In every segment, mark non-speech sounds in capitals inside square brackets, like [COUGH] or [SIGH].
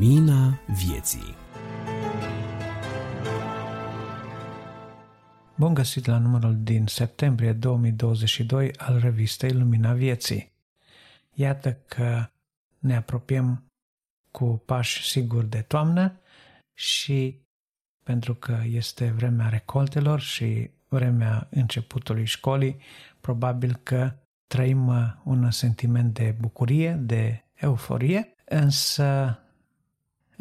Lumina vieții Bun găsit la numărul din septembrie 2022 al revistei Lumina Vieții. Iată că ne apropiem cu pași siguri de toamnă și pentru că este vremea recoltelor și vremea începutului școlii, probabil că trăim un sentiment de bucurie, de euforie, însă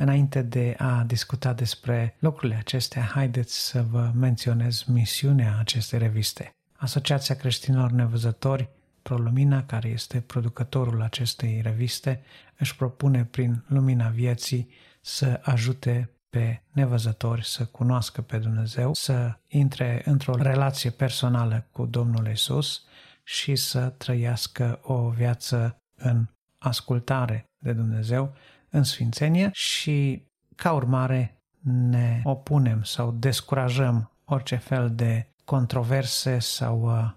Înainte de a discuta despre lucrurile acestea, haideți să vă menționez misiunea acestei reviste. Asociația Creștinilor Nevăzători ProLumina, care este producătorul acestei reviste, își propune prin lumina vieții să ajute pe nevăzători să cunoască pe Dumnezeu, să intre într-o relație personală cu Domnul Isus și să trăiască o viață în ascultare de Dumnezeu, în sfințenie și, ca urmare, ne opunem sau descurajăm orice fel de controverse sau uh,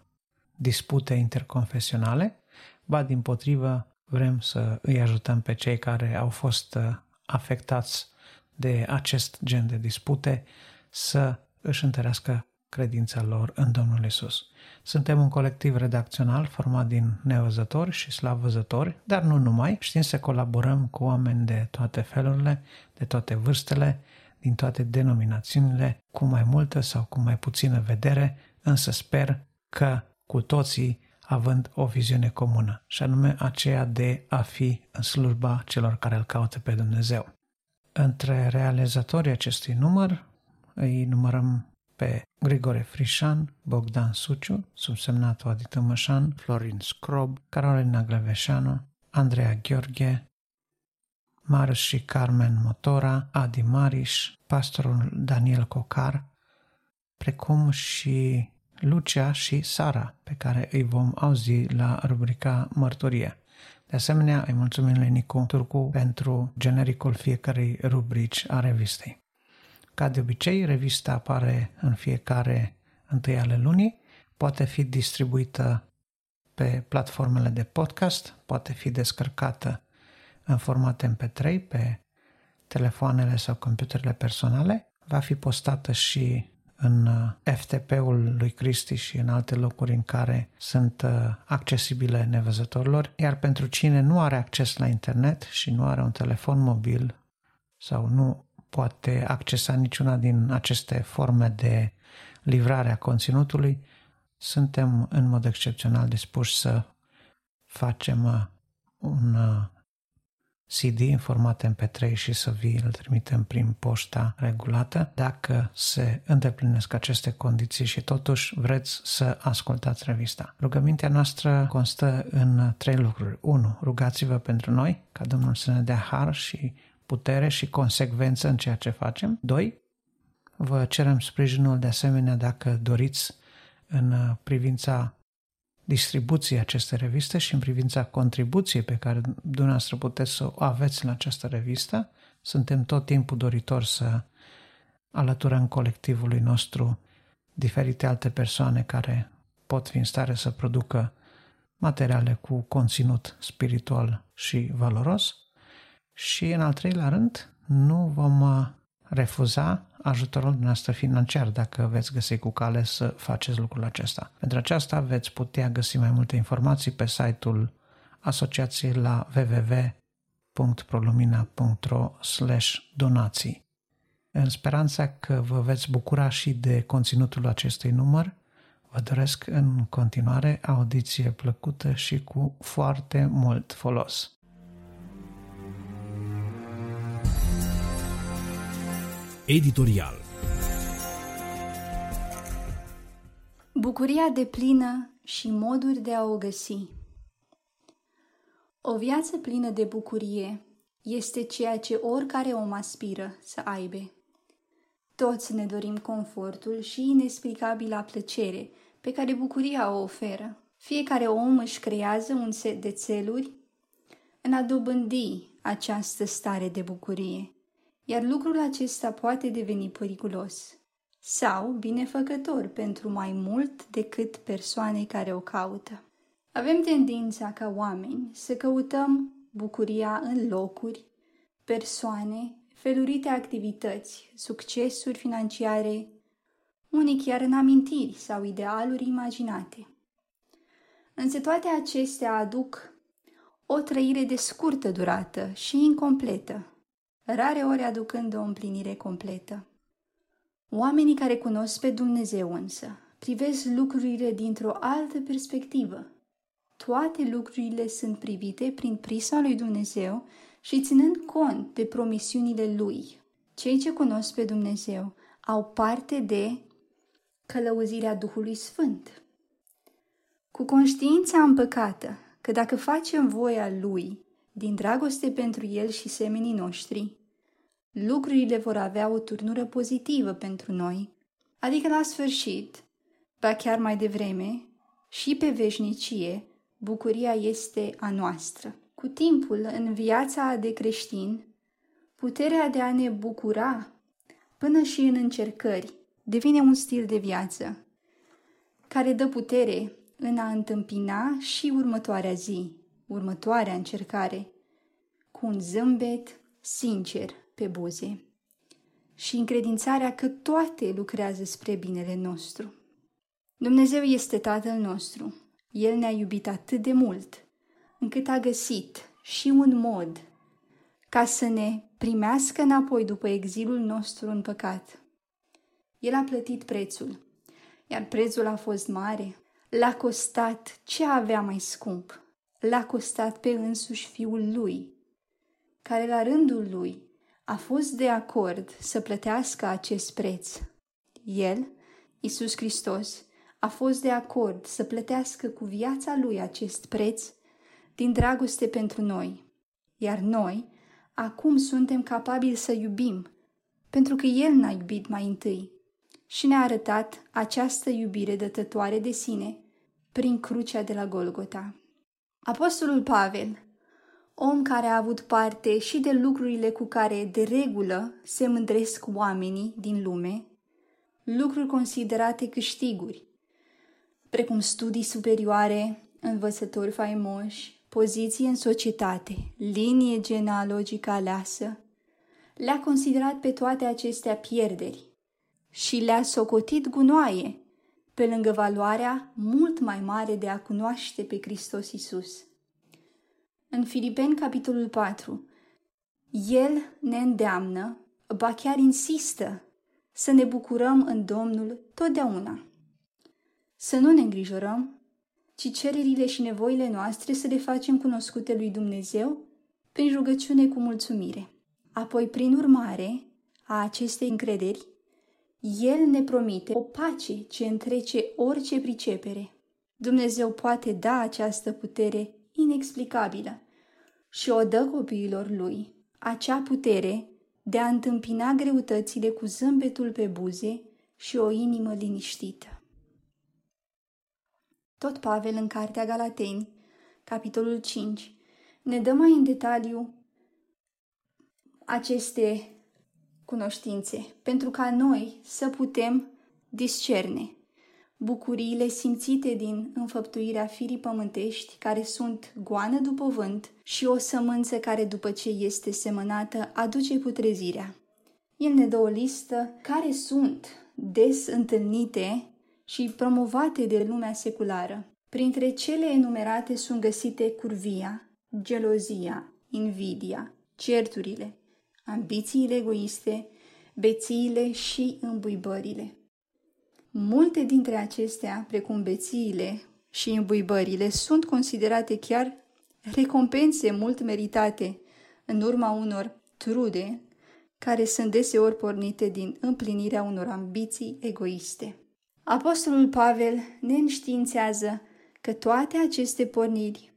dispute interconfesionale, ba din potrivă vrem să îi ajutăm pe cei care au fost uh, afectați de acest gen de dispute să își întărească credința lor în Domnul Isus. Suntem un colectiv redacțional format din nevăzători și slavăzători, dar nu numai. Știm să colaborăm cu oameni de toate felurile, de toate vârstele, din toate denominațiunile, cu mai multă sau cu mai puțină vedere, însă sper că cu toții având o viziune comună, și anume aceea de a fi în slujba celor care îl caută pe Dumnezeu. Între realizatorii acestui număr îi numărăm pe Grigore Frișan, Bogdan Suciu, subsemnatul Adită Mășan, Florin Scrob, Carolina Gleveșanu, Andreea Gheorghe, Marius și Carmen Motora, Adi Mariș, pastorul Daniel Cocar, precum și Lucia și Sara, pe care îi vom auzi la rubrica Mărturie. De asemenea, îi mulțumim lui Nicu Turcu pentru genericul fiecarei rubrici a revistei. Ca de obicei, revista apare în fiecare întâi ale lunii, poate fi distribuită pe platformele de podcast, poate fi descărcată în format MP3 pe telefoanele sau computerele personale, va fi postată și în uh, FTP-ul lui Cristi și în alte locuri în care sunt uh, accesibile nevăzătorilor, iar pentru cine nu are acces la internet și nu are un telefon mobil sau nu poate accesa niciuna din aceste forme de livrare a conținutului, suntem în mod excepțional dispuși să facem uh, un uh, CD în format MP3 și să vi îl trimitem prin poșta regulată. Dacă se îndeplinesc aceste condiții și totuși vreți să ascultați revista. Rugămintea noastră constă în trei lucruri. 1. Rugați-vă pentru noi, ca Domnul să ne dea har și putere și consecvență în ceea ce facem. Doi, vă cerem sprijinul de asemenea dacă doriți în privința distribuției acestei reviste și în privința contribuției pe care dumneavoastră puteți să o aveți în această revistă. Suntem tot timpul doritori să alăturăm colectivului nostru diferite alte persoane care pot fi în stare să producă materiale cu conținut spiritual și valoros. Și în al treilea rând, nu vom uh, refuza ajutorul dumneavoastră financiar dacă veți găsi cu cale să faceți lucrul acesta. Pentru aceasta veți putea găsi mai multe informații pe site-ul asociației la www.prolumina.ro donații. În speranța că vă veți bucura și de conținutul acestui număr, vă doresc în continuare audiție plăcută și cu foarte mult folos. Editorial Bucuria de plină și moduri de a o găsi O viață plină de bucurie este ceea ce oricare om aspiră să aibă. Toți ne dorim confortul și inexplicabila plăcere pe care bucuria o oferă. Fiecare om își creează un set de țeluri în a dobândi această stare de bucurie iar lucrul acesta poate deveni periculos sau binefăcător pentru mai mult decât persoane care o caută. Avem tendința ca oameni să căutăm bucuria în locuri, persoane, felurite activități, succesuri financiare, unii chiar în amintiri sau idealuri imaginate. Însă toate acestea aduc o trăire de scurtă durată și incompletă, rare ori aducând o împlinire completă. Oamenii care cunosc pe Dumnezeu însă privesc lucrurile dintr-o altă perspectivă. Toate lucrurile sunt privite prin prisma lui Dumnezeu și ținând cont de promisiunile Lui. Cei ce cunosc pe Dumnezeu au parte de călăuzirea Duhului Sfânt. Cu conștiința împăcată că dacă facem voia Lui, din dragoste pentru El și semenii noștri, lucrurile vor avea o turnură pozitivă pentru noi, adică la sfârșit, ba chiar mai devreme, și pe veșnicie, bucuria este a noastră. Cu timpul, în viața de creștin, puterea de a ne bucura până și în încercări devine un stil de viață care dă putere în a întâmpina și următoarea zi, următoarea încercare, cu un zâmbet sincer pe buze și încredințarea că toate lucrează spre binele nostru. Dumnezeu este Tatăl nostru. El ne-a iubit atât de mult, încât a găsit și un mod ca să ne primească înapoi după exilul nostru în păcat. El a plătit prețul, iar prețul a fost mare. L-a costat ce avea mai scump. L-a costat pe însuși fiul lui, care la rândul lui a fost de acord să plătească acest preț. El, Isus Hristos, a fost de acord să plătească cu viața lui acest preț din dragoste pentru noi. Iar noi, acum suntem capabili să iubim, pentru că El ne-a iubit mai întâi și ne-a arătat această iubire dătătoare de sine prin crucea de la Golgota. Apostolul Pavel, om care a avut parte și de lucrurile cu care de regulă se mândresc oamenii din lume, lucruri considerate câștiguri, precum studii superioare, învățători faimoși, poziție în societate, linie genealogică aleasă, le-a considerat pe toate acestea pierderi și le-a socotit gunoaie, pe lângă valoarea mult mai mare de a cunoaște pe Hristos Isus. În Filipeni, capitolul 4, El ne îndeamnă, ba chiar insistă, să ne bucurăm în Domnul totdeauna. Să nu ne îngrijorăm, ci cererile și nevoile noastre să le facem cunoscute lui Dumnezeu prin rugăciune cu mulțumire. Apoi, prin urmare a acestei încrederi, El ne promite o pace ce întrece orice pricepere. Dumnezeu poate da această putere inexplicabilă și o dă copiilor Lui, acea putere de a întâmpina greutățile cu zâmbetul pe buze și o inimă liniștită. Tot Pavel în Cartea Galateni, capitolul 5, ne dă mai în detaliu aceste cunoștințe, pentru ca noi să putem discerne bucuriile simțite din înfăptuirea firii pământești, care sunt goană după vânt, și o sămânță care, după ce este semănată, aduce putrezirea. El ne dă o listă care sunt des întâlnite și promovate de lumea seculară. Printre cele enumerate sunt găsite curvia, gelozia, invidia, certurile, ambițiile egoiste, bețiile și îmbuibările. Multe dintre acestea, precum bețiile și îmbuibările, sunt considerate chiar recompense mult meritate în urma unor trude care sunt deseori pornite din împlinirea unor ambiții egoiste. Apostolul Pavel ne înștiințează că toate aceste porniri,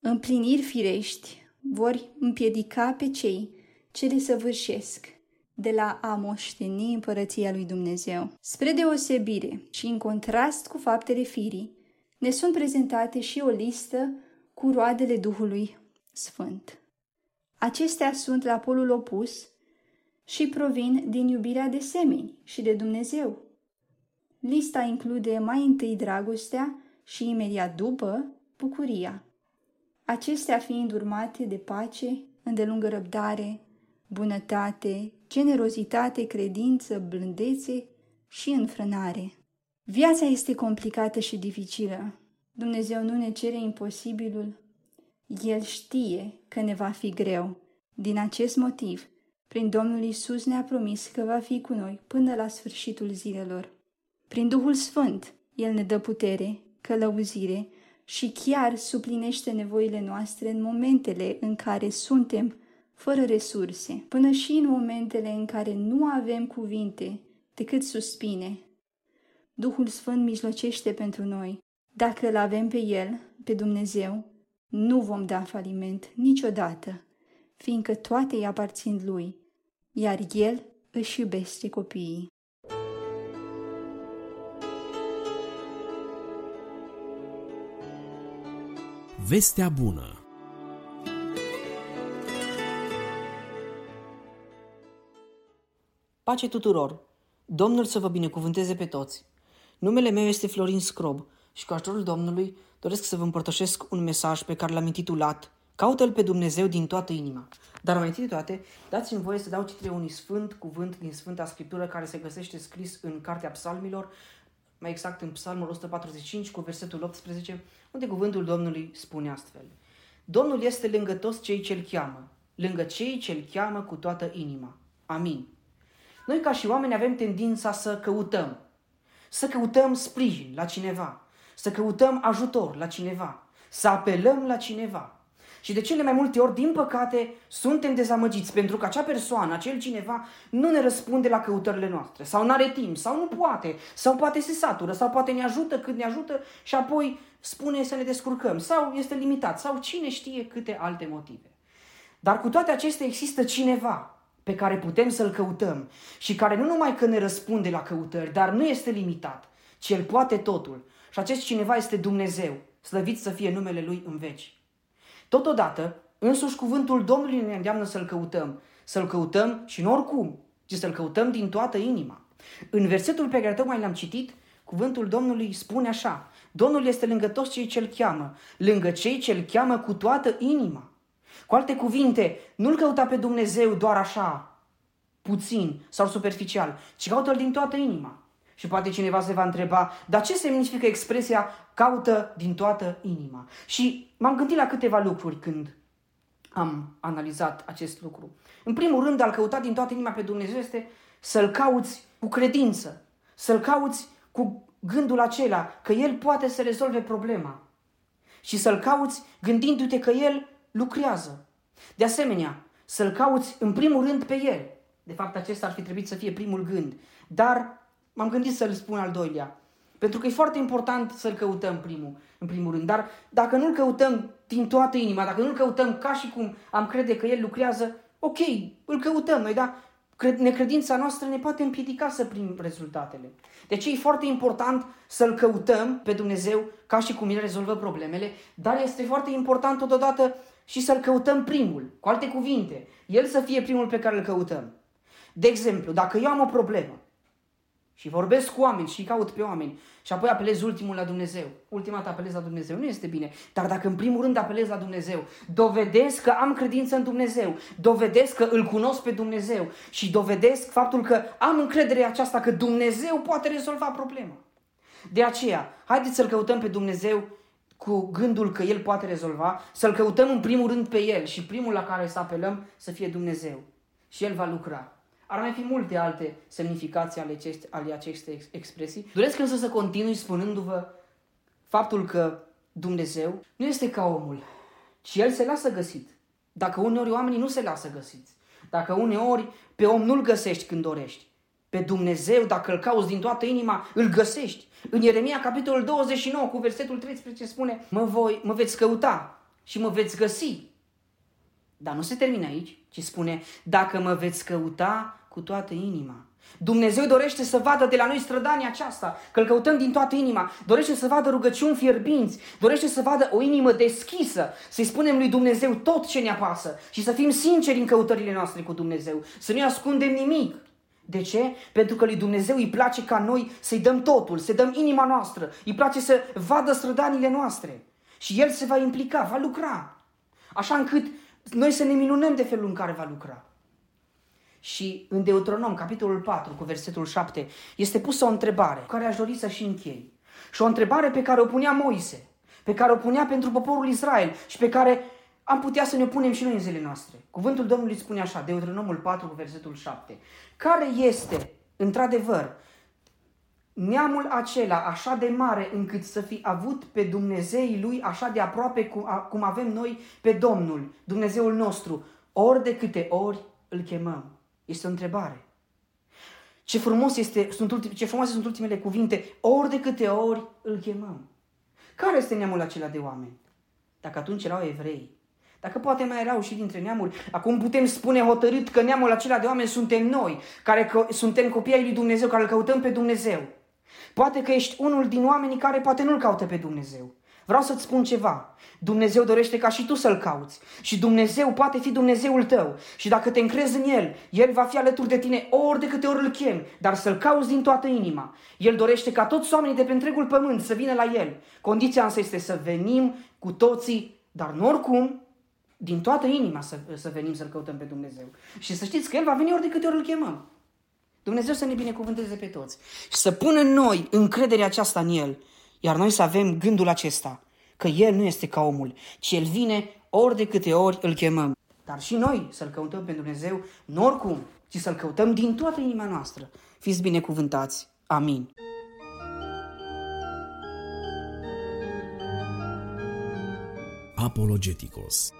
împliniri firești, vor împiedica pe cei ce le săvârșesc de la a moșteni împărăția lui Dumnezeu. Spre deosebire și în contrast cu faptele firii, ne sunt prezentate și o listă cu roadele Duhului Sfânt. Acestea sunt la polul opus și provin din iubirea de semeni și de Dumnezeu. Lista include mai întâi dragostea și imediat după bucuria. Acestea fiind urmate de pace, îndelungă răbdare, bunătate, generozitate, credință, blândețe și înfrânare. Viața este complicată și dificilă. Dumnezeu nu ne cere imposibilul. El știe că ne va fi greu. Din acest motiv, prin Domnul Isus ne-a promis că va fi cu noi până la sfârșitul zilelor. Prin Duhul Sfânt, El ne dă putere, călăuzire și chiar suplinește nevoile noastre în momentele în care suntem fără resurse, până și în momentele în care nu avem cuvinte decât suspine. Duhul Sfânt mijlocește pentru noi. Dacă îl avem pe El, pe Dumnezeu, nu vom da faliment niciodată, fiindcă toate îi aparțin Lui, iar El își iubește copiii. Vestea bună Pace tuturor! Domnul să vă binecuvânteze pe toți! Numele meu este Florin Scrob și cu ajutorul Domnului doresc să vă împărtășesc un mesaj pe care l-am intitulat Caută-L pe Dumnezeu din toată inima. Dar mai întâi de toate, dați-mi voie să dau citire unui sfânt cuvânt din Sfânta Scriptură care se găsește scris în Cartea Psalmilor, mai exact în Psalmul 145 cu versetul 18, unde cuvântul Domnului spune astfel. Domnul este lângă toți cei ce-L cheamă, lângă cei ce-L cheamă cu toată inima. Amin. Noi ca și oameni avem tendința să căutăm, să căutăm sprijin la cineva, să căutăm ajutor la cineva, să apelăm la cineva. Și de cele mai multe ori, din păcate, suntem dezamăgiți pentru că acea persoană, acel cineva, nu ne răspunde la căutările noastre, sau nu are timp, sau nu poate, sau poate se satură, sau poate ne ajută cât ne ajută și apoi spune să ne descurcăm, sau este limitat, sau cine știe câte alte motive. Dar cu toate acestea există cineva pe care putem să-L căutăm și care nu numai că ne răspunde la căutări, dar nu este limitat, ci El poate totul. Și acest cineva este Dumnezeu, slăvit să fie numele Lui în veci. Totodată, însuși cuvântul Domnului ne îndeamnă să-L căutăm, să-L căutăm și nu oricum, ci să-L căutăm din toată inima. În versetul pe care tocmai l-am citit, cuvântul Domnului spune așa, Domnul este lângă toți cei ce-L cheamă, lângă cei ce-L cheamă cu toată inima. Cu alte cuvinte, nu-L căuta pe Dumnezeu doar așa, puțin sau superficial, ci caută-L din toată inima. Și poate cineva se va întreba, dar ce semnifică expresia caută din toată inima? Și m-am gândit la câteva lucruri când am analizat acest lucru. În primul rând, al căuta din toată inima pe Dumnezeu este să-L cauți cu credință, să-L cauți cu gândul acela că El poate să rezolve problema și să-L cauți gândindu-te că El lucrează. De asemenea, să-L cauți în primul rând pe El. De fapt, acesta ar fi trebuit să fie primul gând. Dar m-am gândit să-L spun al doilea. Pentru că e foarte important să-L căutăm primul, în primul rând. Dar dacă nu-L căutăm din toată inima, dacă nu-L căutăm ca și cum am crede că El lucrează, ok, îl căutăm noi, dar necredința noastră ne poate împiedica să primim rezultatele. De aceea e foarte important să-L căutăm pe Dumnezeu ca și cum El rezolvă problemele, dar este foarte important totodată și să-L căutăm primul. Cu alte cuvinte, El să fie primul pe care îl căutăm. De exemplu, dacă eu am o problemă și vorbesc cu oameni și caut pe oameni și apoi apelez ultimul la Dumnezeu, ultima dată apelez la Dumnezeu, nu este bine. Dar dacă în primul rând apelez la Dumnezeu, dovedesc că am credință în Dumnezeu, dovedesc că îl cunosc pe Dumnezeu și dovedesc faptul că am încredere aceasta că Dumnezeu poate rezolva problema. De aceea, haideți să-L căutăm pe Dumnezeu cu gândul că El poate rezolva, să-L căutăm în primul rând pe El și primul la care să apelăm să fie Dumnezeu. Și El va lucra. Ar mai fi multe alte semnificații ale, aceste, ale acestei expresii. Doresc însă să continui spunându-vă faptul că Dumnezeu nu este ca omul, ci El se lasă găsit. Dacă uneori oamenii nu se lasă găsiți, dacă uneori pe om nu-l găsești când dorești, pe Dumnezeu, dacă îl cauți din toată inima, îl găsești. În Ieremia, capitolul 29, cu versetul 13, spune, mă, voi, mă veți căuta și mă veți găsi. Dar nu se termină aici, ci spune, dacă mă veți căuta cu toată inima. Dumnezeu dorește să vadă de la noi strădania aceasta, că îl căutăm din toată inima, dorește să vadă rugăciuni fierbinți, dorește să vadă o inimă deschisă, să-i spunem lui Dumnezeu tot ce ne apasă și să fim sinceri în căutările noastre cu Dumnezeu, să nu ascundem nimic. De ce? Pentru că lui Dumnezeu îi place ca noi să-i dăm totul, să dăm inima noastră, îi place să vadă strădanile noastre. Și El se va implica, va lucra. Așa încât noi să ne minunăm de felul în care va lucra. Și în Deuteronom, capitolul 4, cu versetul 7, este pusă o întrebare cu care aș dori să și închei. Și o întrebare pe care o punea Moise, pe care o punea pentru poporul Israel și pe care am putea să ne punem și noi în zilele noastre. Cuvântul Domnului spune așa, Deuteronomul 4 cu versetul 7. Care este, într-adevăr, neamul acela așa de mare încât să fi avut pe Dumnezeii lui așa de aproape cum avem noi pe Domnul, Dumnezeul nostru, ori de câte ori îl chemăm? Este o întrebare. Ce, frumos este, sunt ultim, ce frumoase sunt ultimele cuvinte, ori de câte ori îl chemăm. Care este neamul acela de oameni? Dacă atunci erau evrei, dacă poate mai erau și dintre neamuri, acum putem spune hotărât că neamul acela de oameni suntem noi, care că, suntem copiii lui Dumnezeu, care îl căutăm pe Dumnezeu. Poate că ești unul din oamenii care poate nu-L caută pe Dumnezeu. Vreau să-ți spun ceva. Dumnezeu dorește ca și tu să-L cauți. Și Dumnezeu poate fi Dumnezeul tău. Și dacă te încrezi în El, El va fi alături de tine ori de câte ori îl chem, dar să-L cauți din toată inima. El dorește ca toți oamenii de pe întregul pământ să vină la El. Condiția însă este să venim cu toții, dar nu oricum, din toată inima să, să venim să-L căutăm pe Dumnezeu. Și să știți că El va veni ori de câte ori îl chemăm. Dumnezeu să ne binecuvânteze pe toți și să pună în noi încrederea aceasta în El, iar noi să avem gândul acesta, că El nu este ca omul, ci El vine ori de câte ori îl chemăm. Dar și noi să-L căutăm pe Dumnezeu, nu oricum, ci să-L căutăm din toată inima noastră. Fiți binecuvântați. Amin. Apologeticos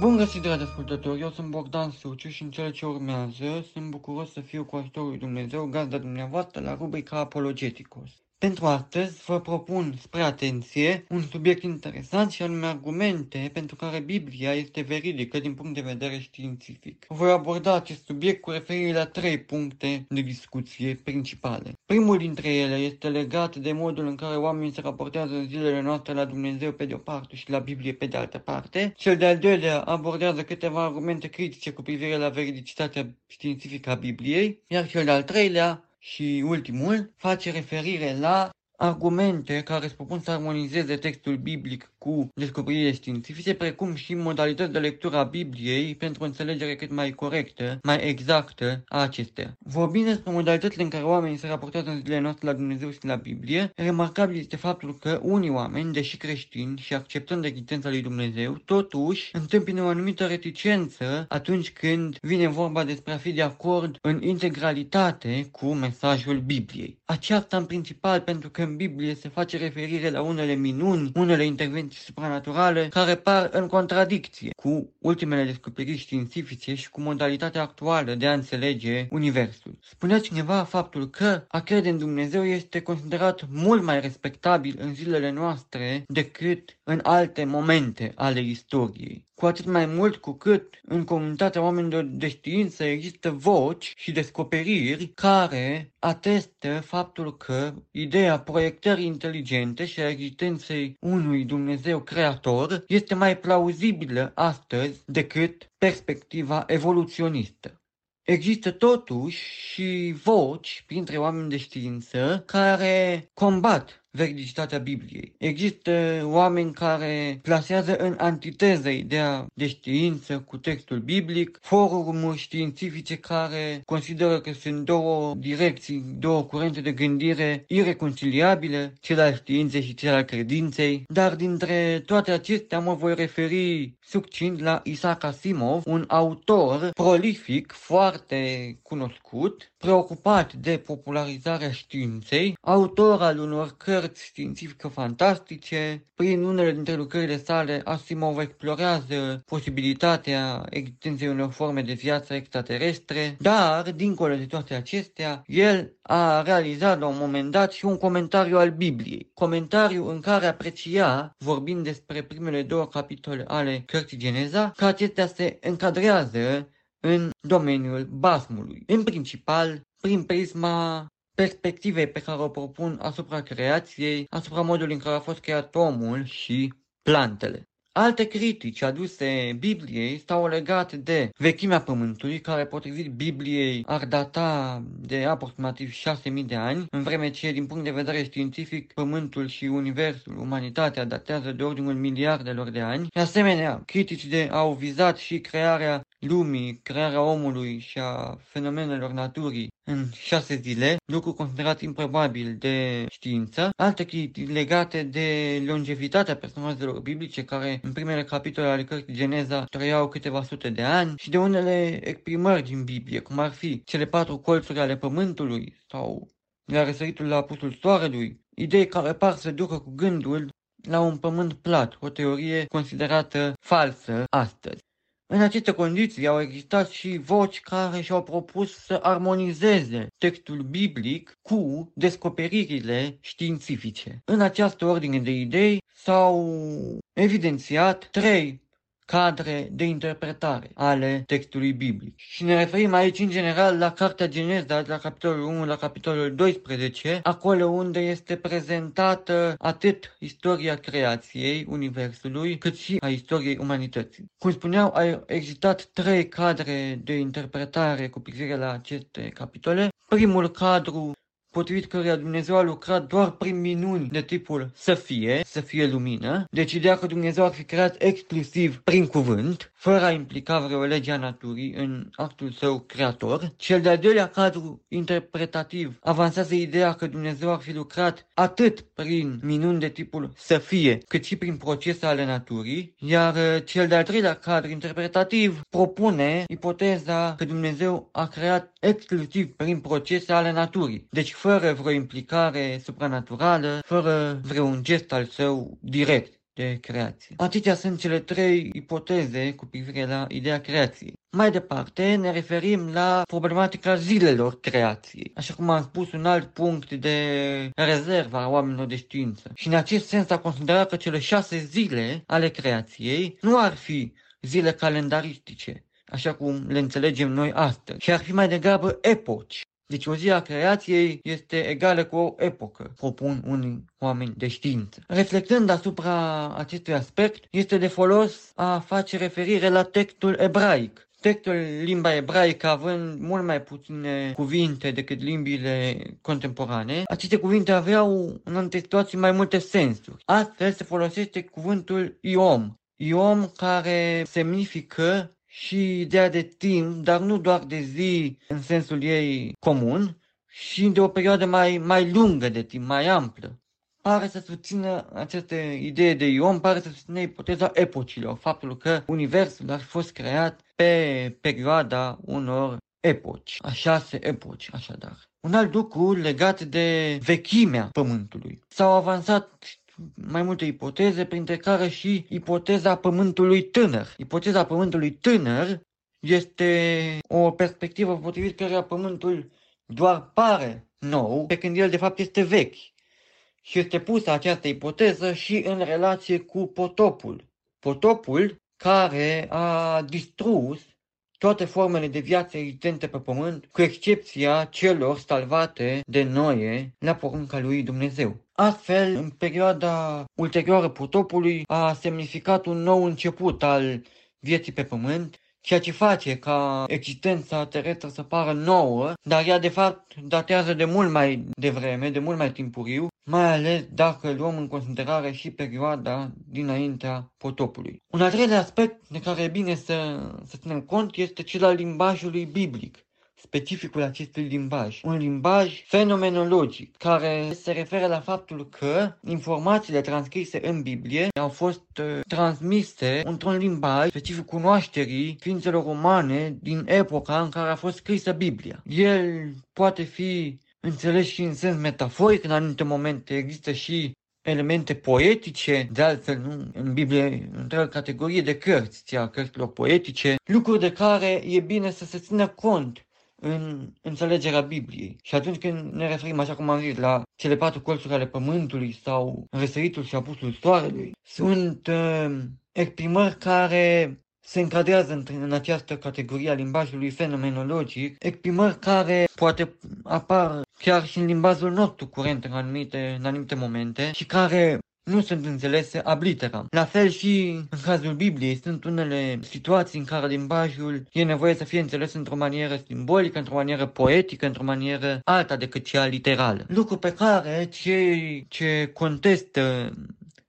Bun găsit, dragi ascultători, eu sunt Bogdan Suciu și în cele ce urmează sunt bucuros să fiu cu ajutorul lui Dumnezeu, gazda dumneavoastră la rubrica Apologeticos. Pentru astăzi vă propun spre atenție un subiect interesant și anume argumente pentru care Biblia este veridică din punct de vedere științific. Voi aborda acest subiect cu referire la trei puncte de discuție principale. Primul dintre ele este legat de modul în care oamenii se raportează în zilele noastre la Dumnezeu pe de o parte și la Biblie pe de altă parte. Cel de-al doilea abordează câteva argumente critice cu privire la veridicitatea științifică a Bibliei, iar cel de-al treilea și ultimul face referire la argumente care îți propun să armonizeze textul biblic cu descoperirile științifice, precum și modalități de lectură a Bibliei pentru o înțelegere cât mai corectă, mai exactă a acestea. Vorbind despre modalitățile în care oamenii se raportează în zilele noastre la Dumnezeu și la Biblie, remarcabil este faptul că unii oameni, deși creștini și acceptând existența lui Dumnezeu, totuși întâmpină o anumită reticență atunci când vine vorba despre a fi de acord în integralitate cu mesajul Bibliei. Aceasta în principal pentru că în Biblie se face referire la unele minuni, unele intervenții supranaturale care par în contradicție cu ultimele descoperiri științifice și cu modalitatea actuală de a înțelege Universul. Spunea cineva faptul că a crede în Dumnezeu este considerat mult mai respectabil în zilele noastre decât în alte momente ale istoriei. Cu atât mai mult cu cât în comunitatea oamenilor de știință există voci și descoperiri care atestă faptul că ideea proiectării inteligente și a existenței unui Dumnezeu creator este mai plauzibilă astăzi decât perspectiva evoluționistă. Există totuși și voci printre oameni de știință care combat veridicitatea Bibliei. Există oameni care plasează în antiteză ideea de știință cu textul biblic, forumuri științifice care consideră că sunt două direcții, două curente de gândire ireconciliabile, cel al științei și cel al credinței, dar dintre toate acestea mă voi referi succint la Isaac Asimov, un autor prolific, foarte cunoscut, preocupat de popularizarea științei, autor al unor cărți cărți științifică fantastice. Prin unele dintre lucrările sale, Asimov explorează posibilitatea existenței unor forme de viață extraterestre, dar, dincolo de toate acestea, el a realizat la un moment dat și un comentariu al Bibliei. Comentariu în care aprecia, vorbind despre primele două capitole ale cărții Geneza, că acestea se încadrează în domeniul basmului, în principal prin prisma perspectivei pe care o propun asupra creației, asupra modului în care a fost creat omul și plantele. Alte critici aduse Bibliei stau legate de vechimea Pământului, care potrivit Bibliei ar data de aproximativ 6.000 de ani, în vreme ce, din punct de vedere științific, Pământul și Universul, umanitatea, datează de ordinul miliardelor de ani. De asemenea, critici de au vizat și crearea lumii, crearea omului și a fenomenelor naturii în șase zile, lucru considerat improbabil de știință. Alte critici legate de longevitatea personajelor biblice care în primele capitole ale cărții Geneza trăiau câteva sute de ani și de unele exprimări din Biblie, cum ar fi cele patru colțuri ale pământului sau la răsăritul la apusul soarelui, idei care par să ducă cu gândul la un pământ plat, o teorie considerată falsă astăzi. În aceste condiții au existat și voci care și-au propus să armonizeze textul biblic cu descoperirile științifice. În această ordine de idei s-au evidențiat trei cadre de interpretare ale textului biblic. Și ne referim aici în general la Cartea Geneza, la capitolul 1, la capitolul 12, acolo unde este prezentată atât istoria creației Universului, cât și a istoriei umanității. Cum spuneau, au existat trei cadre de interpretare cu privire la aceste capitole. Primul cadru potrivit căruia Dumnezeu a lucrat doar prin minuni de tipul să fie, să fie lumină, deci ideea că Dumnezeu ar fi creat exclusiv prin cuvânt, fără a implica vreo lege a naturii în actul său creator. Cel de-al doilea cadru interpretativ avansează ideea că Dumnezeu ar fi lucrat atât prin minuni de tipul să fie, cât și prin procese ale naturii, iar uh, cel de-al treilea cadru interpretativ propune ipoteza că Dumnezeu a creat exclusiv prin procese ale naturii. Deci fără vreo implicare supranaturală, fără vreun gest al său direct de creație. Acestea sunt cele trei ipoteze cu privire la ideea creației. Mai departe, ne referim la problematica zilelor creației, așa cum am spus un alt punct de rezervă a oamenilor de știință. Și în acest sens a considerat că cele șase zile ale creației nu ar fi zile calendaristice, așa cum le înțelegem noi astăzi, și ar fi mai degrabă epoci deci o zi a creației este egală cu o epocă, propun unii oameni de știință. Reflectând asupra acestui aspect, este de folos a face referire la textul ebraic, Textul limba ebraică având mult mai puține cuvinte decât limbile contemporane, aceste cuvinte aveau în anumite situații mai multe sensuri. Astfel se folosește cuvântul iom. Iom care semnifică și ideea de timp, dar nu doar de zi în sensul ei comun, și de o perioadă mai, mai lungă de timp, mai amplă. Pare să susțină această idee de Ion, pare să susțină ipoteza epocilor, faptul că Universul ar fi fost creat pe perioada unor epoci, a șase epoci, așadar. Un alt lucru legat de vechimea Pământului. S-au avansat mai multe ipoteze, printre care și ipoteza pământului tânăr. Ipoteza pământului tânăr este o perspectivă potrivit căreia pământul doar pare nou, pe când el de fapt este vechi. Și este pusă această ipoteză și în relație cu potopul. Potopul care a distrus toate formele de viață existente pe pământ, cu excepția celor salvate de Noe la porunca lui Dumnezeu. Astfel, în perioada ulterioară potopului a semnificat un nou început al vieții pe pământ, ceea ce face ca existența terestră să pară nouă, dar ea de fapt datează de mult mai devreme, de mult mai timpuriu, mai ales dacă luăm în considerare și perioada dinaintea potopului. Un al treilea aspect de care e bine să, să ținem cont este cel al limbajului biblic specificul acestui limbaj. Un limbaj fenomenologic care se referă la faptul că informațiile transcrise în Biblie au fost uh, transmise într-un limbaj specific cunoașterii ființelor umane din epoca în care a fost scrisă Biblia. El poate fi înțeles și în sens metaforic, în anumite momente există și elemente poetice, de altfel nu, în Biblie întreagă categorie de cărți, a cărților poetice, lucruri de care e bine să se țină cont în înțelegerea Bibliei. Și atunci când ne referim, așa cum am zis, la cele patru colțuri ale pământului sau răsăritul și apusul soarelui, sunt uh, exprimări care se încadrează în, în această categorie a limbajului fenomenologic, exprimări care poate apar chiar și în limbajul nostru curent în anumite, în anumite momente și care nu sunt înțelese ab literam. La fel și în cazul Bibliei sunt unele situații în care limbajul e nevoie să fie înțeles într-o manieră simbolică, într-o manieră poetică, într-o manieră alta decât cea literală. Lucru pe care cei ce contestă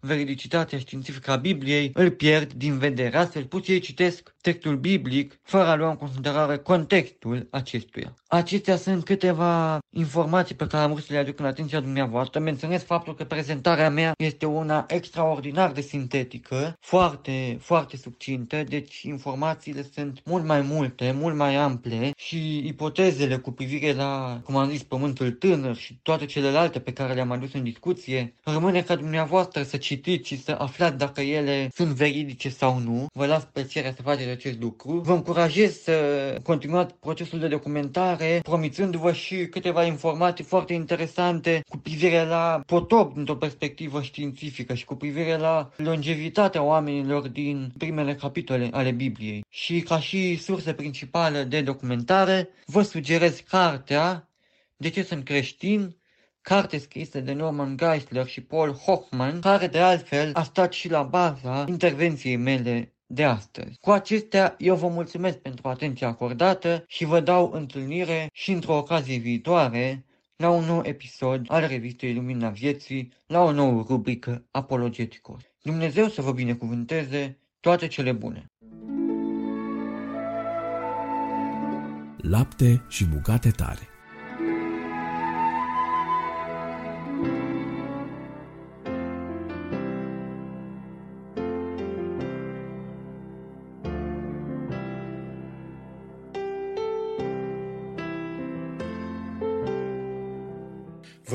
veridicitatea științifică a Bibliei îl pierd din vedere. Astfel, puțin ei citesc textul biblic fără a lua în considerare contextul acestuia. Acestea sunt câteva informații pe care am vrut să le aduc în atenția dumneavoastră. Menționez faptul că prezentarea mea este una extraordinar de sintetică, foarte, foarte subțintă, deci informațiile sunt mult mai multe, mult mai ample și ipotezele cu privire la, cum am zis, pământul tânăr și toate celelalte pe care le-am adus în discuție, rămâne ca dumneavoastră să citiți și să aflați dacă ele sunt veridice sau nu. Vă las plăcerea să faceți acest lucru. Vă încurajez să continuați procesul de documentare, promițându-vă și câteva informații foarte interesante cu privire la potop dintr-o perspectivă științifică și cu privire la longevitatea oamenilor din primele capitole ale Bibliei. Și ca și sursă principală de documentare, vă sugerez cartea De ce sunt creștin carte scrisă de Norman Geisler și Paul Hoffman, care de altfel a stat și la baza intervenției mele de astăzi. Cu acestea, eu vă mulțumesc pentru atenția acordată și vă dau întâlnire și într-o ocazie viitoare la un nou episod al revistei Lumina Vieții, la o nouă rubrică Apologeticos. Dumnezeu să vă binecuvânteze toate cele bune! Lapte și bucate tare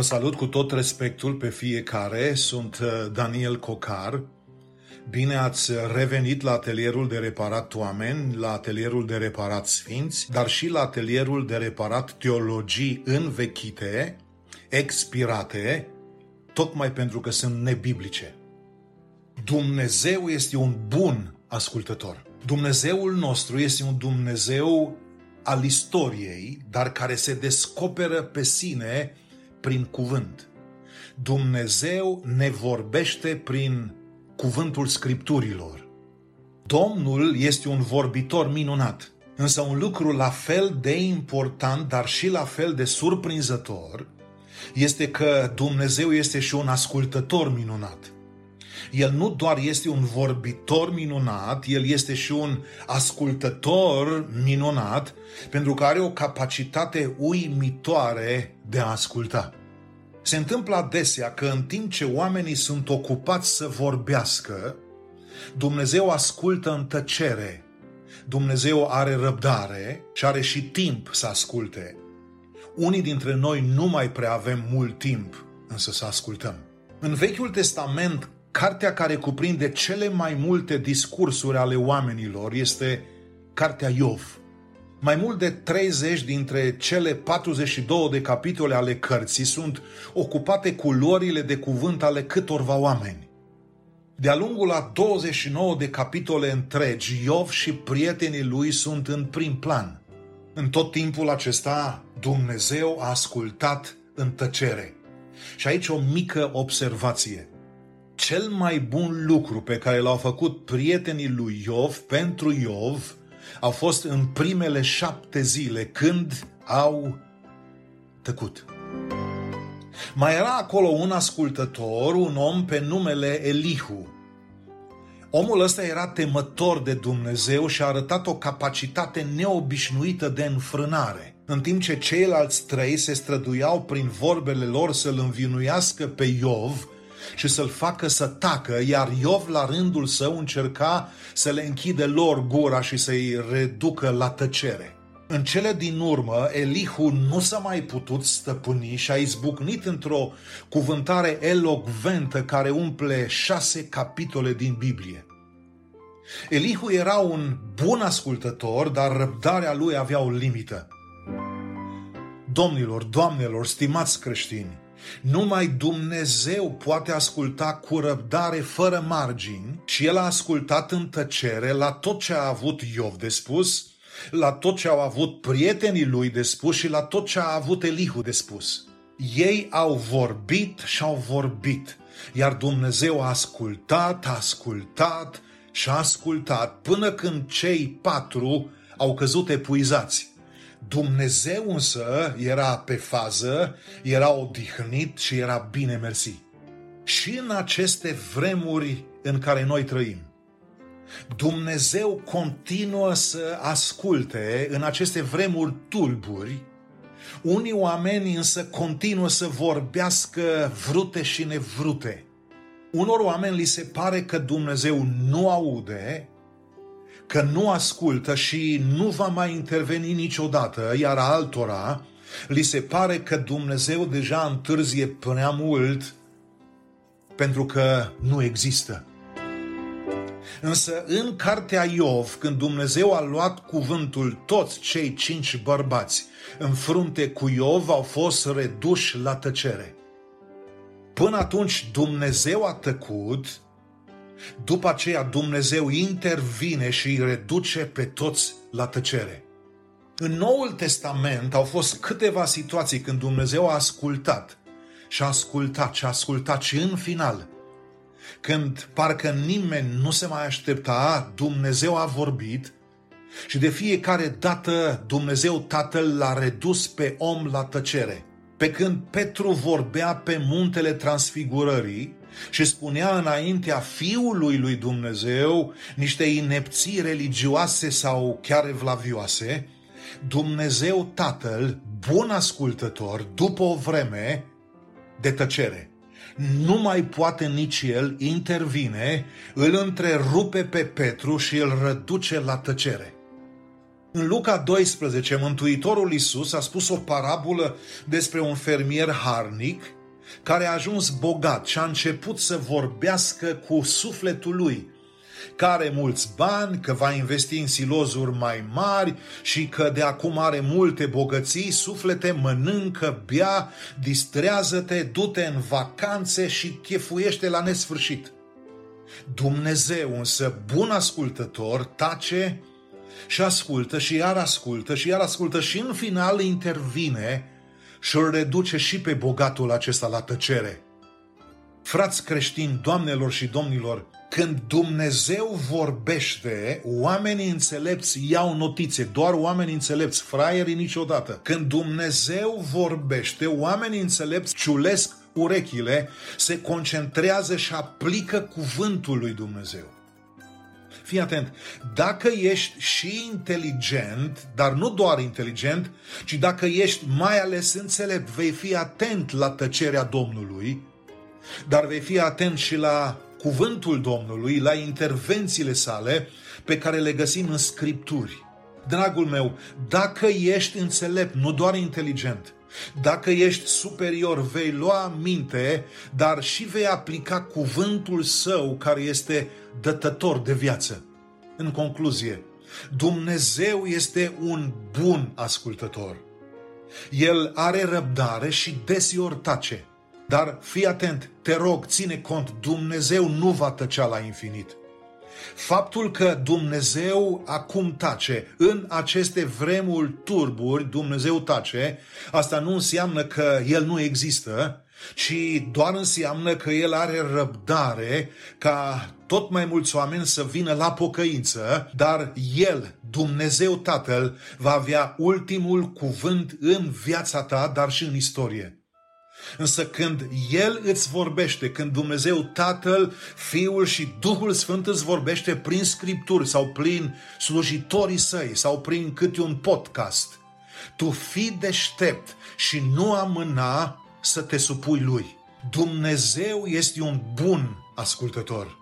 salut cu tot respectul pe fiecare, sunt uh, Daniel Cocar. Bine ați revenit la atelierul de reparat oameni, la atelierul de reparat sfinți, dar și la atelierul de reparat teologii învechite, expirate, tocmai pentru că sunt nebiblice. Dumnezeu este un bun ascultător. Dumnezeul nostru este un Dumnezeu al istoriei, dar care se descoperă pe sine prin cuvânt. Dumnezeu ne vorbește prin cuvântul scripturilor. Domnul este un vorbitor minunat, însă un lucru la fel de important, dar și la fel de surprinzător, este că Dumnezeu este și un ascultător minunat. El nu doar este un vorbitor minunat, el este și un ascultător minunat, pentru că are o capacitate uimitoare de a asculta. Se întâmplă adesea că în timp ce oamenii sunt ocupați să vorbească, Dumnezeu ascultă în tăcere. Dumnezeu are răbdare și are și timp să asculte. Unii dintre noi nu mai prea avem mult timp, însă să ascultăm. În Vechiul Testament, cartea care cuprinde cele mai multe discursuri ale oamenilor este Cartea Iov. Mai mult de 30 dintre cele 42 de capitole ale cărții sunt ocupate cu lorile de cuvânt ale câtorva oameni. De-a lungul a 29 de capitole întregi, Iov și prietenii lui sunt în prim plan. În tot timpul acesta, Dumnezeu a ascultat în tăcere. Și aici o mică observație. Cel mai bun lucru pe care l-au făcut prietenii lui Iov pentru Iov au fost în primele șapte zile când au tăcut. Mai era acolo un ascultător, un om pe numele Elihu. Omul ăsta era temător de Dumnezeu și a arătat o capacitate neobișnuită de înfrânare. În timp ce ceilalți trei se străduiau prin vorbele lor să-l învinuiască pe Iov, și să-l facă să tacă, iar Iov la rândul său încerca să le închide lor gura și să-i reducă la tăcere. În cele din urmă, Elihu nu s-a mai putut stăpâni și a izbucnit într-o cuvântare elocventă care umple șase capitole din Biblie. Elihu era un bun ascultător, dar răbdarea lui avea o limită. Domnilor, doamnelor, stimați creștini, numai Dumnezeu poate asculta cu răbdare fără margini și el a ascultat în tăcere la tot ce a avut Iov de spus, la tot ce au avut prietenii lui de spus și la tot ce a avut Elihu de spus. Ei au vorbit și au vorbit, iar Dumnezeu a ascultat, a ascultat și a ascultat până când cei patru au căzut epuizați. Dumnezeu însă era pe fază, era odihnit și era bine mersi. Și în aceste vremuri în care noi trăim, Dumnezeu continuă să asculte în aceste vremuri tulburi, unii oameni însă continuă să vorbească vrute și nevrute. Unor oameni li se pare că Dumnezeu nu aude, că nu ascultă și nu va mai interveni niciodată, iar altora li se pare că Dumnezeu deja întârzie prea mult pentru că nu există. Însă în cartea Iov, când Dumnezeu a luat cuvântul, toți cei cinci bărbați în frunte cu Iov au fost reduși la tăcere. Până atunci Dumnezeu a tăcut, după aceea Dumnezeu intervine și îi reduce pe toți la tăcere. În Noul Testament au fost câteva situații când Dumnezeu a ascultat și a ascultat și a ascultat și în final – când parcă nimeni nu se mai aștepta, Dumnezeu a vorbit și de fiecare dată Dumnezeu Tatăl l-a redus pe om la tăcere. Pe când Petru vorbea pe muntele transfigurării și spunea înaintea Fiului lui Dumnezeu niște inepții religioase sau chiar evlavioase, Dumnezeu Tatăl, bun ascultător, după o vreme de tăcere, nu mai poate nici el, intervine, îl întrerupe pe Petru și îl reduce la tăcere. În Luca 12, Mântuitorul Iisus a spus o parabolă despre un fermier harnic care a ajuns bogat și a început să vorbească cu sufletul lui că are mulți bani, că va investi în silozuri mai mari și că de acum are multe bogății, suflete, mănâncă, bea, distrează-te, du-te în vacanțe și chefuiește la nesfârșit. Dumnezeu însă, bun ascultător, tace și ascultă și iar ascultă și iar ascultă și în final intervine și îl reduce și pe bogatul acesta la tăcere. Frați creștini, doamnelor și domnilor, când Dumnezeu vorbește, oamenii înțelepți iau notițe, doar oamenii înțelepți, fraierii niciodată. Când Dumnezeu vorbește, oamenii înțelepți ciulesc urechile, se concentrează și aplică cuvântul lui Dumnezeu. Fii atent, dacă ești și inteligent, dar nu doar inteligent, ci dacă ești mai ales înțelept, vei fi atent la tăcerea Domnului, dar vei fi atent și la cuvântul Domnului, la intervențiile sale pe care le găsim în scripturi. Dragul meu, dacă ești înțelept, nu doar inteligent, dacă ești superior, vei lua minte, dar și vei aplica cuvântul său care este dătător de viață. În concluzie, Dumnezeu este un bun ascultător. El are răbdare și desiori tace. Dar fii atent, te rog, ține cont, Dumnezeu nu va tăcea la infinit. Faptul că Dumnezeu acum tace, în aceste vremuri turburi, Dumnezeu tace, asta nu înseamnă că El nu există, ci doar înseamnă că El are răbdare ca tot mai mulți oameni să vină la pocăință, dar El, Dumnezeu Tatăl, va avea ultimul cuvânt în viața ta, dar și în istorie. Însă când El îți vorbește, când Dumnezeu Tatăl, Fiul și Duhul Sfânt îți vorbește prin scripturi sau prin slujitorii săi sau prin câte un podcast, tu fii deștept și nu amâna să te supui Lui. Dumnezeu este un bun ascultător.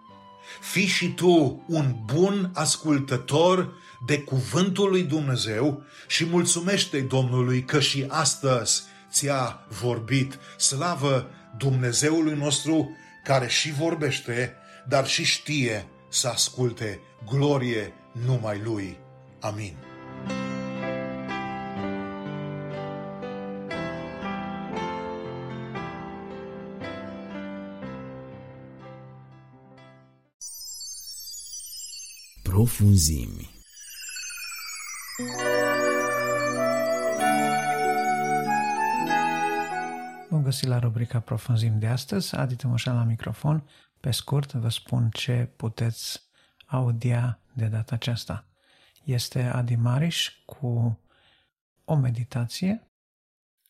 Fii și tu un bun ascultător de cuvântul lui Dumnezeu și mulțumește Domnului că și astăzi ți-a vorbit. Slavă Dumnezeului nostru care și vorbește, dar și știe să asculte. Glorie numai Lui. Amin. Profunzimi. Găsit la rubrica Profunzim de astăzi. Adi Tămășan la microfon. Pe scurt, vă spun ce puteți audia de data aceasta. Este Adi Mariș cu o meditație,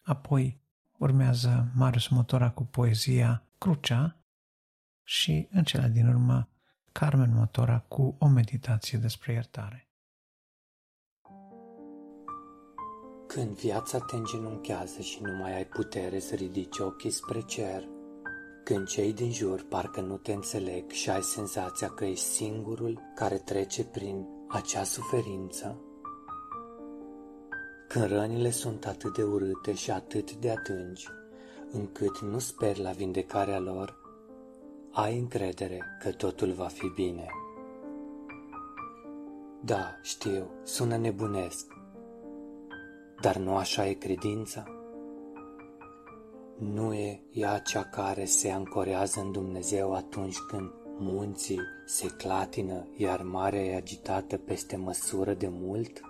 apoi urmează Marius Motora cu poezia Crucea și, în cele din urmă, Carmen Motora cu o meditație despre iertare. Când viața te îngenunchează și nu mai ai putere să ridici ochii spre cer, când cei din jur parcă nu te înțeleg și ai senzația că ești singurul care trece prin acea suferință, când rănile sunt atât de urâte și atât de adânci, încât nu speri la vindecarea lor, ai încredere că totul va fi bine. Da, știu, sună nebunesc, dar nu așa e credința? Nu e ea cea care se ancorează în Dumnezeu atunci când munții se clatină, iar marea e agitată peste măsură de mult?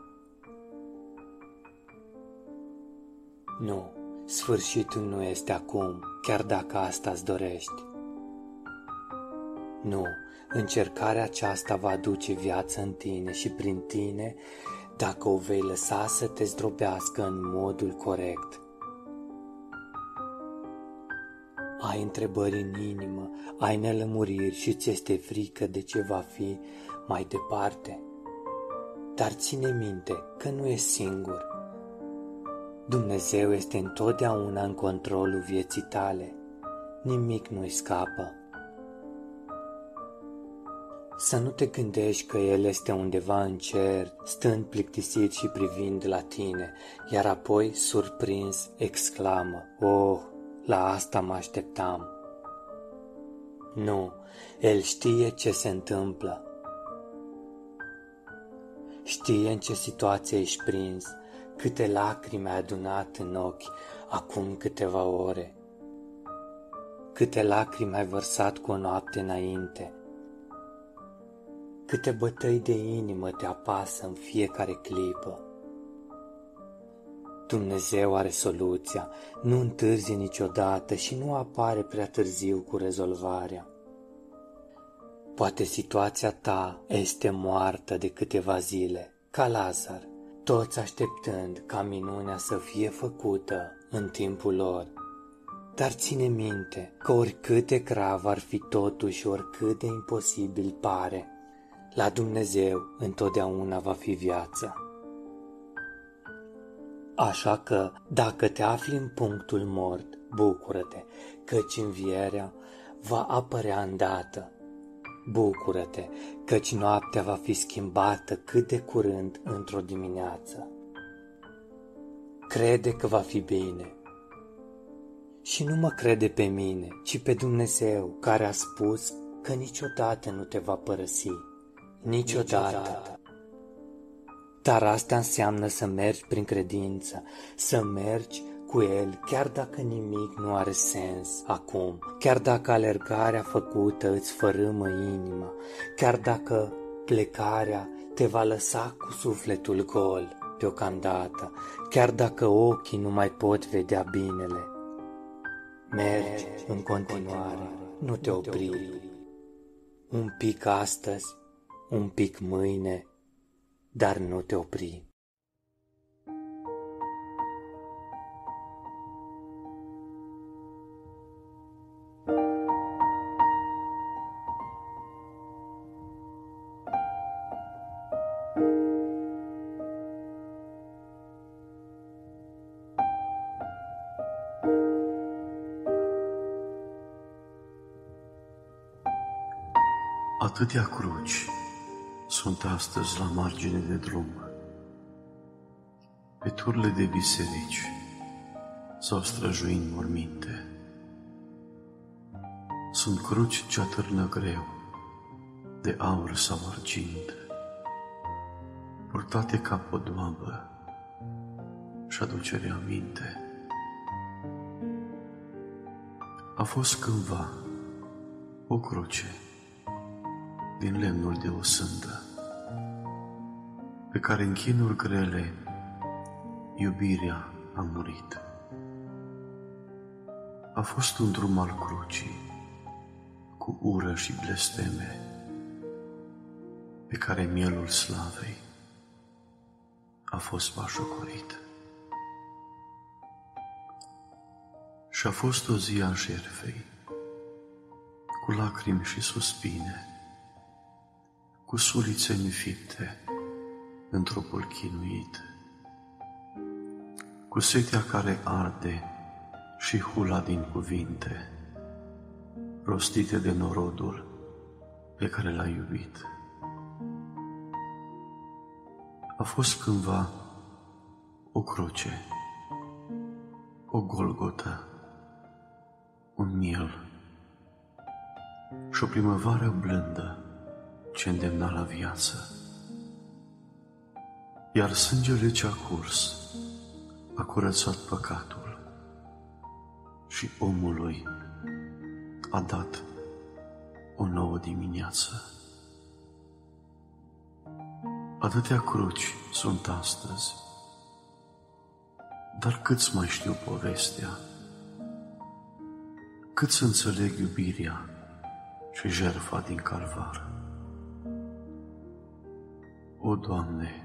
Nu, sfârșitul nu este acum, chiar dacă asta îți dorești. Nu, încercarea aceasta va aduce viață în tine și prin tine dacă o vei lăsa să te zdrobească în modul corect. Ai întrebări în inimă, ai nelămuriri și ți este frică de ce va fi mai departe. Dar ține minte că nu ești singur. Dumnezeu este întotdeauna în controlul vieții tale. Nimic nu-i scapă. Să nu te gândești că El este undeva în cer, stând plictisit și privind la tine, iar apoi, surprins, exclamă, Oh, la asta mă așteptam. Nu, El știe ce se întâmplă. Știe în ce situație ești prins, câte lacrimi ai adunat în ochi acum câteva ore, câte lacrimi ai vărsat cu o noapte înainte, Câte bătăi de inimă te apasă în fiecare clipă. Dumnezeu are soluția, nu întârzi niciodată și nu apare prea târziu cu rezolvarea. Poate situația ta este moartă de câteva zile, ca Lazar, toți așteptând ca minunea să fie făcută în timpul lor. Dar ține minte că oricât de grav ar fi totuși, oricât de imposibil pare, la Dumnezeu întotdeauna va fi viață. Așa că, dacă te afli în punctul mort, bucură-te, căci învierea va apărea îndată. Bucură-te, căci noaptea va fi schimbată cât de curând într-o dimineață. Crede că va fi bine. Și nu mă crede pe mine, ci pe Dumnezeu, care a spus că niciodată nu te va părăsi niciodată. Dar asta înseamnă să mergi prin credință, să mergi cu El, chiar dacă nimic nu are sens acum, chiar dacă alergarea făcută îți fărâmă inima, chiar dacă plecarea te va lăsa cu sufletul gol deocamdată, chiar dacă ochii nu mai pot vedea binele. Mergi în continuare, nu te opri. Un pic astăzi, un pic mâine, dar nu te opri. Atâtea cruci sunt astăzi la margine de drum. Pe turile de biserici sau străjuind morminte. Sunt cruci ce atârnă greu, de aur sau argint, purtate ca podoabă și aducere aminte. A fost cândva o cruce din lemnul de o sândă, pe care în chinuri grele iubirea a murit. fost un drum al crucii, cu ură și blesteme, pe care mielul slavei a fost bașocorit. Și a fost o zi a jertfei, cu lacrimi și suspine, cu sulițe înfipte într trupul chinuit, cu setea care arde și hula din cuvinte, rostite de norodul pe care l-a iubit. A fost cândva o cruce, o golgotă, un miel și o primăvară blândă ce îndemna la viață. Iar sângele ce a curs a curățat păcatul și omului a dat o nouă dimineață. Atâtea cruci sunt astăzi, dar câți mai știu povestea, cât să înțeleg iubirea și jertfa din calvar. O, Doamne,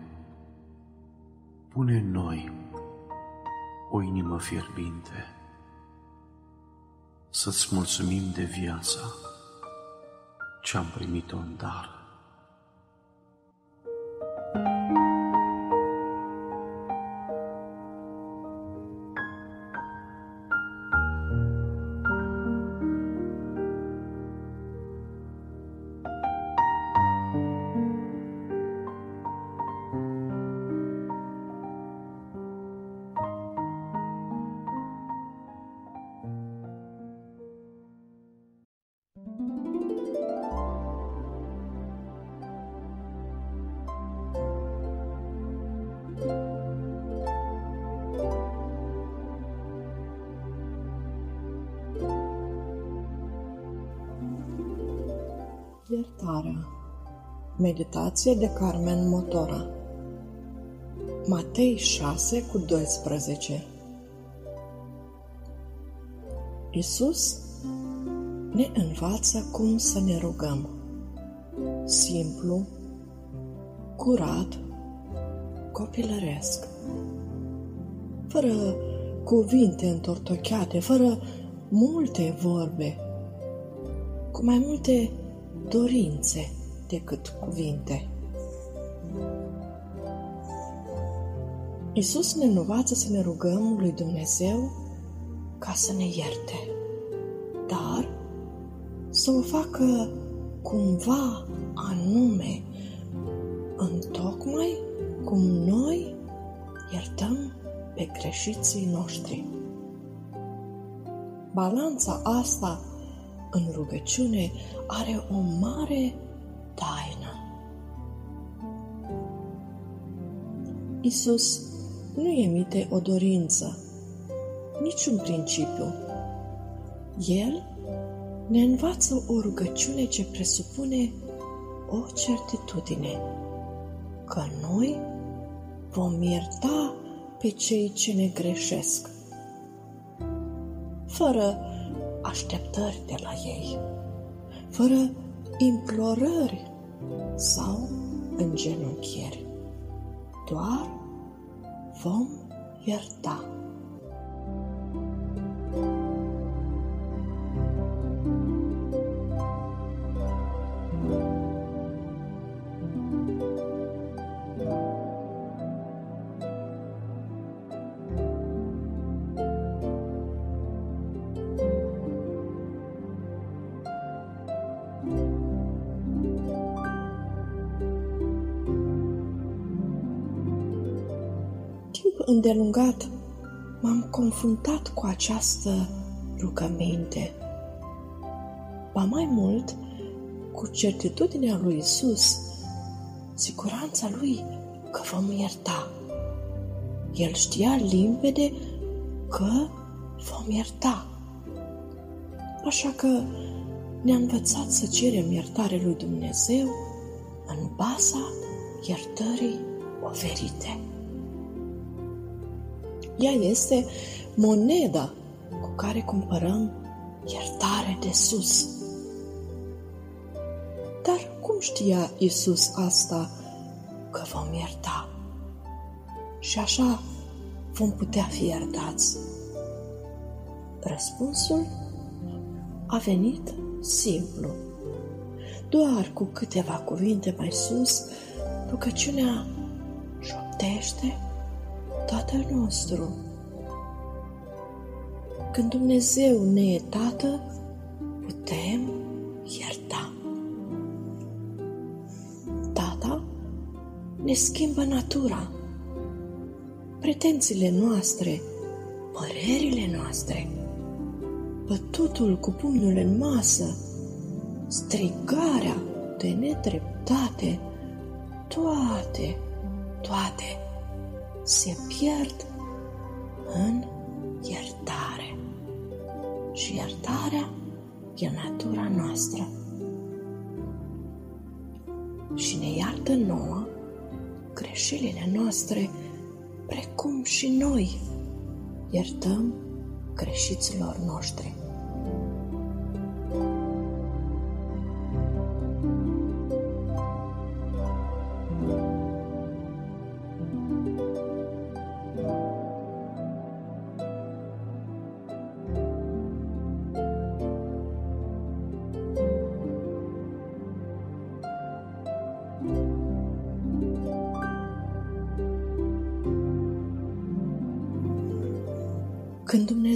pune în noi o inimă fierbinte, să-ți mulțumim de viața ce am primit-o în dar. Meditație de Carmen Motora Matei 6 cu 12 Isus ne învață cum să ne rugăm. Simplu, curat, copilăresc. Fără cuvinte întortocheate, fără multe vorbe, cu mai multe dorințe decât cuvinte. Isus ne învață să ne rugăm lui Dumnezeu ca să ne ierte, dar să o facă cumva anume, în tocmai cum noi iertăm pe greșiții noștri. Balanța asta în rugăciune are o mare Isus nu emite o dorință, niciun principiu. El ne învață o rugăciune ce presupune o certitudine că noi vom ierta pe cei ce ne greșesc, fără așteptări de la ei, fără implorări sau îngenunchieri. Doar vom ierta. Confruntat cu această rugăminte. Ba mai mult, cu certitudinea lui Isus, siguranța lui că vom ierta. El știa limpede că vom ierta. Așa că ne-a învățat să cerem iertare lui Dumnezeu în baza iertării oferite. Ea este moneda cu care cumpărăm iertare de sus. Dar cum știa Isus asta că vom ierta? Și așa vom putea fi iertați. Răspunsul a venit simplu. Doar cu câteva cuvinte mai sus, rugăciunea șoptește Tatăl nostru. Când Dumnezeu ne e Tată, putem ierta. Tata ne schimbă natura, pretențiile noastre, părerile noastre, bătutul cu pumnul în masă, strigarea de nedreptate, toate, toate se pierd în iertare. Și iertarea e natura noastră. Și ne iartă nouă greșelile noastre, precum și noi iertăm greșiților noștri.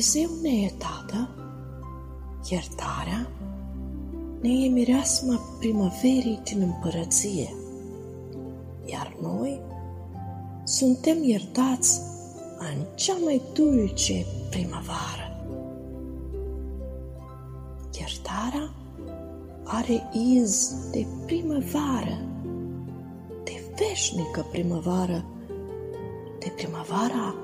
Dumnezeu ne e tată, iertarea? Ne e mireasma primăverii din împărăție, iar noi suntem iertați în cea mai dulce primăvară. Iertarea are iz de primăvară, de veșnică primăvară, de primăvara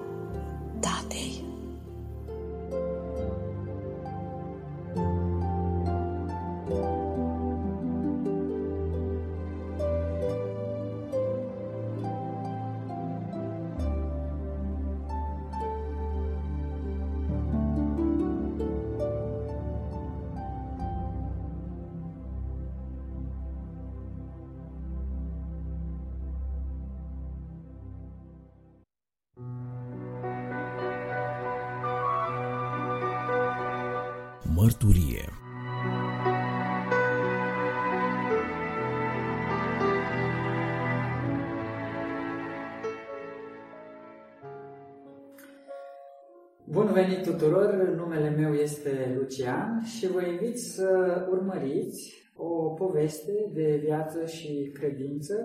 tuturor! Numele meu este Lucian și vă invit să urmăriți o poveste de viață și credință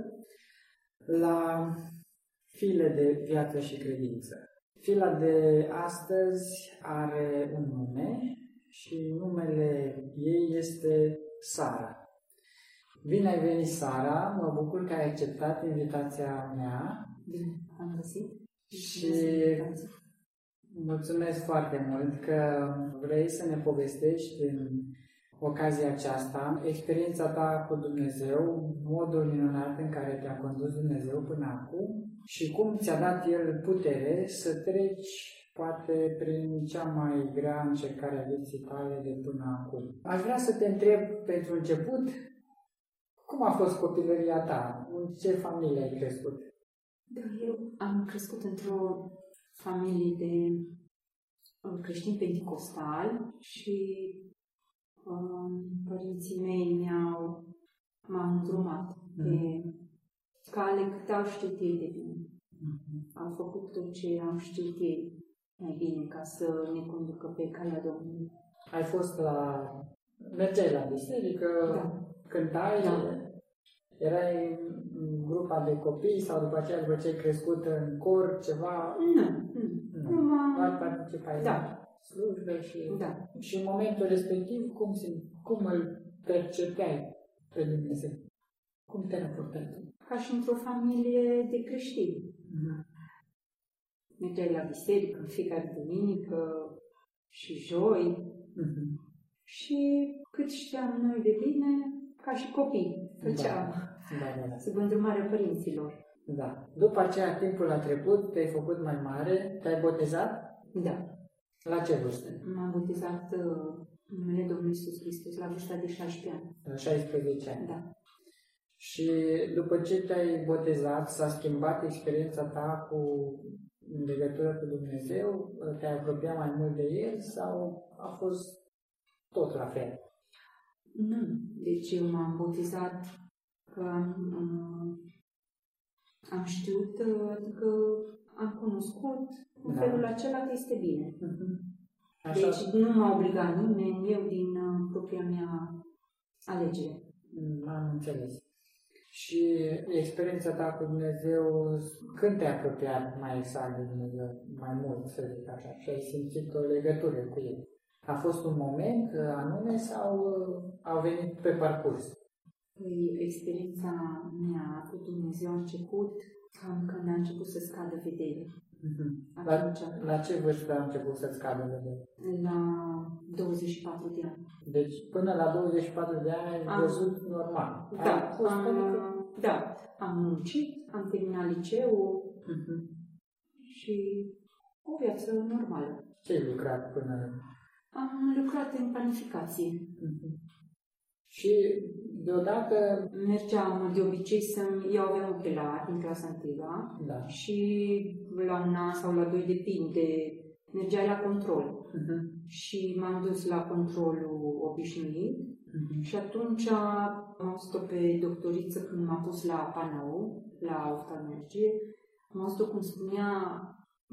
la file de viață și credință. Fila de astăzi are un nume și numele ei este Sara. Bine ai venit, Sara! Mă bucur că ai acceptat invitația mea. Bine, am găsit. Și mulțumesc foarte mult că vrei să ne povestești în ocazia aceasta experiența ta cu Dumnezeu, modul minunat în care te-a condus Dumnezeu până acum și cum ți-a dat El putere să treci poate prin cea mai grea încercare a vieții tale de până acum. Aș vrea să te întreb pentru început, cum a fost copilăria ta? În ce familie ai crescut? Da, eu am crescut într-o familie de uh, creștini pentecostali și um, părinții mei mi-au m-au îndrumat mm. pe cale cât au știut ei de bine. Mm-hmm. Am făcut tot ce am știut ei mai bine ca să ne conducă pe calea Domnului. Ai fost la... mergeai la biserică, Da. cântai, Da. erai în grupa de copii sau după aceea după ce ai crescut în cor, ceva? Nu, nu. Nu. Numai- Doar participai Da. la slujbe și... Da. Și în momentul respectiv, cum, sim- cum îl percepeai pe Dumnezeu? Cum te raportai tu? Ca și într-o familie de creștini. Mhm. Mergeai la biserică în fiecare duminică și joi Mhm. și cât știam noi de bine, ca și copii, făceam Da, da, da. sub îndrumarea părinților. Da. După aceea, timpul a trecut, te-ai făcut mai mare, te-ai botezat? Da. La ce vârstă? M-am botezat uh, în numele Domnului Iisus Hristos la vârsta de 16 ani. La 16 ani. Da. Și după ce te-ai botezat, s-a schimbat experiența ta cu în legătură cu Dumnezeu? Te-ai apropiat mai mult de El sau a fost tot la fel? Nu. Deci eu m-am botezat că am, uh, am știut, uh, adică am cunoscut în Da. felul acela că este bine. Așa. Deci nu m-a obligat nimeni, eu din uh, propria mea alegere. Mm, Am înțeles. Și experiența ta cu Dumnezeu, când te-ai apropiat mai exact de Dumnezeu, mai mult, să zic așa, și ai simțit o legătură cu El? A fost un moment uh, anume sau uh, au venit pe parcurs? Păi, experiența mea cu Dumnezeu a început cam când a început să scadă vederea. La, Atunci, la ce vârstă a început să-ți cadă vederea? la 24 de ani. Deci până la 24 de ani ai Am- văzut normal. Da, Ai fost, am, adică, da, am muncit, am terminat liceul și o viață normală. ce ai lucrat până Am lucrat în planificație. Și deodată, Mergeam de obicei să-mi iau aveam ochelari din clasa 1 da, și la un an sau la doi depinde, mergeai la control. Și m-am dus la controlul obișnuit și atunci am auzit-o pe doctoriță când m-a pus la panou, la oftalmologie, am auzit-o cum spunea,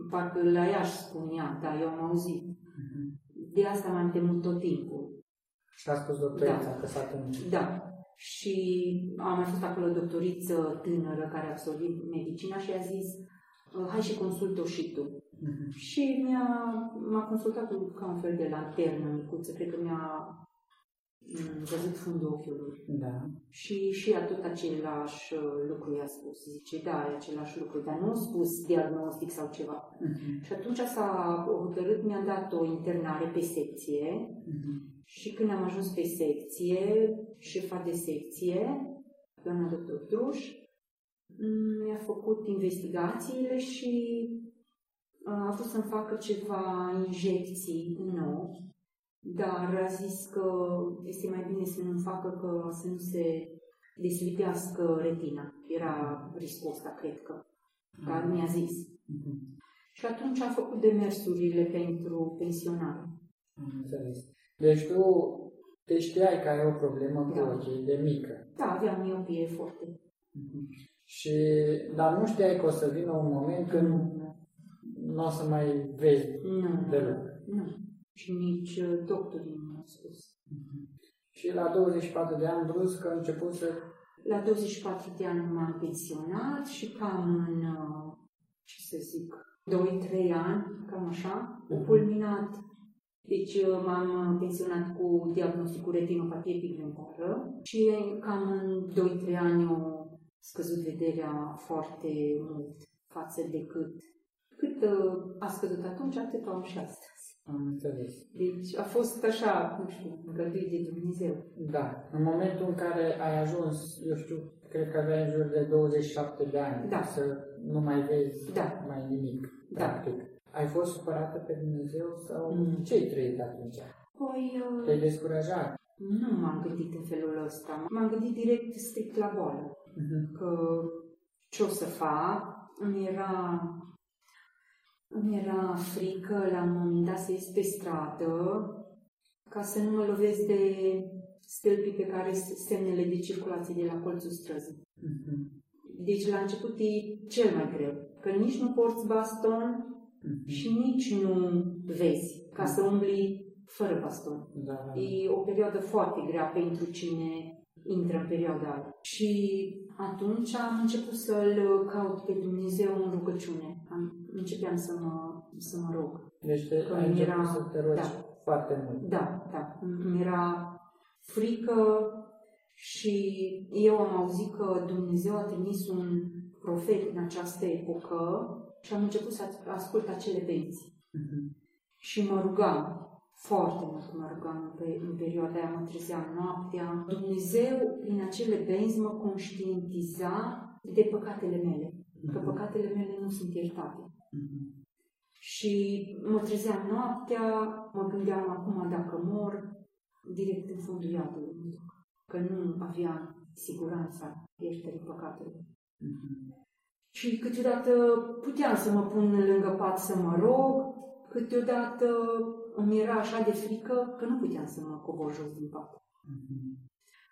parcă la ea își spunea, da, eu am auzit. De asta m-am temut tot timpul. și a spus doctorița Da. că s-a temut. Da. Și a mai fost acolo o doctoriță tânără care a absolvit medicina și a zis "Uh, hai și consultă-o și tu. Și mi-a, m-a consultat cu ca un fel de lanternă micuță, cred că mi-a mm, văzut fundul ochiului. Da. Și și ea tot același uh, lucru i-a spus. Zice, da, e același lucru, dar nu a spus diagnostic sau ceva. Și atunci s-a hotărât, mi-a dat o internare pe secție și când am ajuns pe secție, șefa de secție, doamna doctor Truș, m, mi-a făcut investigațiile și uh, a vrut să-mi facă ceva injecții în ochi, dar a zis că este mai bine să nu facă, că să nu se deslipească retina. Era riscul ăsta, cred că. Dar mi-a zis. Și atunci am făcut demersurile pentru pensionare. Am înțeles. Deci tu te știai că ai o problemă cu Da. ochii de mică. Da, aveam miopie foarte. Și, dar nu știai că o să vină un moment când nu o să mai vezi Nu, deloc. nu. Și nici uh, doctorii nu au spus. Și la 24 de ani brusc a început să... La 24 de ani m-am pensionat și cam în, uh, ce să zic, 2-3 ani, cam așa, Mhm. au culminat. Deci uh, m-am pensionat cu diagnosticul retinopatie pigmentară și cam în 2-3 ani au scăzut vederea foarte mult față de cât, cât uh, a scăzut atunci, atât am și astăzi. Am înțeles. Deci a fost așa, nu știu, îngăduit de Dumnezeu. Da. În momentul în care ai ajuns, eu știu, cred că aveai în jur de 27 de ani, Da. să nu mai vezi Da. mai nimic, Da. practic. Ai fost supărată pe Dumnezeu sau Mm. ce ai trăit atunci? Păi, uh, Te-ai descurajat? Nu m-am gândit în felul ăsta. M-am gândit direct strict la boală. Că ce o să fac? Îmi era, îmi era frică la un moment dat să ies pe stradă ca să nu mă lovesc de stâlpii pe care sunt semnele de circulație de la colțul străzii. Deci la început e cel mai greu. Că nici nu porți baston și nici nu vezi ca să umbli fără baston. Da, da. E o perioadă foarte grea pentru cine intră în perioada aia. Și atunci am început să-L caut pe Dumnezeu în rugăciune. Am, începeam să mă, să mă rog. Deci te, Că ai mi început era- să te rogi da. foarte mult. Da, da. Mi era frică și eu am auzit că Dumnezeu a trimis un profet în această epocă și am început să ascult acele benzi. Și mă rugam foarte mult, mă rugam pe, în perioada aia, mă trezeam noaptea. Dumnezeu, prin acele benzi, mă conștientiza de păcatele mele, că păcatele mele nu sunt iertate. Și mă trezeam noaptea, mă gândeam acum dacă mor, direct în fundul iadului, mă duc. Că nu aveam siguranța iertării păcatelor. Și câteodată puteam să mă pun lângă pat să mă rog, câteodată îmi era așa de frică că nu puteam să mă cobor jos din pat.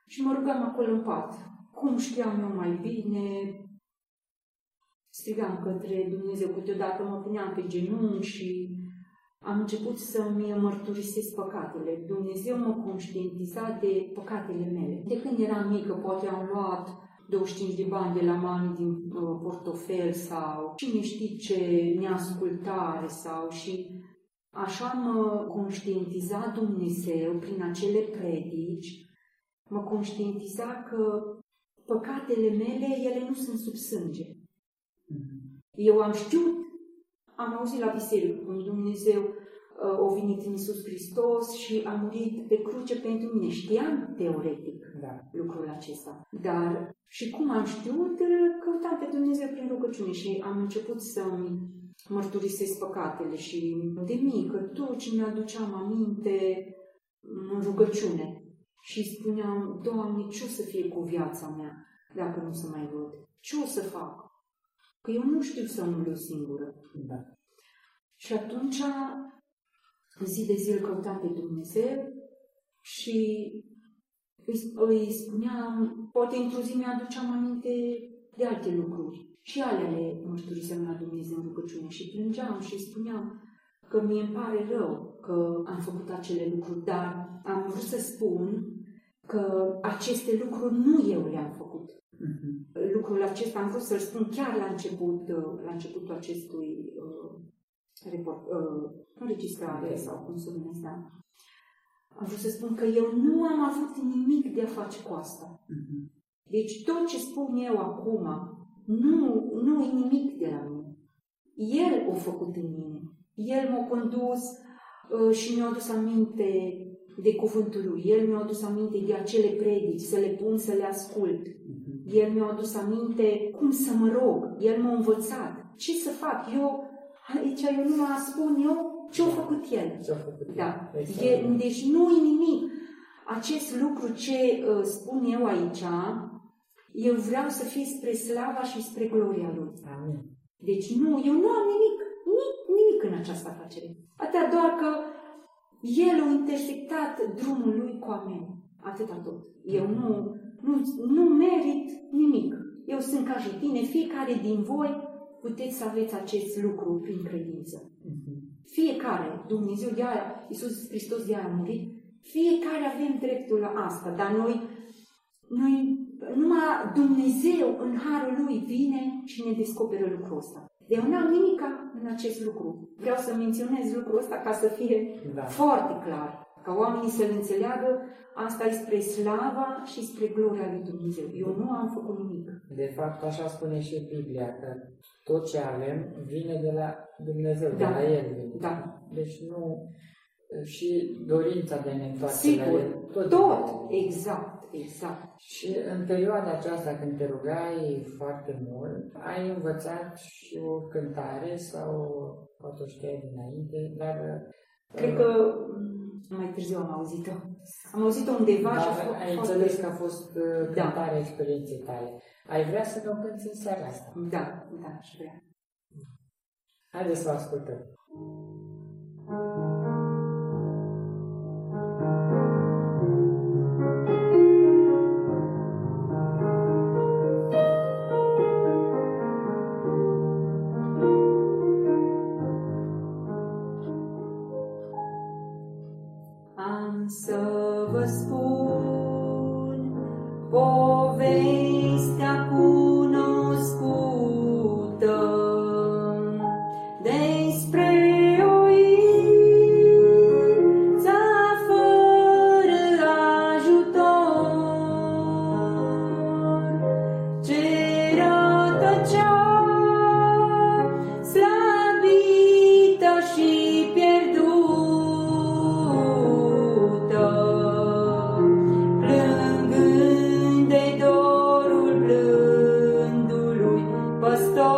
Și mă rugam acolo în pat. Cum știam eu mai bine, strigam către Dumnezeu, câteodată mă puneam pe genunchi și am început să-mi mărturisesc păcatele. Dumnezeu mă conștientiza de păcatele mele. De când eram mică, poate am luat 25 de bani de la mami din uh, portofel sau cine știe ce neascultare sau și așa mă conștientiza Dumnezeu prin acele predici, mă conștientiza că păcatele mele, ele nu sunt sub sânge. Eu am știut, am auzit la biserică cum Dumnezeu uh, a venit în Iisus Hristos și a murit pe cruce pentru mine. Știam teoretic Da. lucrul acesta. Dar și cum am știut, căutam pe Dumnezeu prin rugăciune și am început să-mi mărturisesc păcatele și de mică tot ce mi-aduceam aminte în rugăciune. Și spuneam, Doamne, ce o să fie cu viața mea dacă nu se mai văd? Ce o să fac? Că eu nu știu să umblu singură. Da. Și atunci, zi de zi îl căutam pe Dumnezeu și îi, îi spuneam, poate într-o zi mi-aduceam aminte de alte lucruri. Și alea le mărturiseam la Dumnezeu în rugăciune și plângeam și îi spuneam că mie îmi pare rău că am făcut acele lucruri, dar am vrut să spun că aceste lucruri nu eu le-am făcut. Lucrul acesta am vrut să-l spun chiar la început, uh, la începutul acestui uh, report, uh, înregistrare sau cum se numește, da. Am vrut să spun că eu nu am avut nimic de a face cu asta. Deci tot ce spun eu acum nu, nu e nimic de la mine. El a făcut în mine. El m-a condus uh, și mi-a adus aminte de cuvântul lui. El mi-a adus aminte de acele predici, să le pun, să le ascult. El mi-a adus aminte cum să mă rog. El m-a învățat. Ce să fac? Eu, aici eu nu mă spun eu ce-a făcut el. Ce-a făcut Da. Exact. E, deci nu e nimic. Acest lucru ce uh, spun eu aici, eu vreau să fie spre slava și spre gloria lui. Amin. Deci nu, eu nu am nimic, nimic, nimic în această afacere. Atât doar că el a intersectat drumul lui cu a meu. Atâta tot. Eu nu, nu, nu merit nimic. Eu sunt ca și tine, fiecare din voi puteți să aveți acest lucru prin credință. Fiecare, Dumnezeu de aia, Iisus Hristos de aia a murit, fiecare avem dreptul la asta, dar noi, noi, numai Dumnezeu în harul lui vine și ne descoperă lucrul ăsta. Eu n-am nimic în acest lucru. Vreau să menționez lucrul ăsta ca să fie Da. foarte clar. Ca oamenii să-l înțeleagă, asta e spre slava și spre gloria lui Dumnezeu. Eu nu am făcut nimic. De fapt, așa spune și Biblia, că tot ce avem vine de la Dumnezeu, de Da. la El vine. Da. Deci nu... Și dorința de a ne întoarce la Sigur, El. tot, tot. exact, exact. Și în perioada aceasta, când te rugai foarte mult, ai învățat și o cântare sau poate o știai dinainte, dar... Cred că mm, mai târziu am auzit-o. Am auzit-o undeva și a Dar fost ai foarte- înțeles că a fost uh, Da. cântarea experienței tale. Ai vrea să ne o cânti în seara asta? Da, da, aș vrea. Haideți să o ascultăm. just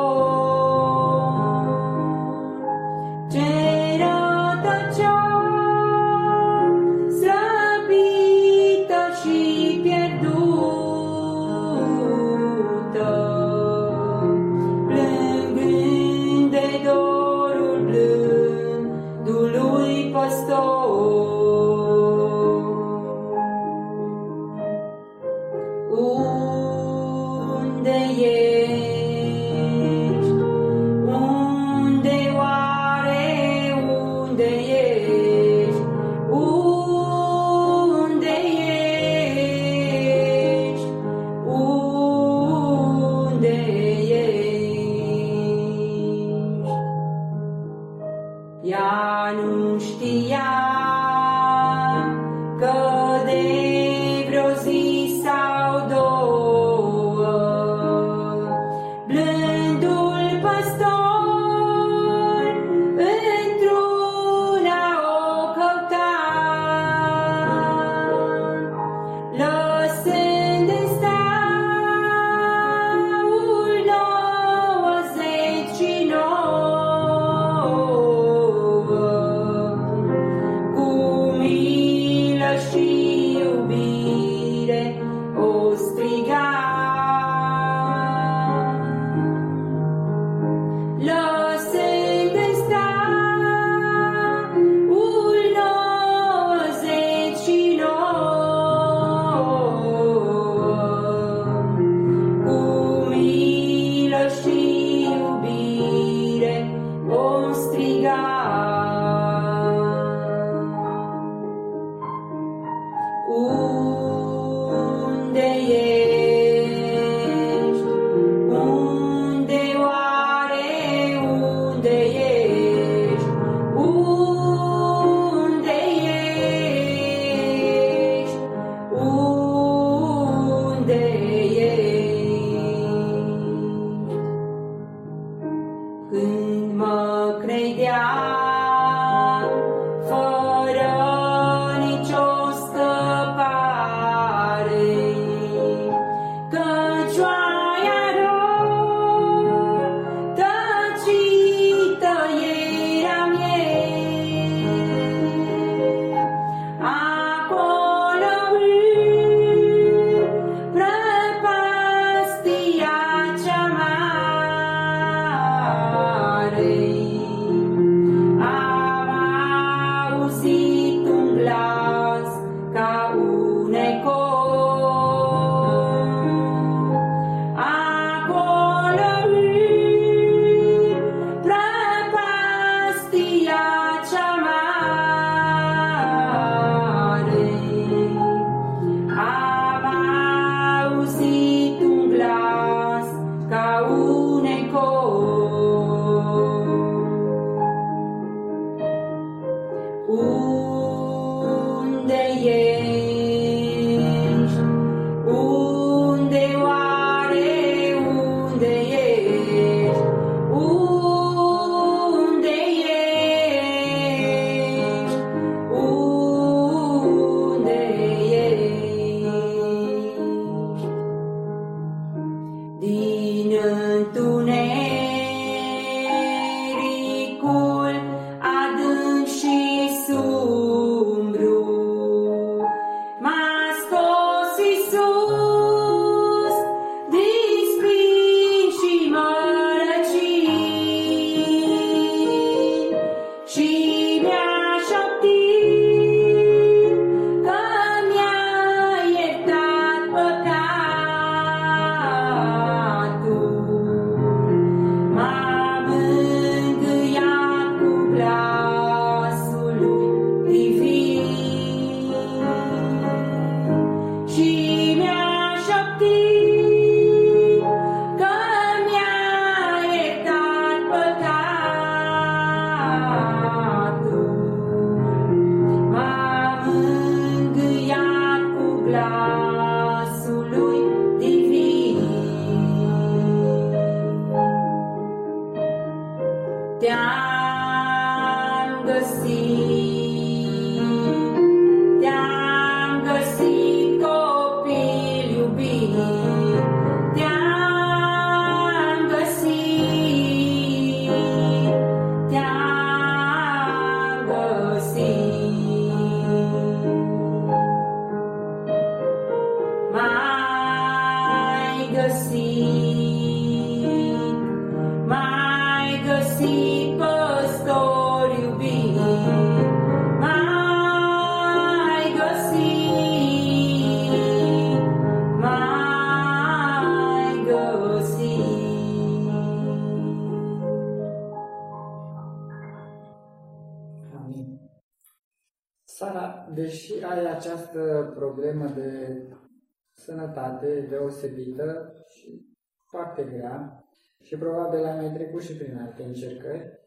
și probabil ai mai trecut și prin alte încercări.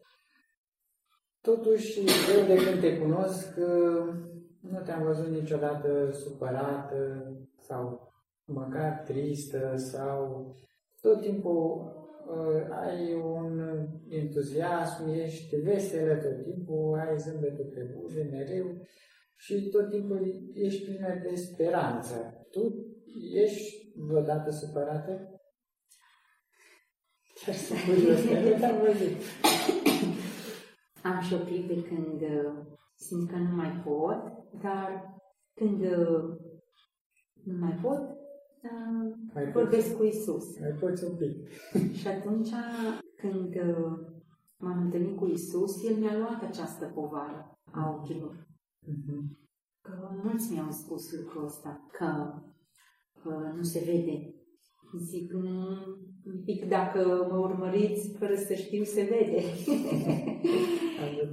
Totuși, eu de când te cunosc, uh, nu te-am văzut niciodată supărată sau măcar tristă sau tot timpul uh, ai un entuziasm, ești veselă tot timpul, ai zâmbetul pe buze mereu și tot timpul ești plină de speranță. Tu ești vreodată supărată? Am văzut. Și o clip de când uh, simt că nu mai pot, dar când uh, nu mai pot, uh, mai vorbesc poți. cu Isus. Mai poți un pic. [LAUGHS] și atunci când m-am întâlnit cu Isus, El mi-a luat această povară a ochilor. Mm-hmm. Că mulți mi-au spus lucrul ăsta, că, că nu se vede Zic, "Mm, un pic dacă mă urmăriți, fără să știu, se vede.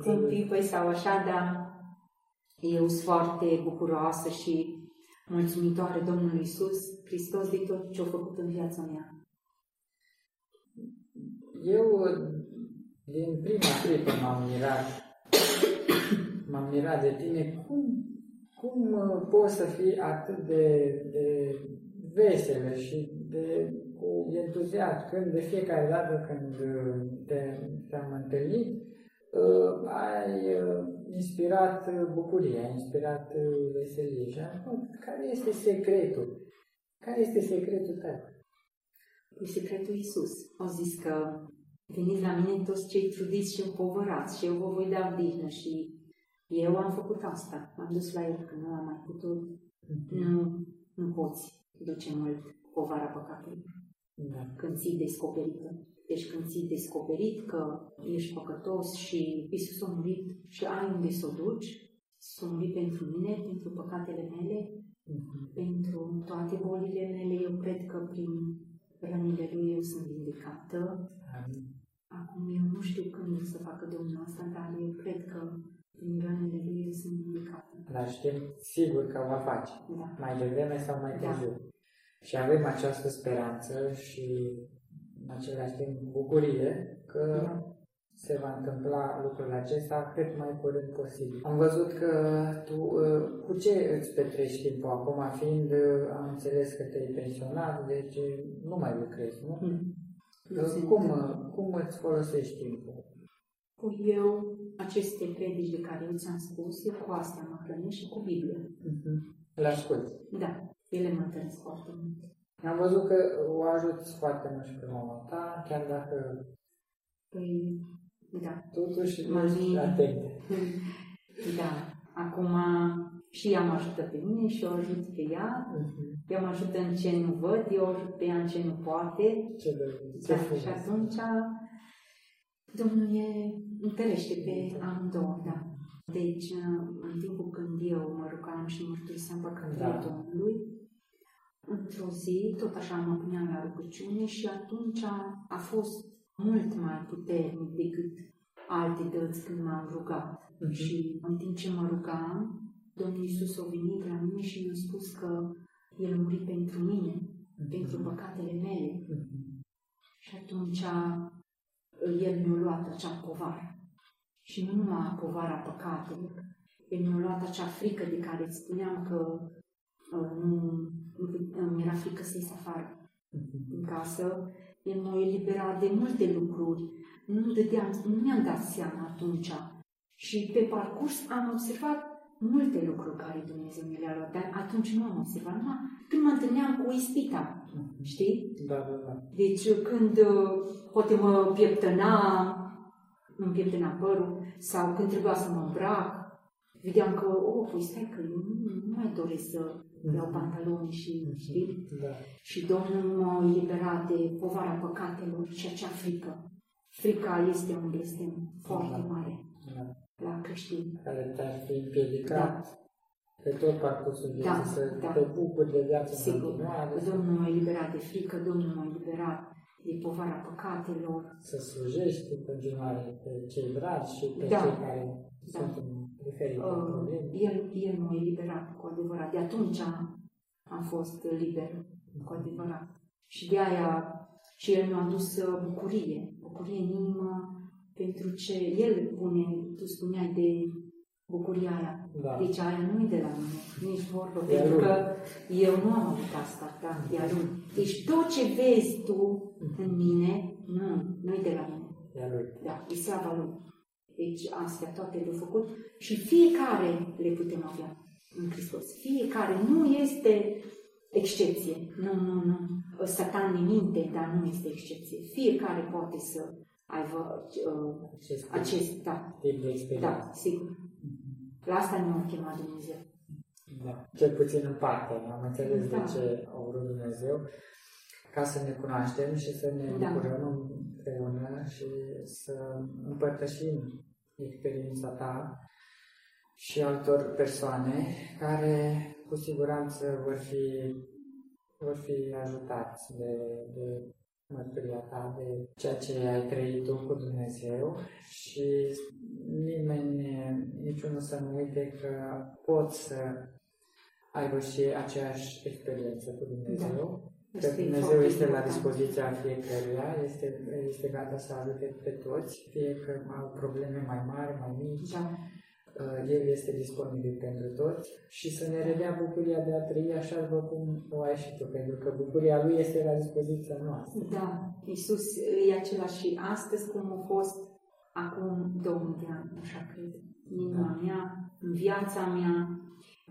un pic, păi, sau așa, dar eu sunt foarte bucuroasă și mulțumitoare Domnului Isus Hristos de tot ce a făcut în viața mea. Eu, din prima clipă m-am mirat, m-am mirat de tine, cum, cum uh, poți să fii atât de, de veselă și de, cu entuziasm când de fiecare dată când uh, te, te-am întâlnit, uh, ai uh, inspirat uh, bucurie, ai inspirat uh, veselie și am spus, care este secretul? Care este secretul tău? E secretul Iisus. Au zis că veniți la mine toți cei trudiți și împovărați și eu vă voi da odihnă și eu am făcut asta. M-am dus la el că nu am mai putut. Nu, nu poți duce mult povara păcatului. Da. Când ții descoperită. Deci când ții descoperit că ești păcătos și Iisus a murit și ai unde să o duci, s-a murit pentru mine, pentru păcatele mele, pentru toate bolile mele, eu cred că prin rănile lui eu sunt vindecată. Amin. Acum eu nu știu când o să facă Domnul asta, dar eu cred că prin rănile lui eu sunt vindecată. Dar știm sigur că va face. Da. Mai devreme sau mai Da. Târziu. Și avem această speranță și în același timp bucurie că Da. se va întâmpla lucrul acesta cât mai curând posibil. Am văzut că tu uh, cu ce îți petreci timpul acum, fiind, uh, am înțeles că te-ai pensionat, deci uh, nu mai lucrezi, nu? Mm. Nu Uh, sunt- Cum, uh, cum îți folosești timpul? Păi eu, aceste predici de care eu ți-am spus, eu cu astea mă hrănesc și cu Biblia. Îl asculti. Da, ele mă întăresc foarte mult. Am văzut că o ajuți foarte mult și pe mama ta, chiar dacă Păi, da. totuși Mami- ești atent. [LAUGHS] Da. Acum și ea mă ajută pe mine și o ajut pe ea. Ea mă ajută în ce nu văd, eu o ajut pe ea în ce nu poate. Ce, de, ce Da, frumos. și atunci Domnul e întărește pe amândouă, da. Deci, în timpul când eu mă rugam și mărturiseam păcatele Da. Domnului, într-o zi, tot așa mă puneam la rugăciune și atunci a fost mult mai puternic decât alte dăți când m-am rugat. Mhm. Și în timp ce mă rugam, Domnul Iisus a venit la mine și mi-a spus că El a murit pentru mine, pentru păcatele mele. Și atunci El mi-a luat acea povară. Și nu numai povara păcatelor, El mi-a luat acea frică de care îți spuneam că uh, nu, nu mi era frică să ies afară în casă. El m-a eliberat de multe lucruri. Nu, dădeam, nu mi-am dat seama atunci. Și pe parcurs am observat multe lucruri care Dumnezeu mi le-a luat, dar atunci nu am observat, numai când mă întâlneam cu ispita, știi? Da, da, da. Deci când uh, poate mă pieptăna, îmi pieptăna părul, sau când trebuia să mă îmbrac, vedeam că, oh, păi stai că eu nu, nu mai doresc să iau pantaloni și, știi? Da. Și Domnul m-a eliberat de povara păcatelor și acea frică. Frica este un blestem foarte mare Da. la creștini. Care te-ar fi împiedicat pe tot parcursul vieții Da, să da. te bucuri de viață în Sigur, continuare, să- Domnul m-a eliberat de frică, Domnul m-a eliberat de povara păcatelor. să slujești în continuare pe cei dragi și pe Da. cei care Da. sunt în diferite Uh, probleme. el, el m-a eliberat cu adevărat. De atunci am fost liber cu adevărat. Și de aia și el mi-a adus uh, bucurie, bucurie în inimă, pentru ce el pune, tu spuneai de bucuria aia. Da. Deci aia nu e de la mine, nici vorbă, E a pentru lui. că eu nu am avut asta, da, e a lui. Deci tot ce vezi tu în mine, nu, nu e de la mine. E a lui. Da, e slava lui. Deci astea toate le-a făcut și fiecare le putem avea în Hristos. Fiecare nu este excepție. Nu, nu, nu. Satan ne minte, dar nu este excepție. Fiecare poate să aibă uh, Acest, acest, da, tip de experiență. da, sigur. La asta ne-a chemat Dumnezeu. Da. Cel puțin în parte. Am înțeles Da. de ce a vrut Dumnezeu ca să ne cunoaștem și să ne Da. bucurăm împreună și să împărtășim experiența ta și altor persoane care cu siguranță vor fi, vor fi ajutați de, de mărturia ta, de ceea ce ai trăit tu cu Dumnezeu și nimeni, niciunul să nu uite că pot să aibă și aceeași experiență cu Dumnezeu. Da. Că Este Dumnezeu foarte este la important. dispoziția fiecăruia, este, este gata să ajute pe toți, fie că au probleme mai mari, mai mici. Da. Uh, El este disponibil pentru toți și să ne redea bucuria de a trăi așa după cum o ai și tu, pentru că bucuria Lui este la dispoziția noastră. Da, Iisus e același și astăzi cum a fost acum 2000 de ani, așa cred. În inima mea, în viața mea,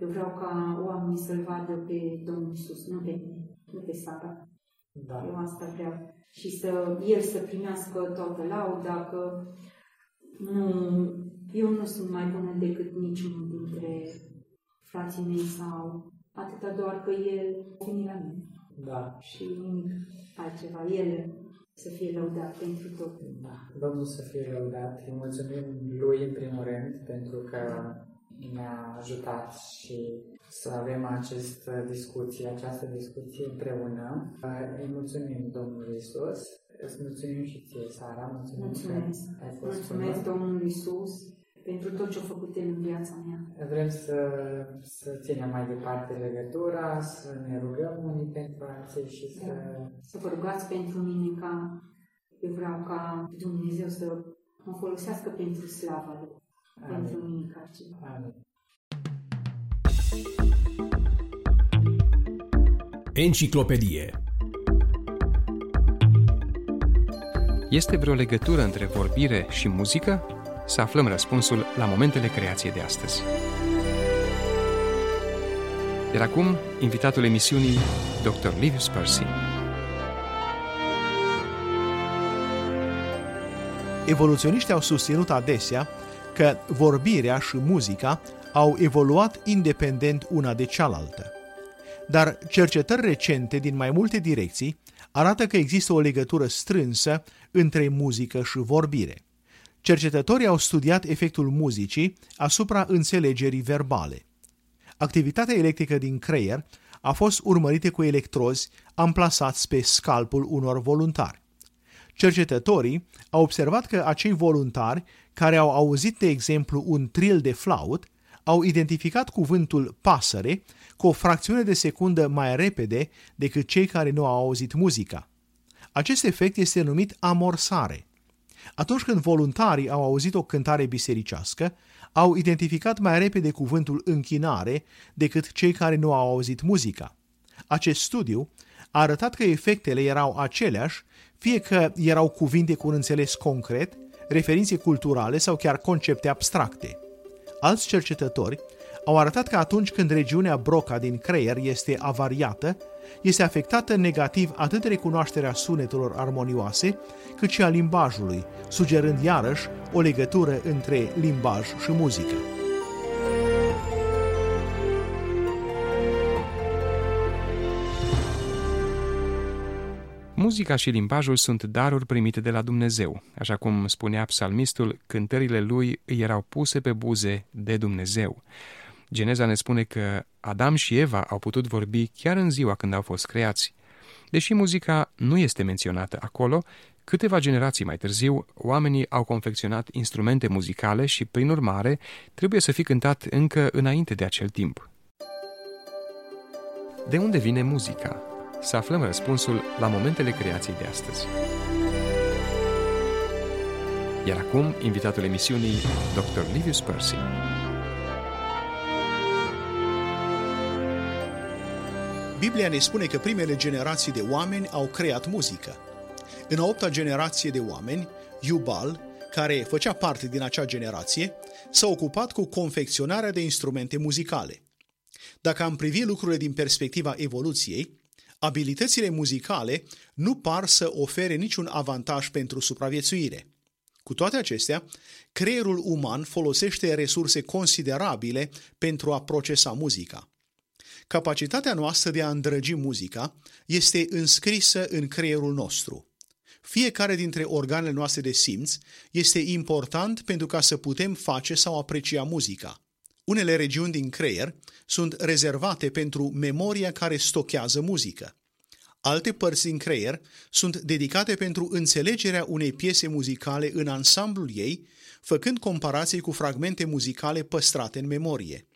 eu vreau ca oamenii să-L vadă pe Domnul Iisus, nu pe mine, nu pe Sara. Da. Eu asta vreau. Și să El să primească toată lauda, că nu, eu nu sunt mai bună decât niciunul dintre frații mei sau atâta doar că El a venit la mine Da. și nimic altceva. El să fie lăudat pentru tot. Da. Domnul să fie lăudat. Îi mulțumim Lui în primul rând pentru că ne-a ajutat și să avem această discuție, această discuție împreună. Îi mulțumim Domnului Isus. Îți mulțumim și ție, Sara. Mulțumim Mulțumesc. că ai fost cu Mulțumesc noi. Domnului Isus pentru tot ce a făcut El în viața mea. Vrem să, să ținem mai departe legătura, să ne rugăm unii pentru alții și să... Să vă rugați pentru mine ca eu vreau ca Dumnezeu să mă folosească pentru slava Lui. Amin. Pentru nimic altceva. Amin. Enciclopedie Este vreo legătură între vorbire și muzică? Să aflăm răspunsul la momentele creației de astăzi. Iar acum, invitatul emisiunii, Dr. Livius Percy. Evoluționiștii au susținut adesea că vorbirea și muzica au evoluat independent una de cealaltă. Dar cercetări recente din mai multe direcții arată că există o legătură strânsă între muzică și vorbire. Cercetătorii au studiat efectul muzicii asupra înțelegerii verbale. Activitatea electrică din creier a fost urmărită cu electrozi amplasați pe scalpul unor voluntari. Cercetătorii au observat că acei voluntari care au auzit, de exemplu, un tril de flaut, au identificat cuvântul pasăre cu o fracțiune de secundă mai repede decât cei care nu au auzit muzica. Acest efect este numit amorsare. Atunci când voluntarii au auzit o cântare bisericească, au identificat mai repede cuvântul închinare decât cei care nu au auzit muzica. Acest studiu a arătat că efectele erau aceleași, fie că erau cuvinte cu un înțeles concret, referințe culturale sau chiar concepte abstracte. Alți cercetători au arătat că atunci când regiunea Broca din creier este avariată, este afectată negativ atât recunoașterea sunetelor armonioase, cât și a limbajului, sugerând iarăși o legătură între limbaj și muzică. Muzica și limbajul sunt daruri primite de la Dumnezeu. Așa cum spunea psalmistul, cântările lui îi erau puse pe buze de Dumnezeu. Geneza ne spune că Adam și Eva au putut vorbi chiar în ziua când au fost creați. Deși muzica nu este menționată acolo, câteva generații mai târziu, oamenii au confecționat instrumente muzicale și, prin urmare, trebuie să fi cântat încă înainte de acel timp. De unde vine muzica? Să aflăm răspunsul la momentele creației de astăzi. Iar acum, invitatul emisiunii, Dr. Livius Percy. Biblia ne spune că primele generații de oameni au creat muzică. În a opta generație de oameni, Iubal, care făcea parte din acea generație, s-a ocupat cu confecționarea de instrumente muzicale. Dacă am privi lucrurile din perspectiva evoluției, abilitățile muzicale nu par să ofere niciun avantaj pentru supraviețuire. Cu toate acestea, creierul uman folosește resurse considerabile pentru a procesa muzica. Capacitatea noastră de a îndrăgi muzica este înscrisă în creierul nostru. Fiecare dintre organele noastre de simț este important pentru ca să putem face sau aprecia muzica. Unele regiuni din creier sunt rezervate pentru memoria care stochează muzică. Alte părți din creier sunt dedicate pentru înțelegerea unei piese muzicale în ansamblul ei, făcând comparații cu fragmente muzicale păstrate în memorie.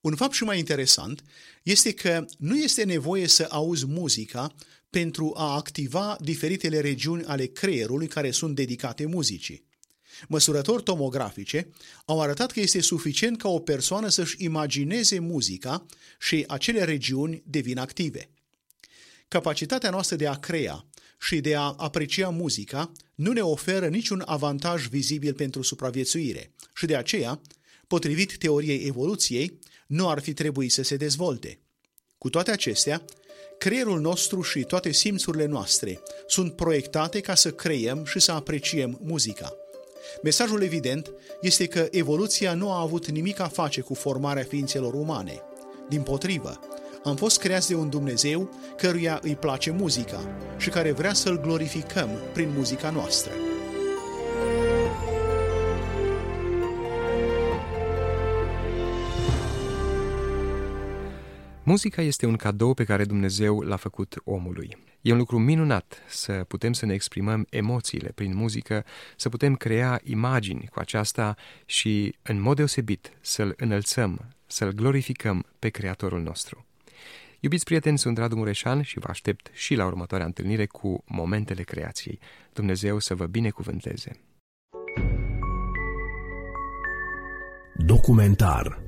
Un fapt și mai interesant este că nu este nevoie să auzi muzica pentru a activa diferitele regiuni ale creierului care sunt dedicate muzicii. Măsurători tomografice au arătat că este suficient ca o persoană să-și imagineze muzica și acele regiuni devin active. Capacitatea noastră de a crea și de a aprecia muzica nu ne oferă niciun avantaj vizibil pentru supraviețuire și de aceea, potrivit teoriei evoluției, nu ar fi trebuit să se dezvolte. Cu toate acestea, creierul nostru și toate simțurile noastre sunt proiectate ca să creăm și să apreciem muzica. Mesajul evident este că evoluția nu a avut nimic a face cu formarea ființelor umane. Din potrivă, am fost creați de un Dumnezeu căruia îi place muzica și care vrea să-L glorificăm prin muzica noastră. Muzica este un cadou pe care Dumnezeu l-a făcut omului. E un lucru minunat să putem să ne exprimăm emoțiile prin muzică, să putem crea imagini cu aceasta și, în mod deosebit, să-L înălțăm, să-L glorificăm pe Creatorul nostru. Iubiți prieteni, sunt Radu Mureșan și vă aștept și la următoarea întâlnire cu Momentele Creației. Dumnezeu să vă binecuvânteze! Documentar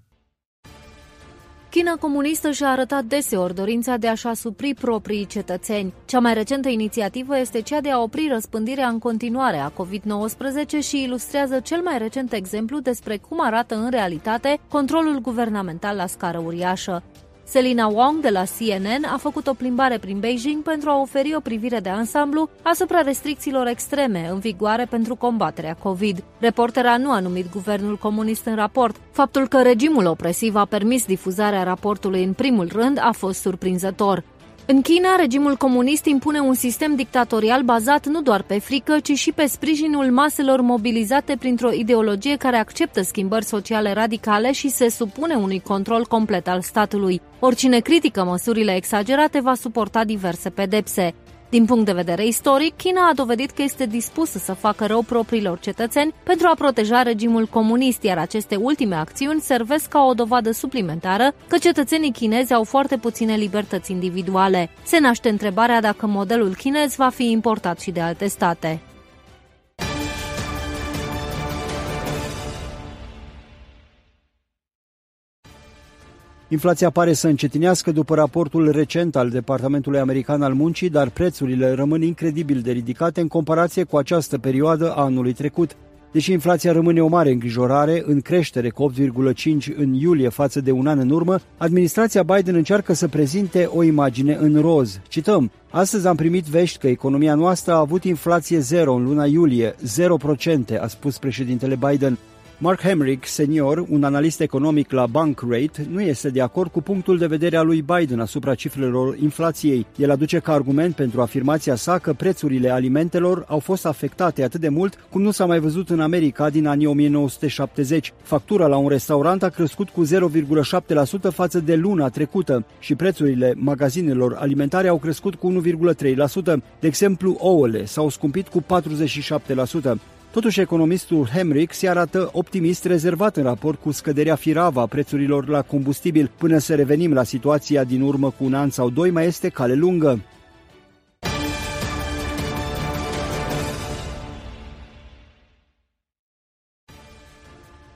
China comunistă și-a arătat deseori dorința de a-și asupri proprii cetățeni. Cea mai recentă inițiativă este cea de a opri răspândirea în continuare a COVID-19 și ilustrează cel mai recent exemplu despre cum arată în realitate controlul guvernamental la scară uriașă. Selina Wong de la CNN a făcut o plimbare prin Beijing pentru a oferi o privire de ansamblu asupra restricțiilor extreme în vigoare pentru combaterea COVID. Reportera nu a numit guvernul comunist în raport. Faptul că regimul opresiv a permis difuzarea raportului în primul rând a fost surprinzător. În China, regimul comunist impune un sistem dictatorial bazat nu doar pe frică, ci și pe sprijinul maselor mobilizate printr-o ideologie care acceptă schimbări sociale radicale și se supune unui control complet al statului. Oricine critică măsurile exagerate va suporta diverse pedepse. Din punct de vedere istoric, China a dovedit că este dispusă să facă rău propriilor cetățeni pentru a proteja regimul comunist, iar aceste ultime acțiuni servesc ca o dovadă suplimentară că cetățenii chinezi au foarte puține libertăți individuale. Se naște întrebarea dacă modelul chinez va fi importat și de alte state. Inflația pare să încetinească după raportul recent al Departamentului American al Muncii, dar prețurile rămân incredibil de ridicate în comparație cu această perioadă a anului trecut. Deși inflația rămâne o mare îngrijorare, în creștere cu 8,5 în iulie față de un an în urmă, administrația Biden încearcă să prezinte o imagine în roz. Cităm, Astăzi am primit vești că economia noastră a avut inflație zero în luna iulie, 0%, a spus președintele Biden. Mark Hemrick, senior, un analist economic la Bankrate, nu este de acord cu punctul de vedere al lui Biden asupra cifrelor inflației. El aduce ca argument pentru afirmația sa că prețurile alimentelor au fost afectate atât de mult cum nu s-a mai văzut în America din anii 1970. Factura la un restaurant a crescut cu 0,7% față de luna trecută și prețurile magazinelor alimentare au crescut cu 1,3%. De exemplu, ouăle s-au scumpit cu 47%. Totuși, economistul Hemrick se arată optimist rezervat în raport cu scăderea firavă a prețurilor la combustibil. Până să revenim la situația din urmă cu un an sau doi, mai este cale lungă.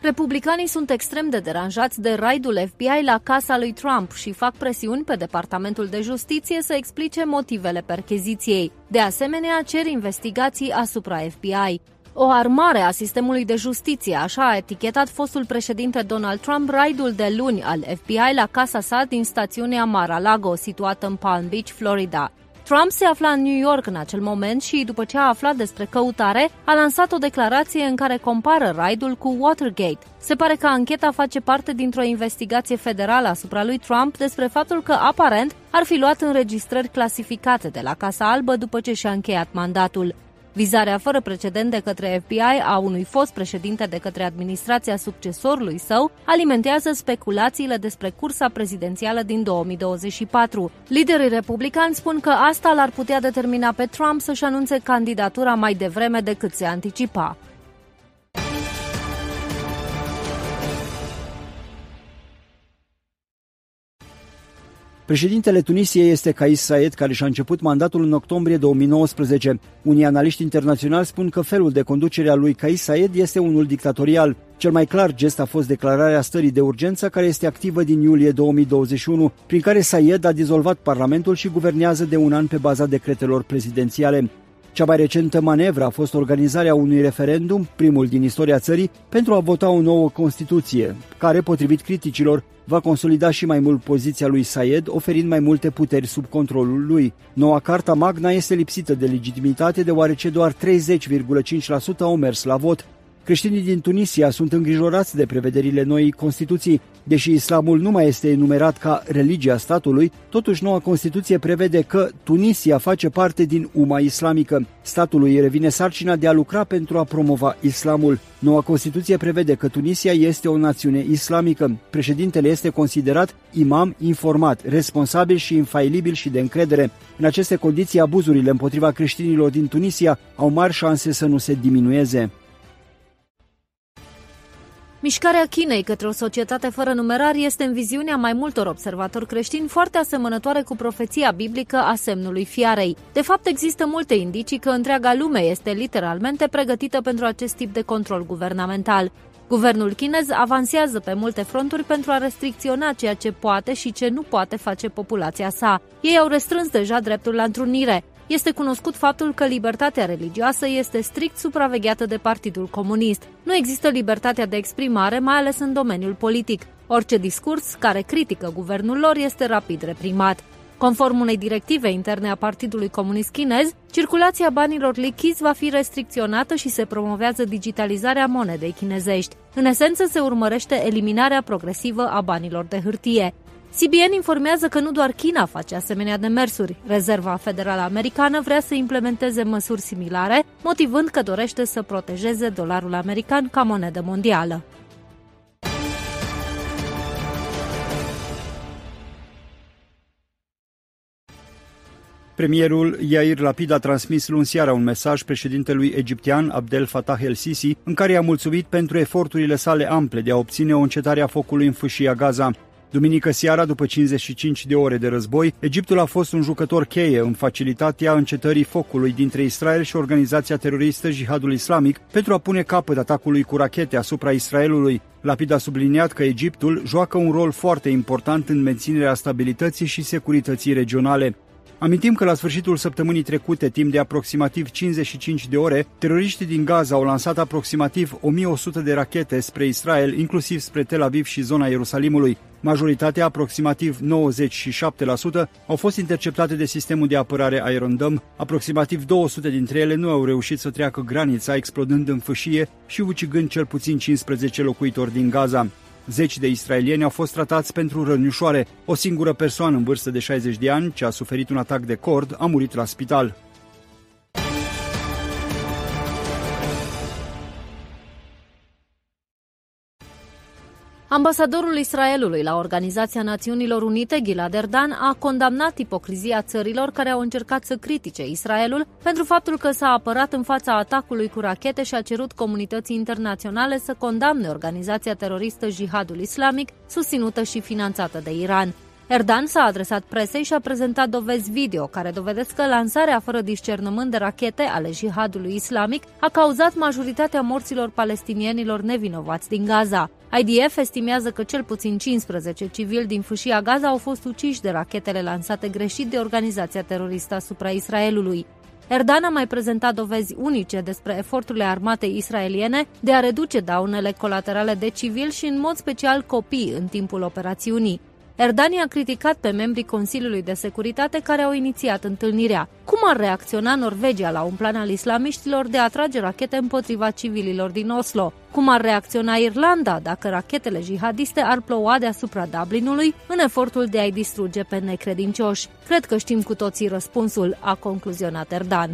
Republicanii sunt extrem de deranjați de raidul FBI la casa lui Trump și fac presiuni pe Departamentul de Justiție să explice motivele percheziției. De asemenea, cer investigații asupra FBI. O armare a sistemului de justiție, așa a etichetat fostul președinte Donald Trump raidul de luni al FBI la casa sa din stațiunea Mar-a-Lago, situată în Palm Beach, Florida. Trump se afla în New York în acel moment și, după ce a aflat despre căutare, a lansat o declarație în care compară raidul cu Watergate. Se pare că ancheta face parte dintr-o investigație federală asupra lui Trump despre faptul că, aparent, ar fi luat înregistrări clasificate de la Casa Albă după ce și-a încheiat mandatul. Vizarea fără precedent de către FBI a unui fost președinte de către administrația succesorului său alimentează speculațiile despre cursa prezidențială din 2024. Liderii republicani spun că asta l-ar putea determina pe Trump să-și anunțe candidatura mai devreme decât se anticipa. Președintele Tunisiei este Kais Saed, care și-a început mandatul în octombrie 2019. Unii analiști internaționali spun că felul de conducere a lui Kais Saed este unul dictatorial. Cel mai clar gest a fost declararea stării de urgență care este activă din iulie 2021, prin care Saed a dizolvat Parlamentul și guvernează de un an pe baza decretelor prezidențiale. Cea mai recentă manevră a fost organizarea unui referendum, primul din istoria țării, pentru a vota o nouă Constituție, care, potrivit criticilor, va consolida și mai mult poziția lui Sayed, oferind mai multe puteri sub controlul lui. Noua Carta Magna este lipsită de legitimitate deoarece doar 30,5% au mers la vot, Creștinii din Tunisia sunt îngrijorați de prevederile noii Constituții. Deși islamul nu mai este enumerat ca religia statului, totuși noua Constituție prevede că Tunisia face parte din UMA islamică. Statului revine sarcina de a lucra pentru a promova islamul. Noua Constituție prevede că Tunisia este o națiune islamică. Președintele este considerat imam informat, responsabil și infailibil și de încredere. În aceste condiții, abuzurile împotriva creștinilor din Tunisia au mari șanse să nu se diminueze. Mișcarea Chinei către o societate fără numerar este în viziunea mai multor observatori creștini foarte asemănătoare cu profeția biblică a semnului fiarei. De fapt, există multe indicii că întreaga lume este literalmente pregătită pentru acest tip de control guvernamental. Guvernul chinez avansează pe multe fronturi pentru a restricționa ceea ce poate și ce nu poate face populația sa. Ei au restrâns deja dreptul la întrunire. Este cunoscut faptul că libertatea religioasă este strict supravegheată de Partidul Comunist. Nu există libertatea de exprimare, mai ales în domeniul politic. Orice discurs care critică guvernul lor este rapid reprimat. Conform unei directive interne a Partidului Comunist Chinez, circulația banilor lichizi va fi restricționată și se promovează digitalizarea monedei chinezești. În esență, se urmărește eliminarea progresivă a banilor de hârtie. CBN informează că nu doar China face asemenea demersuri. Rezerva Federală Americană vrea să implementeze măsuri similare, motivând că dorește să protejeze dolarul american ca monedă mondială. Premierul Yair Lapid a transmis luni seara un mesaj președintelui egiptean Abdel Fattah el-Sisi în care i-a mulțumit pentru eforturile sale ample de a obține o încetare a focului în fâșia Gaza. Duminică seara, după 55 de ore de război, Egiptul a fost un jucător cheie în facilitatea încetării focului dintre Israel și organizația teroristă Jihadul Islamic pentru a pune capăt atacului cu rachete asupra Israelului. Lapid a subliniat că Egiptul joacă un rol foarte important în menținerea stabilității și securității regionale. Amintim că la sfârșitul săptămânii trecute, timp de aproximativ 55 de ore, teroriștii din Gaza au lansat aproximativ 1100 de rachete spre Israel, inclusiv spre Tel Aviv și zona Ierusalimului. Majoritatea, aproximativ 97%, au fost interceptate de sistemul de apărare Iron Dome. Aproximativ 200 dintre ele nu au reușit să treacă granița, explodând în fâșie și ucigând cel puțin 15 locuitori din Gaza. Zeci de israelieni au fost tratați pentru răni ușoare. O singură persoană în vârstă de 60 de ani, ce a suferit un atac de cord, a murit la spital. Ambasadorul Israelului la Organizația Națiunilor Unite, Gilad Erdan, a condamnat ipocrizia țărilor care au încercat să critique Israelul pentru faptul că s-a apărat în fața atacului cu rachete și a cerut comunității internaționale să condamne organizația teroristă Jihadul Islamic, susținută și finanțată de Iran. Erdan s-a adresat presei și a prezentat dovezi video care dovedesc că lansarea fără discernământ de rachete ale jihadului islamic a cauzat majoritatea morților palestinienilor nevinovați din Gaza. IDF estimează că cel puțin 15 civili din fâșia Gaza au fost uciși de rachetele lansate greșit de organizația teroristă asupra Israelului. Erdan a mai prezentat dovezi unice despre eforturile armatei israeliene de a reduce daunele colaterale de civili și în mod special copii în timpul operațiunii. Erdani a criticat pe membrii Consiliului de Securitate care au inițiat întâlnirea. Cum ar reacționa Norvegia la un plan al islamiștilor de a trage rachete împotriva civililor din Oslo? Cum ar reacționa Irlanda dacă rachetele jihadiste ar ploua deasupra Dublinului în efortul de a-i distruge pe necredincioși? Cred că știm cu toții răspunsul, a concluzionat Erdan.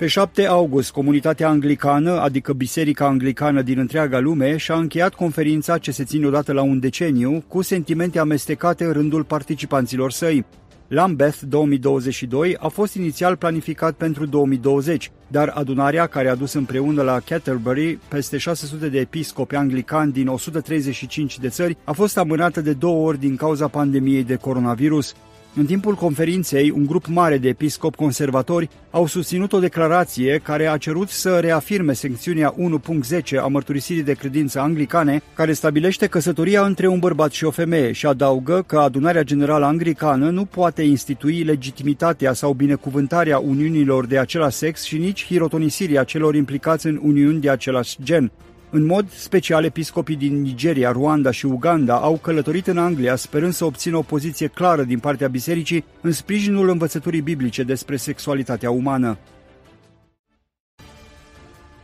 Pe 7 august, comunitatea anglicană, adică Biserica Anglicană din întreaga lume, și-a încheiat conferința ce se ține odată la un deceniu, cu sentimente amestecate în rândul participanților săi. Lambeth 2022 a fost inițial planificat pentru 2020, dar adunarea care a dus împreună la Canterbury peste 600 de episcopi anglicani din 135 de țări a fost amânată de două ori din cauza pandemiei de coronavirus. În timpul conferinței, un grup mare de episcopi conservatori au susținut o declarație care a cerut să reafirme secțiunea 1.10 a mărturisirii de credință anglicane, care stabilește căsătoria între un bărbat și o femeie și adaugă că adunarea generală anglicană nu poate institui legitimitatea sau binecuvântarea uniunilor de același sex și nici hirotonisirea celor implicați în uniuni de același gen. În mod special, episcopii din Nigeria, Ruanda și Uganda au călătorit în Anglia sperând să obțină o poziție clară din partea bisericii în sprijinul învățăturii biblice despre sexualitatea umană.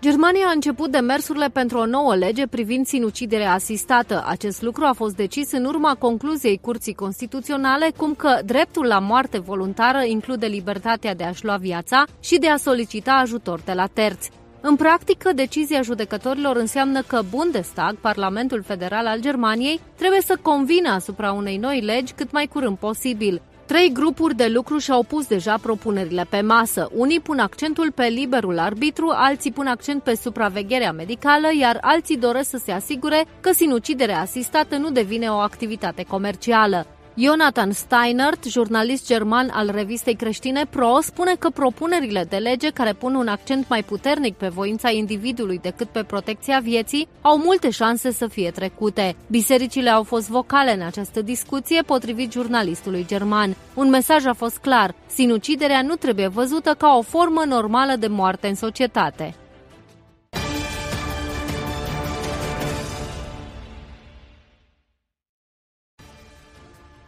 Germania a început demersurile pentru o nouă lege privind sinuciderea asistată. Acest lucru a fost decis în urma concluziei Curții Constituționale, cum că dreptul la moarte voluntară include libertatea de a-și lua viața și de a solicita ajutor de la terți. În practică, decizia judecătorilor înseamnă că Bundestag, Parlamentul Federal al Germaniei, trebuie să convină asupra unei noi legi cât mai curând posibil. Trei grupuri de lucru și-au pus deja propunerile pe masă. Unii pun accentul pe liberul arbitru, alții pun accent pe supravegherea medicală, iar alții doresc să se asigure că sinuciderea asistată nu devine o activitate comercială. Jonathan Steinert, jurnalist german al revistei creștine Pro, spune că propunerile de lege care pun un accent mai puternic pe voința individului decât pe protecția vieții au multe șanse să fie trecute. Bisericile au fost vocale în această discuție, potrivit jurnalistului german. Un mesaj a fost clar: sinuciderea nu trebuie văzută ca o formă normală de moarte în societate.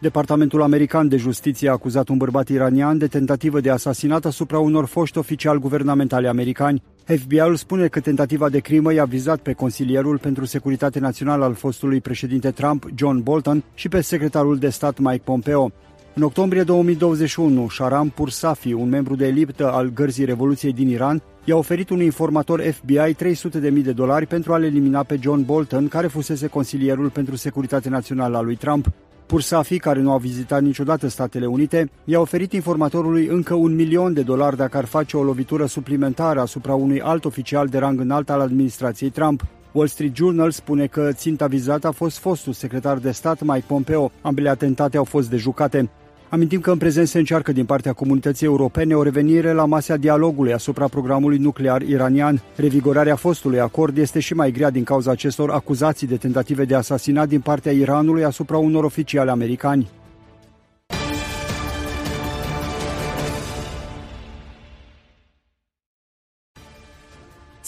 Departamentul American de Justiție a acuzat un bărbat iranian de tentativă de asasinat asupra unor foști oficiali guvernamentali americani. FBI-ul spune că tentativa de crimă i-a vizat pe consilierul pentru securitate națională al fostului președinte Trump, John Bolton, și pe secretarul de stat Mike Pompeo. În octombrie 2021, Sharam Pursafi, un membru de elită al gărzii Revoluției din Iran, i-a oferit un informator FBI 300.000 de dolari pentru a-l elimina pe John Bolton, care fusese consilierul pentru securitate națională al lui Trump. Pursafi, care nu a vizitat niciodată Statele Unite, i-a oferit informatorului încă un milion de dolari dacă ar face o lovitură suplimentară asupra unui alt oficial de rang înalt al administrației Trump. Wall Street Journal spune că ținta vizată a fost fostul secretar de stat Mike Pompeo. Ambele atentate au fost dejucate. Amintim că în prezent se încearcă din partea comunității europene o revenire la masa dialogului asupra programului nuclear iranian. Revigorarea fostului acord este și mai grea din cauza acestor acuzații de tentative de asasinat din partea Iranului asupra unor oficiali americani.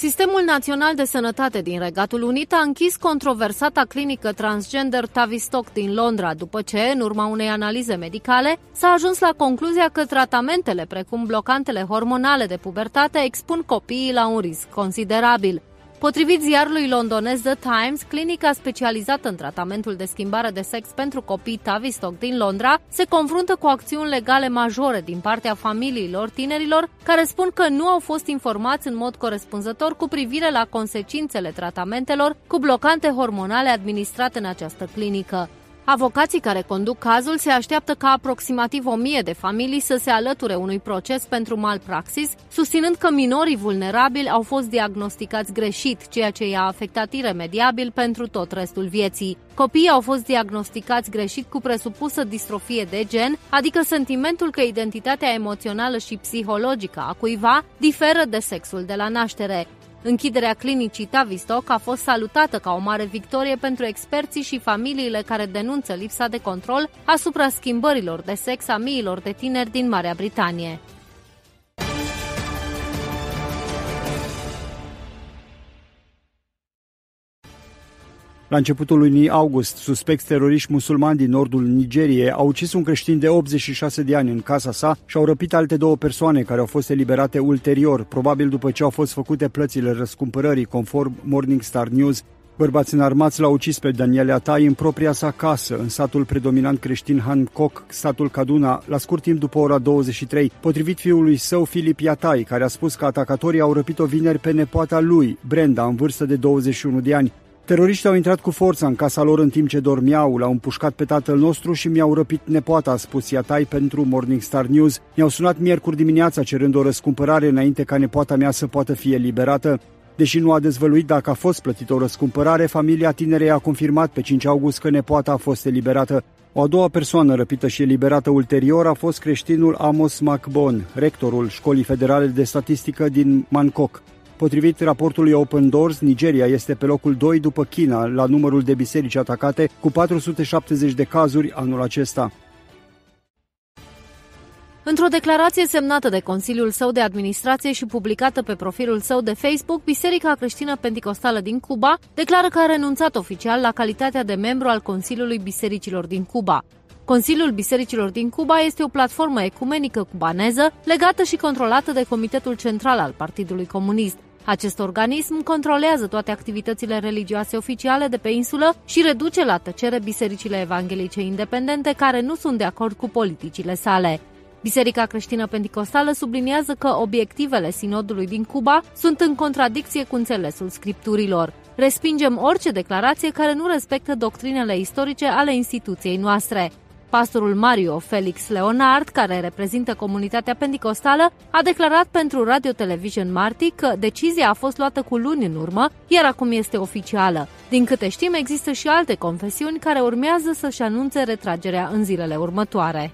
Sistemul Național de Sănătate din Regatul Unit a închis controversata clinică transgender Tavistock din Londra, după ce, în urma unei analize medicale, s-a ajuns la concluzia că tratamentele precum blocantele hormonale de pubertate expun copiii la un risc considerabil. Potrivit ziarului londonez The Times, clinica specializată în tratamentul de schimbare de sex pentru copii Tavistock din Londra se confruntă cu acțiuni legale majore din partea familiilor tinerilor care spun că nu au fost informați în mod corespunzător cu privire la consecințele tratamentelor cu blocante hormonale administrate în această clinică. Avocații care conduc cazul se așteaptă ca aproximativ o mie de familii să se alăture unui proces pentru malpraxis, susținând că minorii vulnerabili au fost diagnosticați greșit, ceea ce i-a afectat iremediabil pentru tot restul vieții. Copiii au fost diagnosticați greșit cu presupusă distrofie de gen, adică sentimentul că identitatea emoțională și psihologică a cuiva diferă de sexul de la naștere. Închiderea clinicii Tavistock a fost salutată ca o mare victorie pentru experții și familiile care denunță lipsa de control asupra schimbărilor de sex a miilor de tineri din Marea Britanie. La începutul lunii august, suspecți teroriști musulmani din nordul Nigeriei au ucis un creștin de 86 de ani în casa sa și au răpit alte două persoane care au fost eliberate ulterior, probabil după ce au fost făcute plățile răscumpărării, conform Morning Star News. Bărbați înarmați l-au ucis pe Daniel Atai în propria sa casă, în satul predominant creștin Hancock, statul Kaduna, la scurt timp după ora 23, potrivit fiului său Filip Iatai, care a spus că atacatorii au răpit-o vineri pe nepoata lui, Brenda, în vârstă de 21 de ani. Teroriștii au intrat cu forța în casa lor în timp ce dormeau, l-au împușcat pe tatăl nostru și mi-au răpit nepoata, a spus Iatai pentru Morning Star News. Mi-au sunat miercuri dimineața cerând o răscumpărare înainte ca nepoata mea să poată fi eliberată. Deși nu a dezvăluit dacă a fost plătită o răscumpărare, familia tinerei a confirmat pe 5 august că nepoata a fost eliberată. O a doua persoană răpită și eliberată ulterior a fost creștinul Amos McBon, rectorul Școlii Federale de Statistică din Bangkok. Potrivit raportului Open Doors, Nigeria este pe locul 2 după China la numărul de biserici atacate, cu 470 de cazuri anul acesta. Într-o declarație semnată de Consiliul său de Administrație și publicată pe profilul său de Facebook, Biserica Creștină Pentecostală din Cuba declară că a renunțat oficial la calitatea de membru al Consiliului Bisericilor din Cuba. Consiliul Bisericilor din Cuba este o platformă ecumenică cubaneză legată și controlată de Comitetul Central al Partidului Comunist. Acest organism controlează toate activitățile religioase oficiale de pe insulă și reduce la tăcere bisericile evanghelice independente care nu sunt de acord cu politicile sale. Biserica creștină pentecostală subliniază că obiectivele sinodului din Cuba sunt în contradicție cu înțelesul scripturilor. Respingem orice declarație care nu respectă doctrinele istorice ale instituției noastre. Pastorul Mario Felix Leonard, care reprezintă comunitatea pentecostală, a declarat pentru Radio Television Marti că decizia a fost luată cu luni în urmă, iar acum este oficială. Din câte știm, există și alte confesiuni care urmează să-și anunțe retragerea în zilele următoare.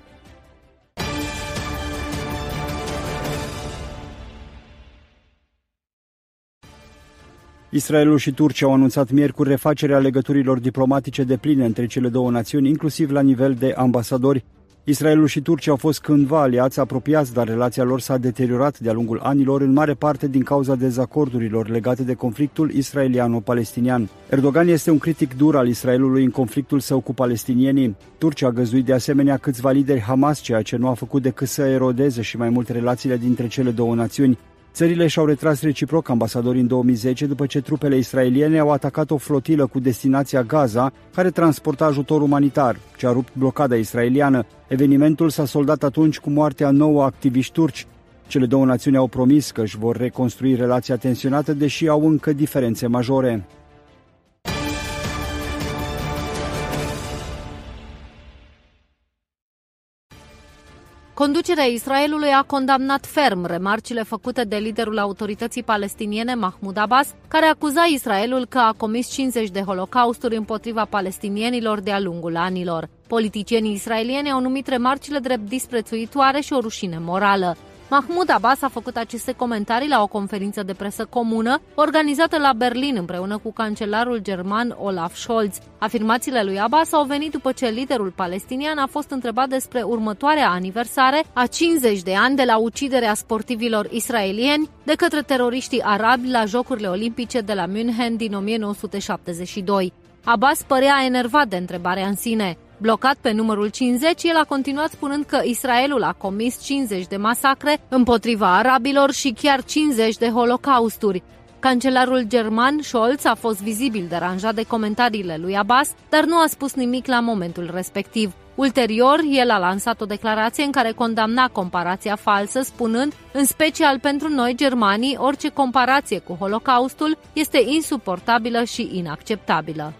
Israelul și Turcia au anunțat miercuri refacerea legăturilor diplomatice de pline între cele două națiuni, inclusiv la nivel de ambasadori. Israelul și Turcia au fost cândva aliați apropiați, dar relația lor s-a deteriorat de-a lungul anilor, în mare parte din cauza dezacordurilor legate de conflictul israeliano-palestinian. Erdogan este un critic dur al Israelului în conflictul său cu palestinienii. Turcia a găzuit de asemenea câțiva lideri Hamas, ceea ce nu a făcut decât să erodeze și mai mult relațiile dintre cele două națiuni. Țările și-au retras reciproc ambasadorii în 2010 după ce trupele israeliene au atacat o flotilă cu destinația Gaza, care transporta ajutor umanitar, ce a rupt blocada israeliană. Evenimentul s-a soldat atunci cu moartea nouă activiști turci. Cele două națiuni au promis că își vor reconstrui relația tensionată, deși au încă diferențe majore. Conducerea Israelului a condamnat ferm remarcile făcute de liderul autorității palestiniene Mahmoud Abbas, care acuza Israelul că a comis 50 de holocausturi împotriva palestinienilor de-a lungul anilor. Politicienii israelieni au numit remarcile drept disprețuitoare și o rușine morală. Mahmoud Abbas a făcut aceste comentarii la o conferință de presă comună organizată la Berlin împreună cu cancelarul german Olaf Scholz. Afirmațiile lui Abbas au venit după ce liderul palestinian a fost întrebat despre următoarea aniversare a 50 de ani de la uciderea sportivilor israelieni de către teroriștii arabi la Jocurile Olimpice de la München din 1972. Abbas părea enervat de întrebarea în sine. Blocat pe numărul 50, el a continuat spunând că Israelul a comis 50 de masacre împotriva arabilor și chiar 50 de holocausturi. Cancelarul german Scholz a fost vizibil deranjat de comentariile lui Abbas, dar nu a spus nimic la momentul respectiv. Ulterior, el a lansat o declarație în care condamna comparația falsă, spunând, în special pentru noi germanii, orice comparație cu Holocaustul este insuportabilă și inacceptabilă.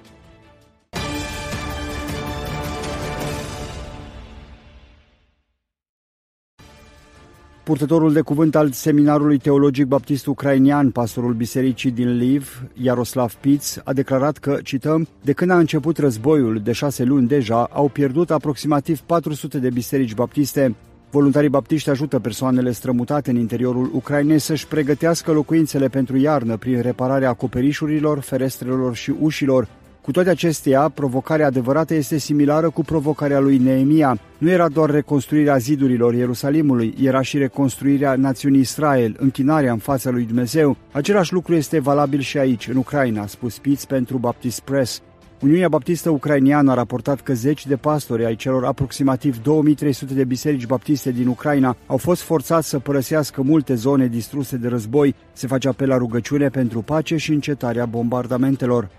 Purtătorul de cuvânt al Seminarului Teologic Baptist Ucrainian, pastorul bisericii din Liv, Iaroslav Piț, a declarat că, cităm, de când a început războiul, de șase luni deja, au pierdut aproximativ 400 de biserici baptiste. Voluntarii baptiști ajută persoanele strămutate în interiorul Ucrainei să-și pregătească locuințele pentru iarnă prin repararea acoperișurilor, ferestrelor și ușilor, cu toate acestea, provocarea adevărată este similară cu provocarea lui Neemia. Nu era doar reconstruirea zidurilor Ierusalimului, era și reconstruirea națiunii Israel, închinarea în fața lui Dumnezeu. Același lucru este valabil și aici, în Ucraina, a spus Pitts pentru Baptist Press. Uniunea Baptistă Ucrainiană a raportat că zeci de pastori ai celor aproximativ 2300 de biserici baptiste din Ucraina au fost forțați să părăsească multe zone distruse de război. Se face apel la rugăciune pentru pace și încetarea bombardamentelor.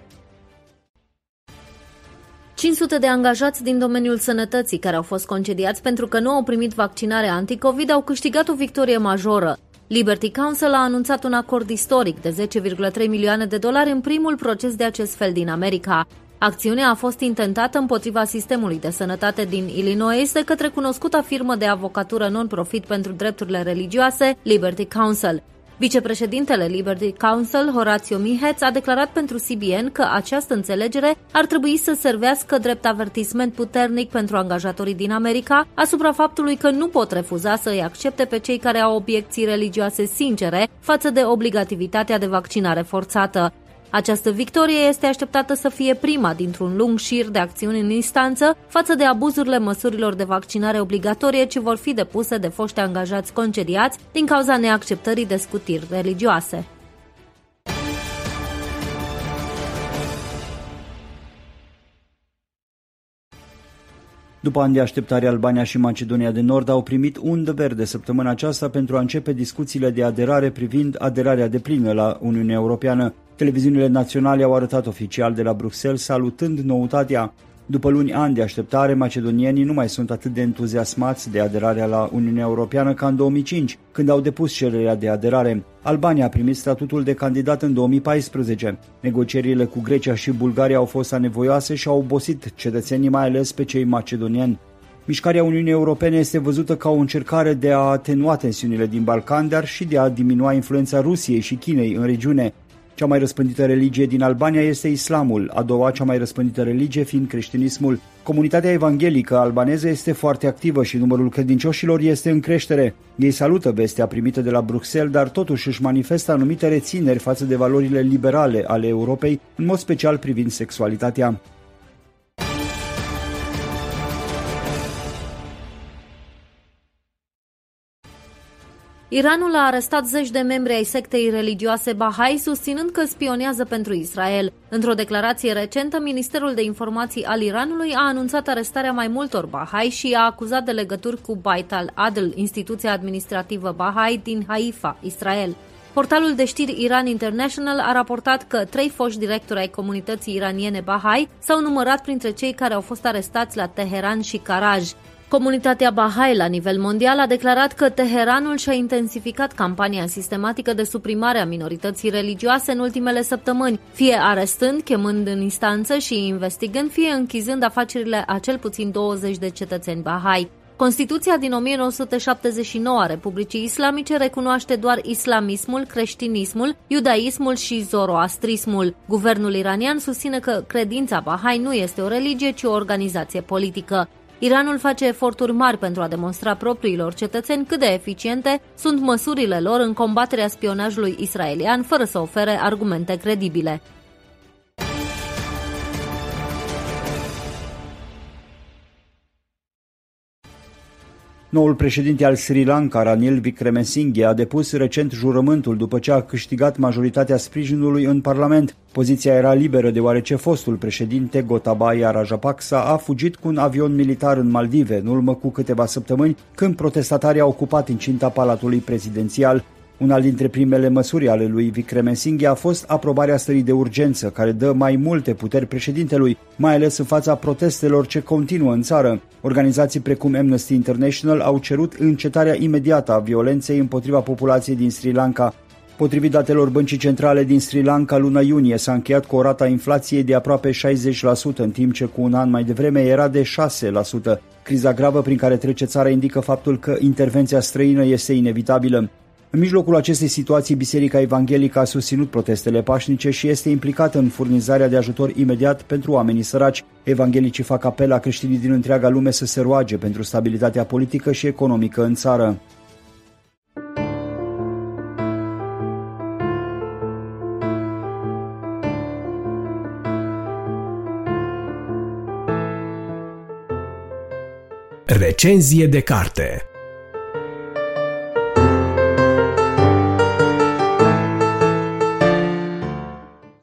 500 de angajați din domeniul sănătății care au fost concediați pentru că nu au primit vaccinare anticovid au câștigat o victorie majoră. Liberty Council a anunțat un acord istoric de 10,3 milioane de dolari în primul proces de acest fel din America. Acțiunea a fost intentată împotriva sistemului de sănătate din Illinois de către cunoscuta firmă de avocatură non-profit pentru drepturile religioase, Liberty Council. Vicepreședintele Liberty Council, Horatio Miheț, a declarat pentru CBN că această înțelegere ar trebui să servească drept avertisment puternic pentru angajatorii din America asupra faptului că nu pot refuza să îi accepte pe cei care au obiecții religioase sincere față de obligativitatea de vaccinare forțată. Această victorie este așteptată să fie prima dintr-un lung șir de acțiuni în instanță față de abuzurile măsurilor de vaccinare obligatorie ce vor fi depuse de foști angajați concediați din cauza neacceptării de scutiri religioase. După ani de așteptare, Albania și Macedonia de Nord au primit undă verde săptămâna aceasta pentru a începe discuțiile de aderare privind aderarea de plină la Uniunea Europeană. Televiziunile naționale au arătat oficial de la Bruxelles salutând noutatea. După luni ani de așteptare, macedonienii nu mai sunt atât de entuziasmați de aderarea la Uniunea Europeană ca în 2005, când au depus cererea de aderare. Albania a primit statutul de candidat în 2014. Negocierile cu Grecia și Bulgaria au fost anevoioase și au obosit cetățenii, mai ales pe cei macedonieni. Mișcarea Uniunii Europene este văzută ca o încercare de a atenua tensiunile din Balcan, dar și de a diminua influența Rusiei și Chinei în regiune. Cea mai răspândită religie din Albania este islamul, a doua cea mai răspândită religie fiind creștinismul. Comunitatea evanghelică albaneză este foarte activă și numărul credincioșilor este în creștere. Ei salută vestea primită de la Bruxelles, dar totuși își manifestă anumite rețineri față de valorile liberale ale Europei, în mod special privind sexualitatea. Iranul a arestat zeci de membri ai sectei religioase Bahai, susținând că spionează pentru Israel. Într-o declarație recentă, Ministerul de Informații al Iranului a anunțat arestarea mai multor Bahai și a acuzat de legături cu Bait al-Adl, instituția administrativă Bahai din Haifa, Israel. Portalul de știri Iran International a raportat că trei foști directori ai comunității iraniene Bahai s-au numărat printre cei care au fost arestați la Teheran și Karaj. Comunitatea Bahai la nivel mondial a declarat că Teheranul și-a intensificat campania sistematică de suprimare a minorității religioase în ultimele săptămâni, fie arestând, chemând în instanță și investigând, fie închizând afacerile a cel puțin 20 de cetățeni Bahai. Constituția din 1979 a Republicii Islamice recunoaște doar islamismul, creștinismul, iudaismul și zoroastrismul. Guvernul iranian susține că credința Bahai nu este o religie, ci o organizație politică. Iranul face eforturi mari pentru a demonstra propriilor cetățeni cât de eficiente sunt măsurile lor în combaterea spionajului israelian, fără să ofere argumente credibile. Noul președinte al Sri Lanka, Ranil Wickremesinghe, a depus recent jurământul după ce a câștigat majoritatea sprijinului în Parlament. Poziția era liberă deoarece fostul președinte Gotabaya Rajapaksa a fugit cu un avion militar în Maldive în urmă cu câteva săptămâni când protestatarii au ocupat incinta palatului prezidențial. Una dintre primele măsuri ale lui Vikremesinghe a fost aprobarea stării de urgență, care dă mai multe puteri președintelui, mai ales în fața protestelor ce continuă în țară. Organizații precum Amnesty International au cerut încetarea imediată a violenței împotriva populației din Sri Lanka. Potrivit datelor Băncii Centrale din Sri Lanka, luna iunie s-a încheiat cu o rata inflației de aproape 60%, în timp ce cu un an mai devreme era de 6%. Criza gravă prin care trece țara indică faptul că intervenția străină este inevitabilă. În mijlocul acestei situații, Biserica Evanghelică a susținut protestele pașnice și este implicată în furnizarea de ajutor imediat pentru oamenii săraci. Evanghelicii fac apel la creștinii din întreaga lume să se roage pentru stabilitatea politică și economică în țară. Recenzie de carte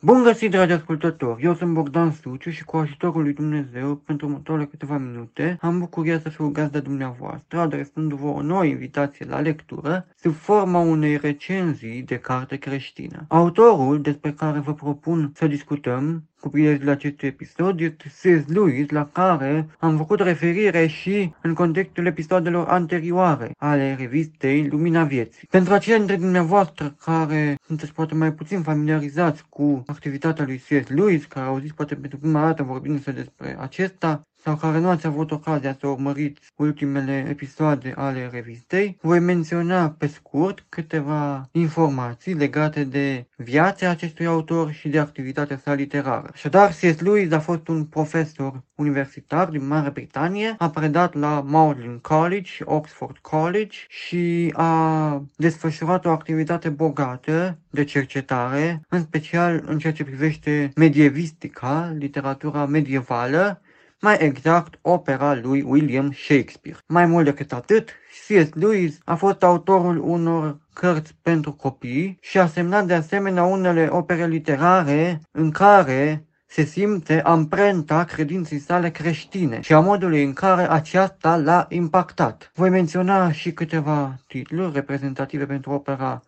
Bun găsit, dragi ascultători! Eu sunt Bogdan Suciu și cu ajutorul lui Dumnezeu, pentru următoarele câteva minute, am bucuria să fiu gazda dumneavoastră, adresându-vă o nouă invitație la lectură, sub forma unei recenzii de carte creștină. Autorul despre care vă propun să discutăm cu prilejul acestui episod este C.S. Lewis, la care am făcut referire și în contextul episoadelor anterioare ale revistei Lumina Vieții. Pentru aceia dintre dumneavoastră care sunteți poate mai puțin familiarizați cu activitatea lui C.S. Lewis, care au zis poate pentru prima dată vorbindu-se despre acesta, sau care nu ați avut ocazia să urmăriți ultimele episoade ale revistei, voi menționa pe scurt câteva informații legate de viața acestui autor și de activitatea sa literară. Așadar, C.S. Lewis a fost un profesor universitar din Marea Britanie, a predat la Magdalen College și Oxford College și a desfășurat o activitate bogată de cercetare, în special în ceea ce privește medievistica, literatura medievală, mai exact opera lui William Shakespeare. Mai mult decât atât, C.S. Lewis a fost autorul unor cărți pentru copii și a semnat de asemenea unele opere literare în care se simte amprenta credinței sale creștine și a modului în care aceasta l-a impactat. Voi menționa și câteva titluri reprezentative pentru opera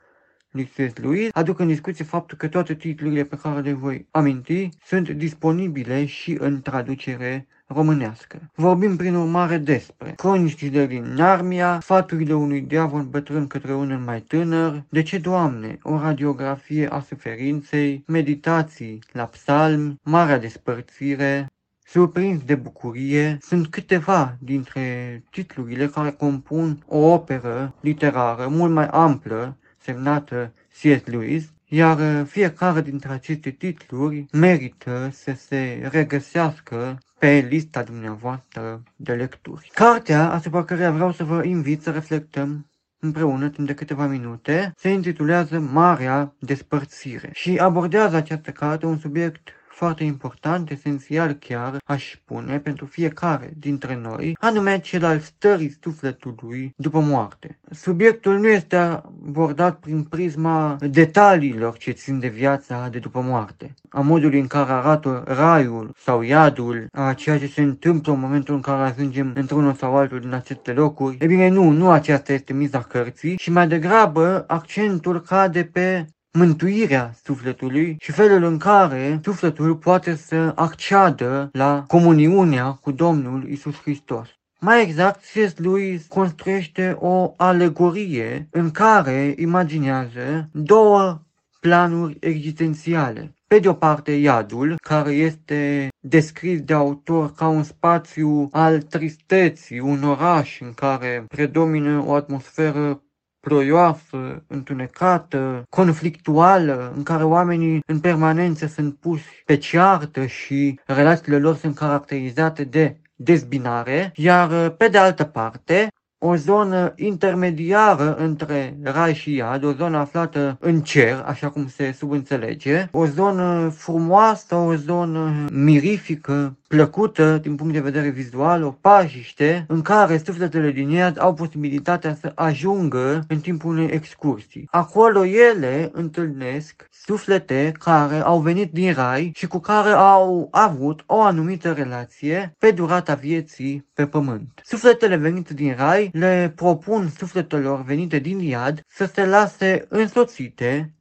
lui C.S. Lewis, aduc în discuție faptul că toate titlurile pe care le voi aminti sunt disponibile și în traducere românească. Vorbim prin urmare despre cronicile din Narmia, sfaturile unui diavol bătrân către unul mai tânăr, De ce, Doamne, o radiografie a suferinței, meditații la psalmi, Marea despărțire, Surprins de bucurie, sunt câteva dintre titlurile care compun o operă literară mult mai amplă, semnată C.S. Lewis, iar fiecare dintre aceste titluri merită să se regăsească pe lista dumneavoastră de lecturi. Cartea asupra care vreau să vă invit să reflectăm împreună timp de câteva minute se intitulează Marea Despărțire și abordează această carte un subiect foarte important, esențial chiar, aș spune, pentru fiecare dintre noi, anume cel al stării sufletului după moarte. Subiectul nu este abordat prin prisma detaliilor ce țin de viața de după moarte, a modului în care arată raiul sau iadul, a ceea ce se întâmplă în momentul în care ajungem într-unul sau altul din aceste locuri. E bine, nu, nu aceasta este miza cărții și mai degrabă accentul cade pe mântuirea sufletului și felul în care sufletul poate să acceadă la comuniunea cu Domnul Isus Hristos. Mai exact, C.S. Lewis construiește o alegorie în care imaginează două planuri existențiale. Pe de o parte, iadul, care este descris de autor ca un spațiu al tristeții, un oraș în care predomină o atmosferă ploioasă, întunecată, conflictuală, în care oamenii în permanență sunt puși pe ceartă și relațiile lor sunt caracterizate de dezbinare, iar pe de altă parte, o zonă intermediară între rai și iad, o zonă aflată în cer, așa cum se subînțelege, o zonă frumoasă, o zonă mirifică, plăcută din punct de vedere vizual, o pajiște în care sufletele din iad au posibilitatea să ajungă în timpul unei excursii. Acolo ele întâlnesc suflete care au venit din rai și cu care au avut o anumită relație pe durata vieții pe pământ. Sufletele venite din rai le propun sufletelor venite din iad să se lase însoțite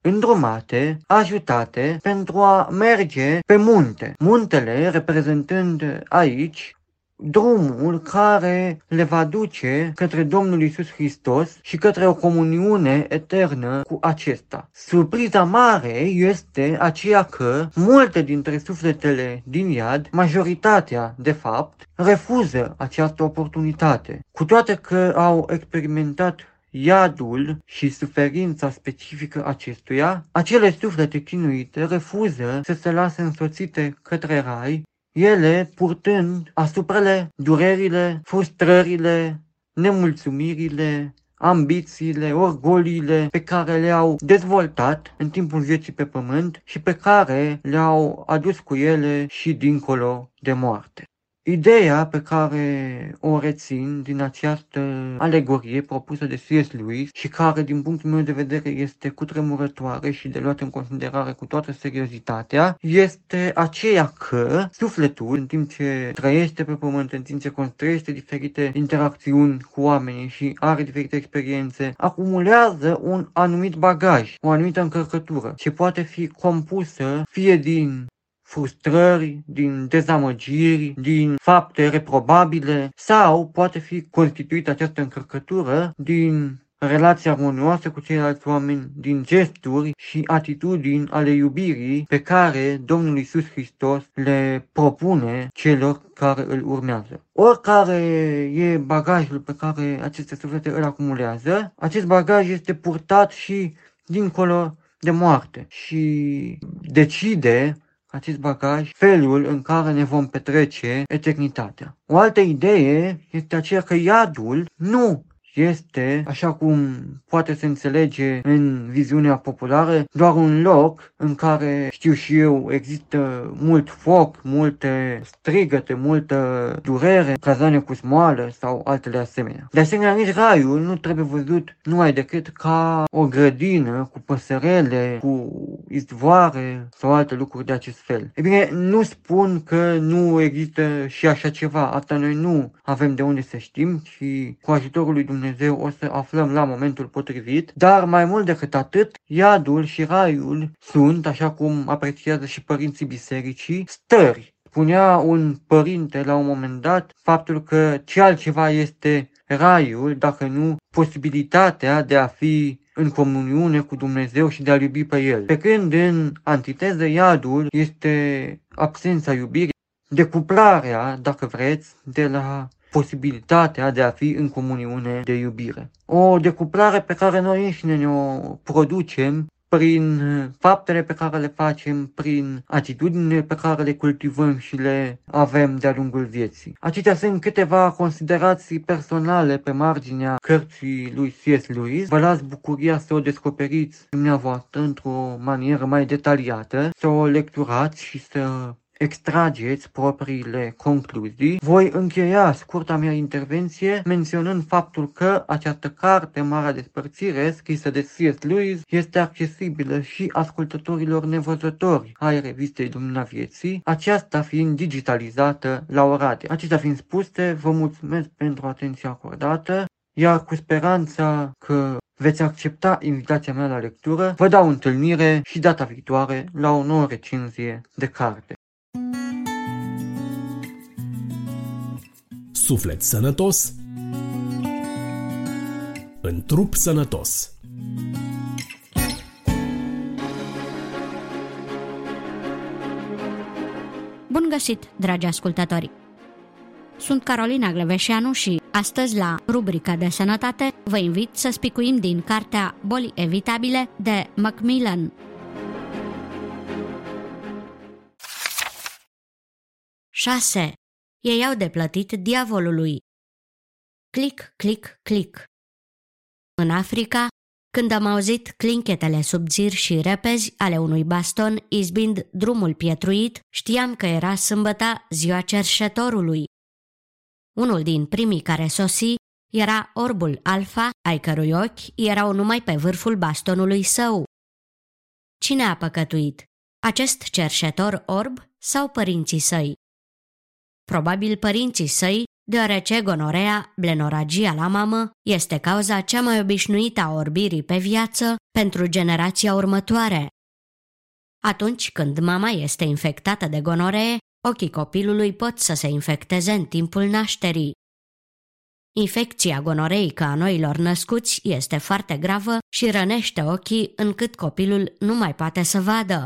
îndrumate, ajutate pentru a merge pe munte. Muntele reprezentând aici drumul care le va duce către Domnul Isus Hristos și către o comuniune eternă cu acesta. Surpriza mare este aceea că multe dintre sufletele din iad, majoritatea de fapt, refuză această oportunitate. Cu toate că au experimentat iadul și suferința specifică acestuia, acele suflete chinuite refuză să se lase însoțite către rai ele purtând asupra le durerile, frustrările, nemulțumirile, ambițiile, orgoliile pe care le-au dezvoltat în timpul vieții pe pământ și pe care le-au adus cu ele și dincolo de moarte. Ideea pe care o rețin din această alegorie propusă de C.S. Lewis și care, din punctul meu de vedere, este cutremurătoare și de luat în considerare cu toată seriozitatea, este aceea că sufletul, în timp ce trăiește pe pământ, în timp ce construiește diferite interacțiuni cu oamenii și are diferite experiențe, acumulează un anumit bagaj, o anumită încărcătură, ce poate fi compusă fie din frustrări, din dezamăgiri, din fapte reprobabile sau poate fi constituită această încărcătură din relații armonioase cu ceilalți oameni, din gesturi și atitudini ale iubirii pe care Domnul Isus Hristos le propune celor care îl urmează. Oricare e bagajul pe care aceste suflete îl acumulează, acest bagaj este purtat și dincolo de moarte și decide acest bagaj felul în care ne vom petrece eternitatea. O altă idee este aceea că iadul nu este, așa cum poate se înțelege în viziunea populară, doar un loc în care, știu și eu, există mult foc, multe strigăte, multă durere, cazane cu smoală sau altele asemenea. De asemenea, nici raiul nu trebuie văzut numai decât ca o grădină cu păsărele, cu izvoare sau alte lucruri de acest fel. E bine, nu spun că nu există și așa ceva, asta noi nu avem de unde să știm și cu ajutorul lui Dumnezeu Dumnezeu o să aflăm la momentul potrivit, dar mai mult decât atât, iadul și raiul sunt, așa cum apreciază și părinții bisericii, stări. Spunea un părinte la un moment dat faptul că ce altceva este raiul, dacă nu posibilitatea de a fi în comuniune cu Dumnezeu și de a iubi pe El. Pe când în antiteză iadul este absența iubirii, decuplarea, dacă vreți, de la posibilitatea de a fi în comuniune de iubire. O decuplare pe care noi înșine ne o producem prin faptele pe care le facem, prin atitudinile pe care le cultivăm și le avem de-a lungul vieții. Acestea sunt câteva considerații personale pe marginea cărții lui C.S. Lewis. Vă las bucuria să o descoperiți dumneavoastră într-o manieră mai detaliată, să o lecturați și să extrageți propriile concluzii. Voi încheia scurta mea intervenție menționând faptul că această carte, Marea Despărțire, scrisă de C.S. Lewis, este accesibilă și ascultătorilor nevăzători ai revistei Lumina Vieții, aceasta fiind digitalizată la Oradea. Acestea fiind spuse, vă mulțumesc pentru atenția acordată, iar cu speranța că veți accepta invitația mea la lectură, vă dau întâlnire și data viitoare la o nouă recenzie de carte. Suflet sănătos în trup sănătos. Bun găsit, dragi ascultători! Sunt Carolina Gleveșeanu și astăzi la rubrica de sănătate vă invit să spicuim din cartea Boli evitabile de Macmillan. Șase ei au de plătit diavolului. Clic, clic, clic. În Africa, când am auzit clinchetele subțiri și repezi ale unui baston izbind drumul pietruit, știam că era sâmbăta ziua cerșetorului. Unul din primii care sosi era orbul alfa, ai cărui ochi erau numai pe vârful bastonului său. Cine a păcătuit? Acest cerșetor orb sau părinții săi? Probabil părinții săi, deoarece gonorea, blenoragia la mamă, este cauza cea mai obișnuită a orbirii pe viață pentru generația următoare. Atunci când mama este infectată de gonoree, ochii copilului pot să se infecteze în timpul nașterii. Infecția gonoreică a noilor născuți este foarte gravă și rănește ochii încât copilul nu mai poate să vadă.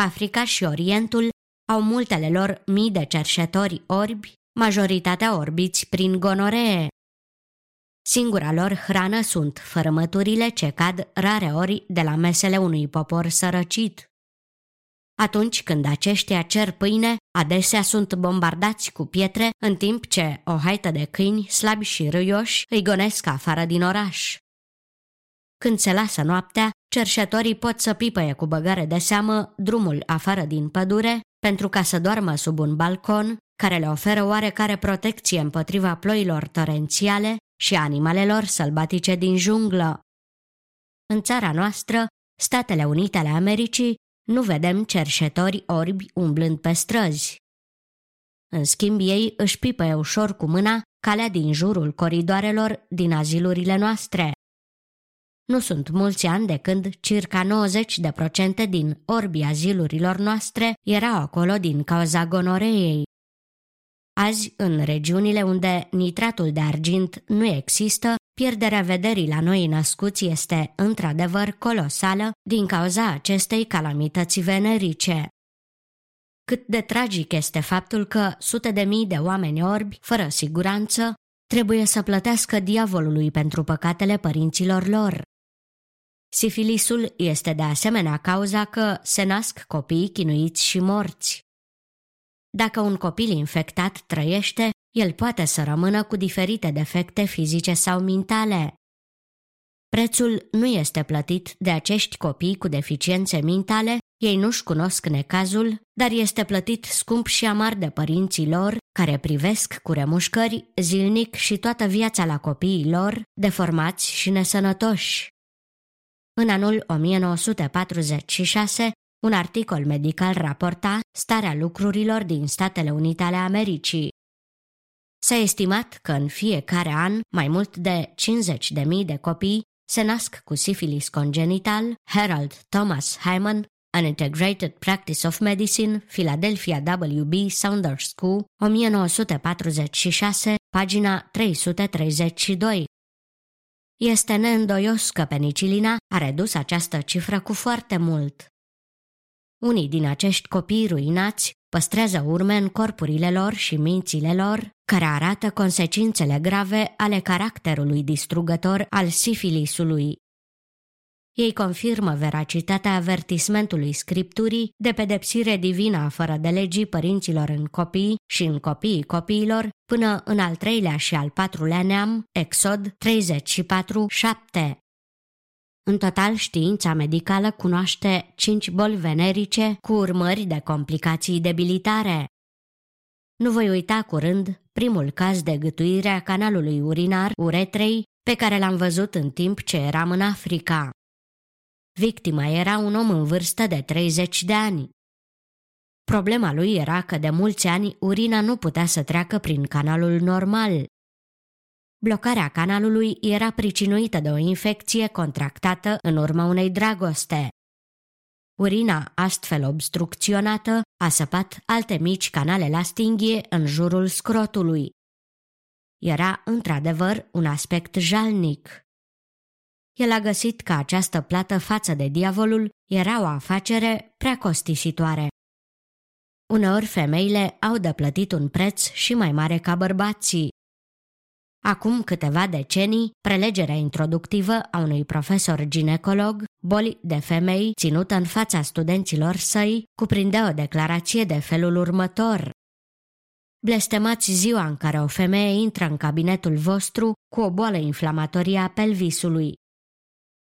Africa și Orientul au multele lor mii de cerșetori orbi, majoritatea orbiți prin gonoree. Singura lor hrană sunt fărămăturile ce cad rare ori de la mesele unui popor sărăcit. Atunci când aceștia cer pâine, adesea sunt bombardați cu pietre, în timp ce o haită de câini slabi și râioși îi gonesc afară din oraș. Când se lasă noaptea, cerșetorii pot să pipăie cu băgare de seamă drumul afară din pădure pentru ca să doarmă sub un balcon care le oferă oarecare protecție împotriva ploilor torențiale și animalelor sălbatice din junglă. În țara noastră, Statele Unite ale Americii, nu vedem cerșetori orbi umblând pe străzi. În schimb, ei își pipăie ușor cu mâna calea din jurul coridoarelor din azilurile noastre. Nu sunt mulți ani de când circa 90% din orbii azilurilor noastre erau acolo din cauza gonoreei. Azi, în regiunile unde nitratul de argint nu există, pierderea vederii la noi născuți este într-adevăr colosală din cauza acestei calamități venerice. Cât de tragic este faptul că sute de mii de oameni orbi, fără siguranță, trebuie să plătească diavolului pentru păcatele părinților lor. Sifilisul este de asemenea cauza că se nasc copii chinuiți și morți. Dacă un copil infectat trăiește, el poate să rămână cu diferite defecte fizice sau mentale. Prețul nu este plătit de acești copii cu deficiențe mentale, ei nu-și cunosc necazul, dar este plătit scump și amar de părinții lor, care privesc cu remușcări zilnic și toată viața la copiii lor, deformați și nesănătoși. În anul 1946, un articol medical raporta starea lucrurilor din Statele Unite ale Americii. S-a estimat că în fiecare an mai mult de 50.000 de copii se nasc cu sifilis congenital, Harold Thomas Hyman, An Integrated Practice of Medicine, Philadelphia W.B. Saunders School, 1946, pagina 332. Este neîndoios că penicilina a redus această cifră cu foarte mult. Unii din acești copii ruinați păstrează urme în corpurile lor și mințile lor, care arată consecințele grave ale caracterului distrugător al sifilisului. Ei confirmă veracitatea avertismentului scripturii de pedepsire divină fără de legii părinților în copii și în copiii copiilor până în al treilea și al patrulea neam, Exod 34, 7. În total, știința medicală cunoaște cinci boli venerice cu urmări de complicații debilitare. Nu voi uita curând primul caz de gâtuire a canalului urinar uretrei pe care l-am văzut în timp ce eram în Africa. Victima era un om în vârstă de 30 de ani. Problema lui era că de mulți ani urina nu putea să treacă prin canalul normal, Blocarea canalului era pricinuită de o infecție contractată în urma unei dragoste. Urina, astfel obstrucționată, a săpat alte mici canale la stinghie în jurul scrotului. Era, într-adevăr, un aspect jalnic. El a găsit că această plată față de diavolul era o afacere prea costisitoare. Uneori femeile au de plătit un preț și mai mare ca bărbații. Acum câteva decenii, prelegerea introductivă a unui profesor ginecolog, boli de femei, ținută în fața studenților săi, cuprindea o declarație de felul următor. Blestemați ziua în care o femeie intră în cabinetul vostru cu o boală inflamatorie a pelvisului.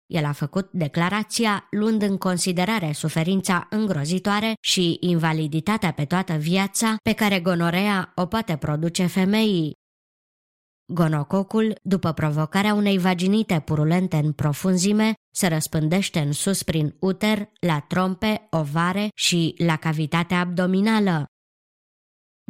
El a făcut declarația luând în considerare suferința îngrozitoare și invaliditatea pe toată viața pe care gonorea o poate produce femeii, Gonococul, după provocarea unei vaginite purulente în profunzime, se răspândește în sus prin uter, la trompe, ovare și la cavitatea abdominală.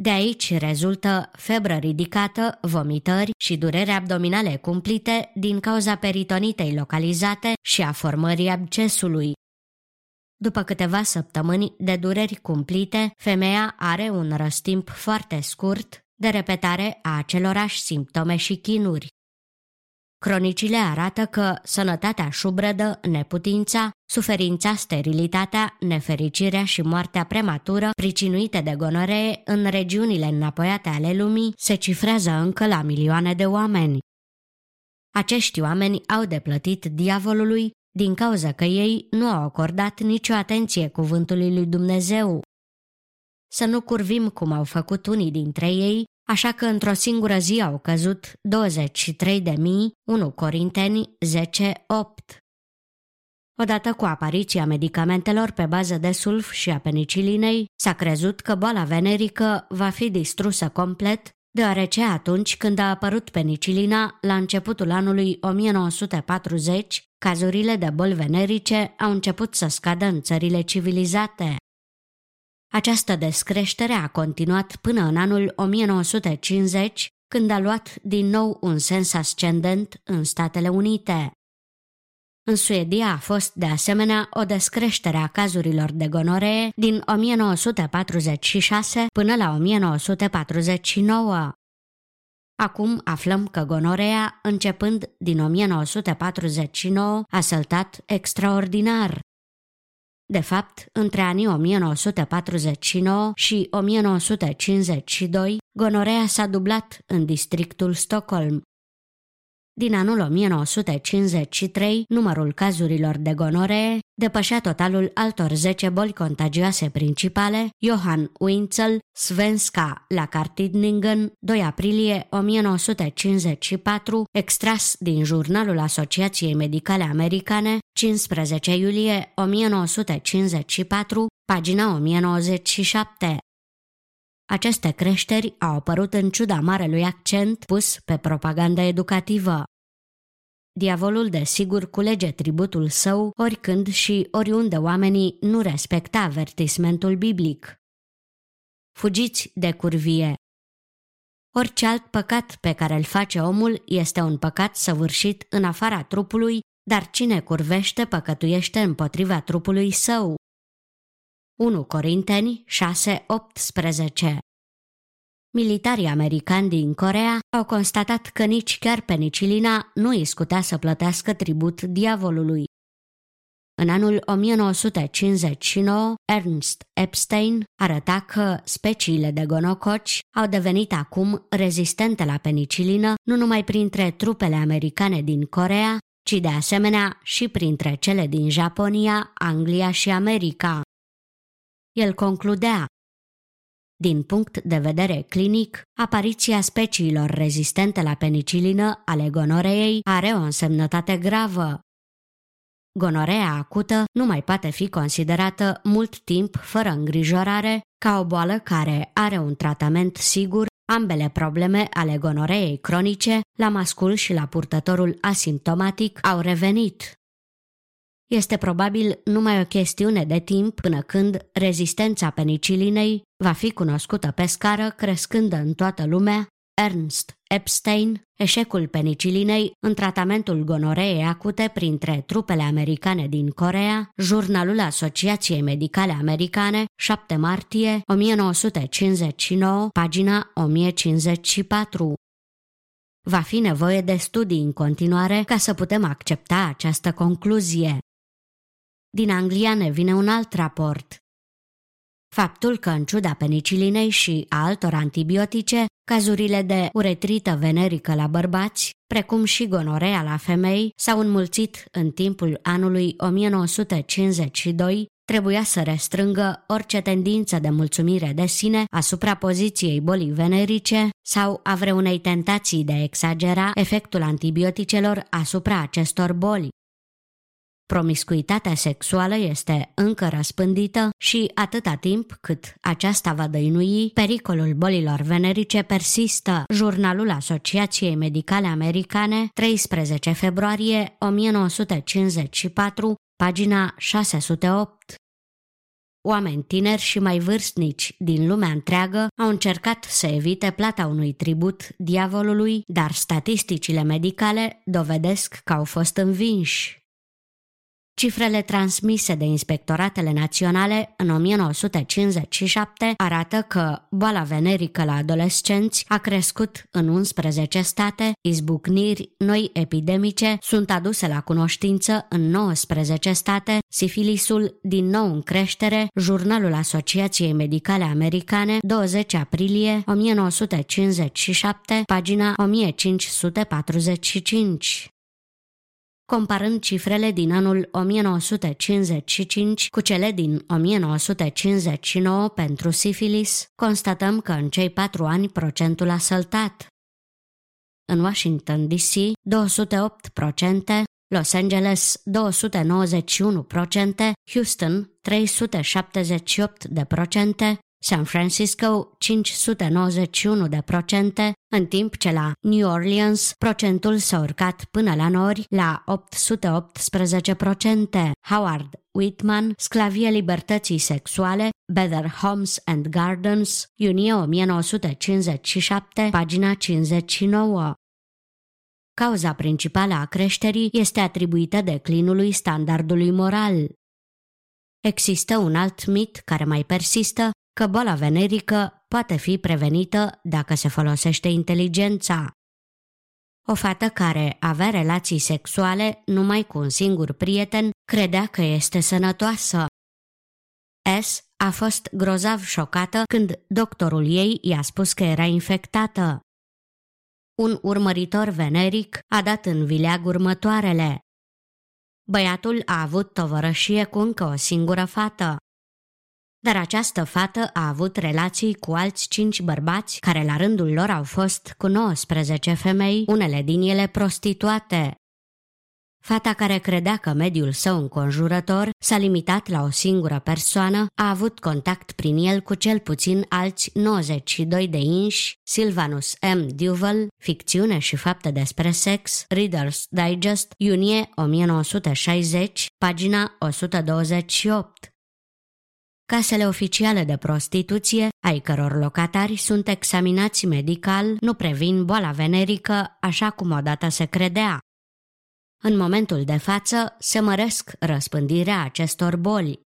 De aici rezultă febră ridicată, vomitări și durere abdominale cumplite din cauza peritonitei localizate și a formării abcesului. După câteva săptămâni de dureri cumplite, femeia are un răstimp foarte scurt de repetare a acelorași simptome și chinuri. Cronicile arată că sănătatea șubrădă, neputința, suferința, sterilitatea, nefericirea și moartea prematură pricinuite de gonoree în regiunile înapoiate ale lumii se cifrează încă la milioane de oameni. Acești oameni au de plătit diavolului din cauza că ei nu au acordat nicio atenție cuvântului lui Dumnezeu. Să nu curvim cum au făcut unii dintre ei, așa că într-o singură zi au căzut 23 de mii, 1 Corinteni 10, 8. Odată cu apariția medicamentelor pe bază de sulf și a penicilinei, s-a crezut că boala venerică va fi distrusă complet deoarece atunci când a apărut penicilina, la începutul anului 1940, cazurile de boli venerice au început să scadă în țările civilizate. Această descreștere a continuat până în anul 1950, când a luat din nou un sens ascendent în Statele Unite. În Suedia a fost de asemenea o descreștere a cazurilor de gonoree din 1946 până la 1949. Acum aflăm că gonorea, începând din 1949, a săltat extraordinar. De fapt, între anii 1949 și 1952, gonorea s-a dublat în districtul Stockholm, din anul 1953, numărul cazurilor de gonoree depășea totalul altor 10 boli contagioase principale, Johann Winzel, Svenska la Kartidningen, 2 aprilie 1954, extras din jurnalul Asociației Medicale Americane, 15 iulie 1954, pagina 1097. Aceste creșteri au apărut în ciuda marelui accent pus pe propaganda educativă. Diavolul desigur culege tributul său oricând și oriunde oamenii nu respectă avertismentul biblic. Fugiți de curvie. Orice alt păcat pe care îl face omul este un păcat săvârșit în afara trupului, dar cine curvește păcătuiește împotriva trupului său. 1 Corinteni 6:18 Militarii americani din Corea au constatat că nici chiar penicilina nu îi scutea să plătească tribut diavolului. În anul 1959, Ernst Epstein arăta că speciile de gonococi au devenit acum rezistente la penicilină nu numai printre trupele americane din Corea, ci de asemenea și printre cele din Japonia, Anglia și America. El concludea, din punct de vedere clinic, apariția speciilor rezistente la penicilină ale gonoreei are o însemnătate gravă. Gonorea acută nu mai poate fi considerată mult timp fără îngrijorare ca o boală care are un tratament sigur Ambele probleme ale gonoreei cronice, la mascul și la purtătorul asimptomatic, au revenit. Este probabil numai o chestiune de timp până când rezistența penicilinei va fi cunoscută pe scară crescând în toată lumea, Ernst Epstein, eșecul penicilinei în tratamentul gonoreei acute printre trupele americane din Corea, jurnalul Asociației Medicale Americane, 7 martie 1959, pagina 1054. Va fi nevoie de studii în continuare ca să putem accepta această concluzie. Din Anglia ne vine un alt raport. Faptul că, în ciuda penicilinei și a altor antibiotice, cazurile de uretrită venerică la bărbați, precum și gonorea la femei, s-au înmulțit în timpul anului 1952, trebuia să restrângă orice tendință de mulțumire de sine asupra poziției bolii venerice sau a vreunei tentații de a exagera efectul antibioticelor asupra acestor boli. Promiscuitatea sexuală este încă răspândită și atâta timp cât aceasta va dăinui, pericolul bolilor venerice persistă. Jurnalul Asociației Medicale Americane, 13 februarie 1954, pagina 608. Oameni tineri și mai vârstnici din lumea întreagă au încercat să evite plata unui tribut diavolului, dar statisticile medicale dovedesc că au fost învinși. Cifrele transmise de inspectoratele naționale în 1957 arată că boala venerică la adolescenți a crescut în 11 state, izbucniri noi epidemice sunt aduse la cunoștință în 19 state, sifilisul din nou în creștere, Jurnalul Asociației Medicale Americane, 20 aprilie 1957, pagina 1545 comparând cifrele din anul 1955 cu cele din 1959 pentru sifilis, constatăm că în cei patru ani procentul a săltat. În Washington DC, 208%, Los Angeles 291%, Houston 378 de procente, San Francisco 591 de procente, în timp ce la New Orleans procentul s-a urcat până la nori la 818 procente. Howard Whitman, Sclavie libertății sexuale, Better Homes and Gardens, iunie 1957, pagina 59. Cauza principală a creșterii este atribuită declinului standardului moral. Există un alt mit care mai persistă că boala venerică poate fi prevenită dacă se folosește inteligența. O fată care avea relații sexuale numai cu un singur prieten credea că este sănătoasă. S a fost grozav șocată când doctorul ei i-a spus că era infectată. Un urmăritor veneric a dat în vileag următoarele. Băiatul a avut tovărășie cu încă o singură fată. Dar această fată a avut relații cu alți cinci bărbați care la rândul lor au fost cu 19 femei, unele din ele prostituate. Fata care credea că mediul său înconjurător s-a limitat la o singură persoană a avut contact prin el cu cel puțin alți 92 de inși, Silvanus M. Duval, Ficțiune și fapte despre sex, Reader's Digest, iunie 1960, pagina 128 casele oficiale de prostituție, ai căror locatari sunt examinați medical, nu previn boala venerică așa cum odată se credea. În momentul de față se măresc răspândirea acestor boli.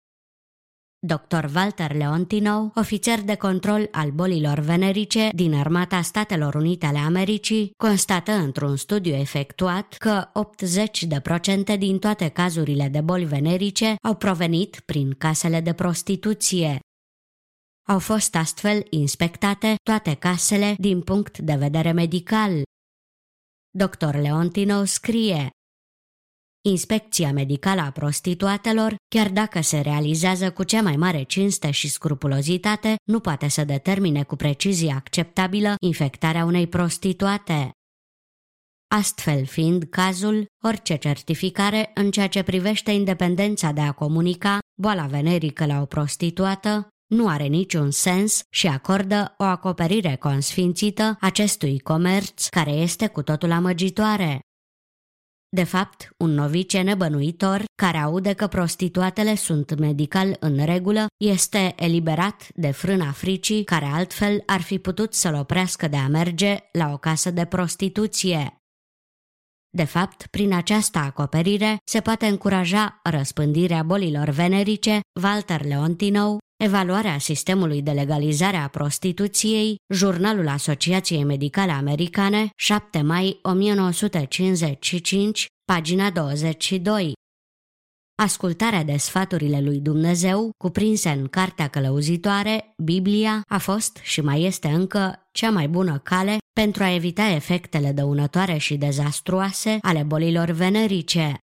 Dr. Walter Leontino, ofițer de control al bolilor venerice din Armata Statelor Unite ale Americii, constată într-un studiu efectuat că 80% din toate cazurile de boli venerice au provenit prin casele de prostituție. Au fost astfel inspectate toate casele din punct de vedere medical. Dr. Leontino scrie Inspecția medicală a prostituatelor, chiar dacă se realizează cu cea mai mare cinste și scrupulozitate, nu poate să determine cu precizie acceptabilă infectarea unei prostituate. Astfel fiind cazul, orice certificare în ceea ce privește independența de a comunica boala venerică la o prostituată nu are niciun sens și acordă o acoperire consfințită acestui comerț care este cu totul amăgitoare. De fapt, un novice nebănuitor, care aude că prostituatele sunt medical în regulă, este eliberat de frâna fricii care altfel ar fi putut să-l oprească de a merge la o casă de prostituție. De fapt, prin această acoperire se poate încuraja răspândirea bolilor venerice, Walter Leontinou, evaluarea sistemului de legalizare a prostituției, Jurnalul Asociației Medicale Americane, 7 mai 1955, pagina 22. Ascultarea de sfaturile lui Dumnezeu, cuprinse în Cartea Călăuzitoare, Biblia, a fost și mai este încă cea mai bună cale pentru a evita efectele dăunătoare și dezastruoase ale bolilor venerice.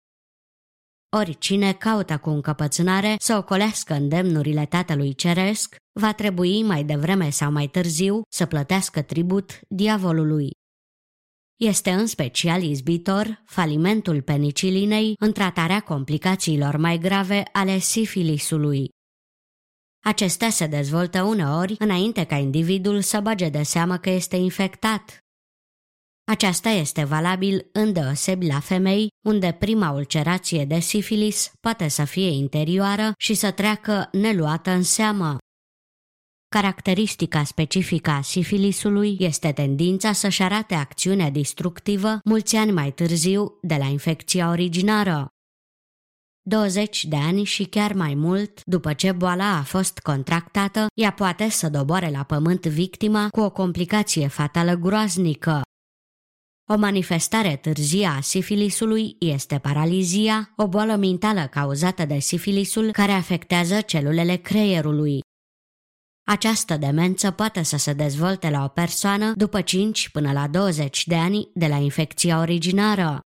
Oricine caută cu încăpățânare să ocolească îndemnurile Tatălui Ceresc, va trebui mai devreme sau mai târziu să plătească tribut diavolului. Este în special izbitor falimentul penicilinei în tratarea complicațiilor mai grave ale sifilisului. Acestea se dezvoltă uneori înainte ca individul să bage de seamă că este infectat. Aceasta este valabil îndeosebi la femei, unde prima ulcerație de sifilis poate să fie interioară și să treacă neluată în seamă. Caracteristica specifică a sifilisului este tendința să-și arate acțiunea destructivă mulți ani mai târziu de la infecția originară. 20 de ani și chiar mai mult, după ce boala a fost contractată, ea poate să doboare la pământ victima cu o complicație fatală groaznică. O manifestare târzie a sifilisului este paralizia, o boală mentală cauzată de sifilisul care afectează celulele creierului. Această demență poate să se dezvolte la o persoană după 5 până la 20 de ani de la infecția originară.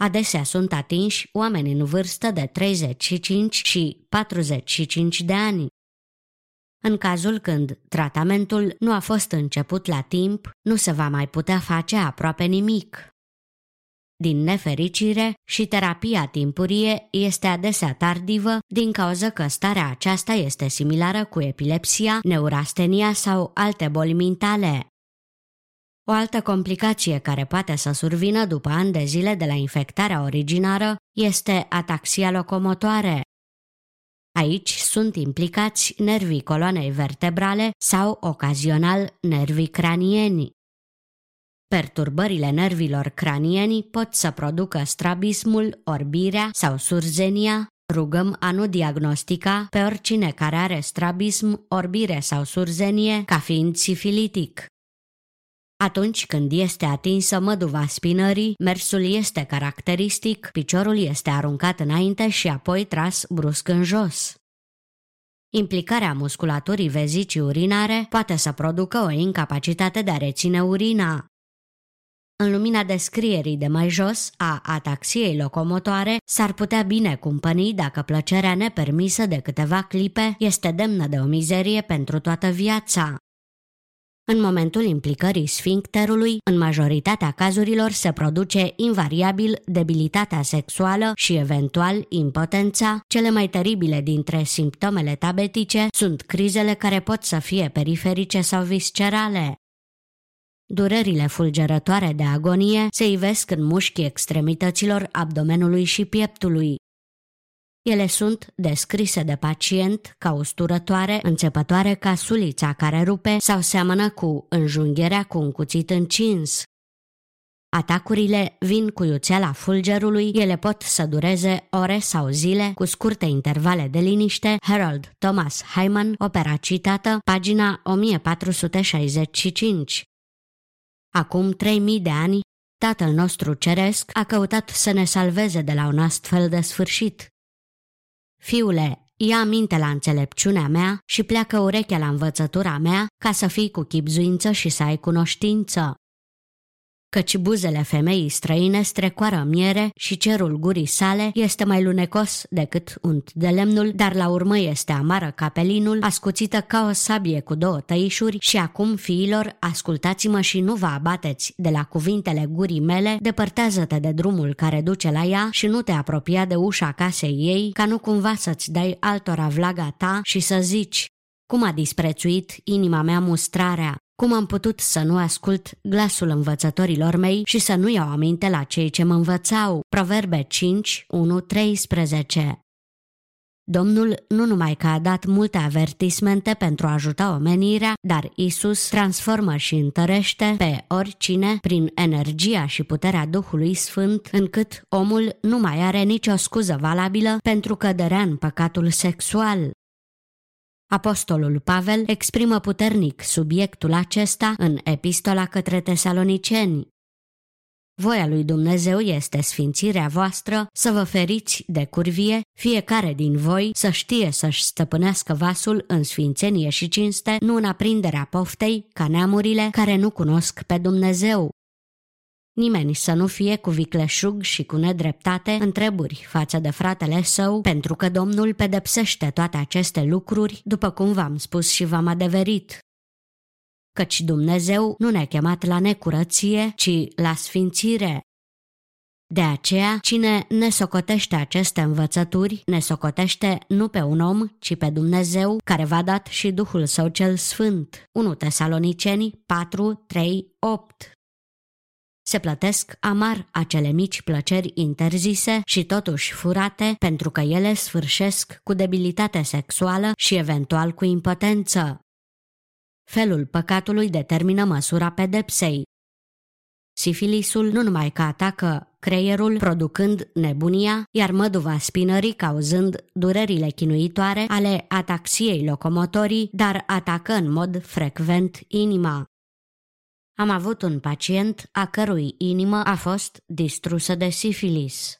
Adesea sunt atinși oameni în vârstă de 35 și 45 de ani. În cazul când tratamentul nu a fost început la timp, nu se va mai putea face aproape nimic. Din nefericire, și terapia timpurie este adesea tardivă din cauza că starea aceasta este similară cu epilepsia, neurastenia sau alte boli mentale. O altă complicație care poate să survină după ani de zile de la infectarea originară este ataxia locomotoare. Aici sunt implicați nervii coloanei vertebrale sau, ocazional, nervii cranieni. Perturbările nervilor cranieni pot să producă strabismul, orbirea sau surzenia. Rugăm a nu diagnostica pe oricine care are strabism, orbire sau surzenie ca fiind sifilitic. Atunci când este atinsă măduva spinării, mersul este caracteristic, piciorul este aruncat înainte și apoi tras brusc în jos. Implicarea musculaturii vezicii urinare poate să producă o incapacitate de a reține urina. În lumina descrierii de mai jos a ataxiei locomotoare, s-ar putea bine cumpăni dacă plăcerea nepermisă de câteva clipe este demnă de o mizerie pentru toată viața. În momentul implicării sfincterului, în majoritatea cazurilor se produce invariabil debilitatea sexuală și eventual impotența. Cele mai teribile dintre simptomele tabetice sunt crizele care pot să fie periferice sau viscerale. Durerile fulgerătoare de agonie se ivesc în mușchii extremităților abdomenului și pieptului. Ele sunt descrise de pacient ca usturătoare, înțepătoare ca sulița care rupe sau seamănă cu înjungherea cu un cuțit încins. Atacurile vin cu iuțeala fulgerului, ele pot să dureze ore sau zile cu scurte intervale de liniște. Harold Thomas Hyman, opera citată, pagina 1465. Acum 3000 de ani, Tatăl nostru ceresc a căutat să ne salveze de la un astfel de sfârșit. Fiule, ia minte la înțelepciunea mea și pleacă urechea la învățătura mea ca să fii cu chipzuință și să ai cunoștință căci buzele femeii străine strecoară miere și cerul gurii sale este mai lunecos decât unt de lemnul, dar la urmă este amară ca pelinul, ascuțită ca o sabie cu două tăișuri și acum, fiilor, ascultați-mă și nu vă abateți de la cuvintele gurii mele, depărtează-te de drumul care duce la ea și nu te apropia de ușa casei ei, ca nu cumva să-ți dai altora vlaga ta și să zici, cum a disprețuit inima mea mustrarea, cum am putut să nu ascult glasul învățătorilor mei și să nu iau aminte la cei ce mă învățau? Proverbe 5, 1, 13 Domnul nu numai că a dat multe avertismente pentru a ajuta omenirea, dar Isus transformă și întărește pe oricine prin energia și puterea Duhului Sfânt, încât omul nu mai are nicio scuză valabilă pentru căderea în păcatul sexual. Apostolul Pavel exprimă puternic subiectul acesta în epistola către tesaloniceni. Voia lui Dumnezeu este sfințirea voastră, să vă feriți de curvie, fiecare din voi să știe să-și stăpânească vasul în sfințenie și cinste, nu în aprinderea poftei, ca neamurile care nu cunosc pe Dumnezeu, Nimeni să nu fie cu vicleșug și cu nedreptate întreburi față de fratele său, pentru că Domnul pedepsește toate aceste lucruri, după cum v-am spus și v-am adeverit. Căci Dumnezeu nu ne-a chemat la necurăție, ci la sfințire. De aceea, cine ne socotește aceste învățături, ne socotește nu pe un om, ci pe Dumnezeu, care v-a dat și Duhul Său cel Sfânt. 1 Tesaloniceni 4, 3, 8 se plătesc amar acele mici plăceri interzise și totuși furate pentru că ele sfârșesc cu debilitate sexuală și eventual cu impotență. Felul păcatului determină măsura pedepsei. Sifilisul nu numai că atacă creierul producând nebunia, iar măduva spinării cauzând durerile chinuitoare ale ataxiei locomotorii, dar atacă în mod frecvent inima. Am avut un pacient a cărui inimă a fost distrusă de sifilis.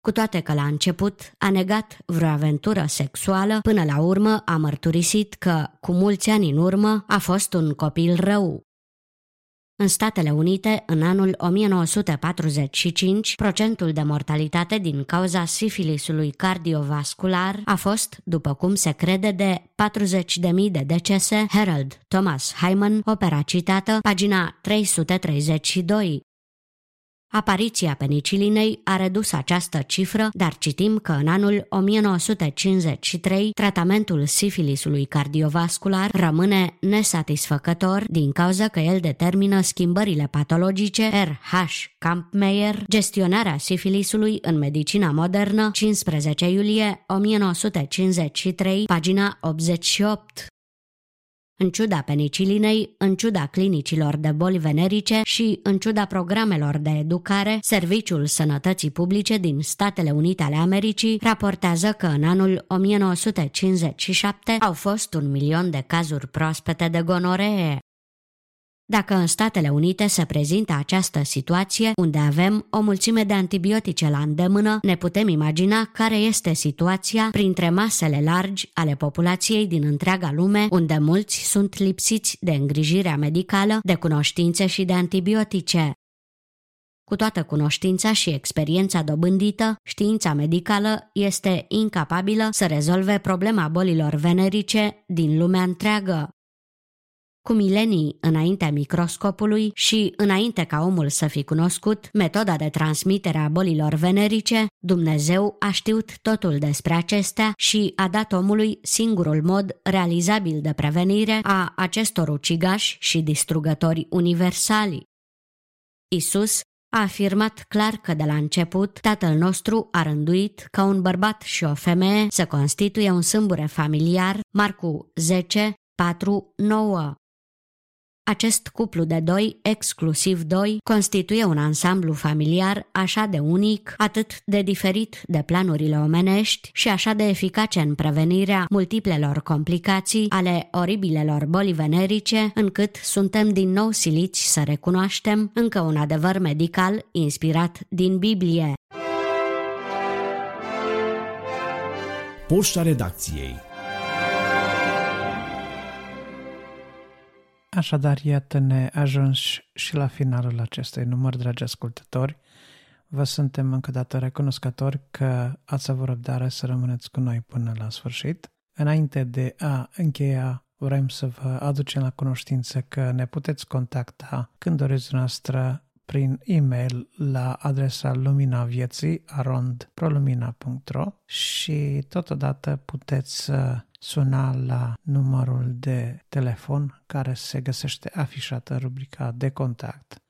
Cu toate că la început a negat vreo aventură sexuală, până la urmă a mărturisit că, cu mulți ani în urmă, a fost un copil rău. În Statele Unite, în anul 1945, procentul de mortalitate din cauza sifilisului cardiovascular a fost, după cum se crede, de 40.000 de decese. Harold Thomas Hyman, opera citată, pagina 332. Apariția penicilinei a redus această cifră, dar citim că în anul 1953 tratamentul sifilisului cardiovascular rămâne nesatisfăcător din cauza că el determină schimbările patologice. RH Kampmeier, gestionarea sifilisului în medicina modernă, 15 iulie 1953, pagina 88 în ciuda penicilinei, în ciuda clinicilor de boli venerice și în ciuda programelor de educare, Serviciul Sănătății Publice din Statele Unite ale Americii raportează că în anul 1957 au fost un milion de cazuri proaspete de gonoree. Dacă în Statele Unite se prezintă această situație, unde avem o mulțime de antibiotice la îndemână, ne putem imagina care este situația printre masele largi ale populației din întreaga lume, unde mulți sunt lipsiți de îngrijirea medicală, de cunoștințe și de antibiotice. Cu toată cunoștința și experiența dobândită, știința medicală este incapabilă să rezolve problema bolilor venerice din lumea întreagă cu milenii înaintea microscopului și înainte ca omul să fi cunoscut metoda de transmitere a bolilor venerice, Dumnezeu a știut totul despre acestea și a dat omului singurul mod realizabil de prevenire a acestor ucigași și distrugători universali. Isus a afirmat clar că de la început tatăl nostru a rânduit ca un bărbat și o femeie să constituie un sâmbure familiar, Marcu 10, 4, 9. Acest cuplu de doi, exclusiv doi, constituie un ansamblu familiar așa de unic, atât de diferit de planurile omenești și așa de eficace în prevenirea multiplelor complicații ale oribilelor boli venerice, încât suntem din nou siliți să recunoaștem încă un adevăr medical inspirat din Biblie. Poșta redacției Așadar, iată-ne ajuns și la finalul acestui număr, dragi ascultători. Vă suntem încă dată recunoscători că ați avut răbdare să rămâneți cu noi până la sfârșit. Înainte de a încheia, vrem să vă aducem la cunoștință că ne puteți contacta când doriți noastră prin e-mail la adresa lumina vieții arondprolumina.ro și totodată puteți suna la numărul de telefon care se găsește afișat în rubrica de contact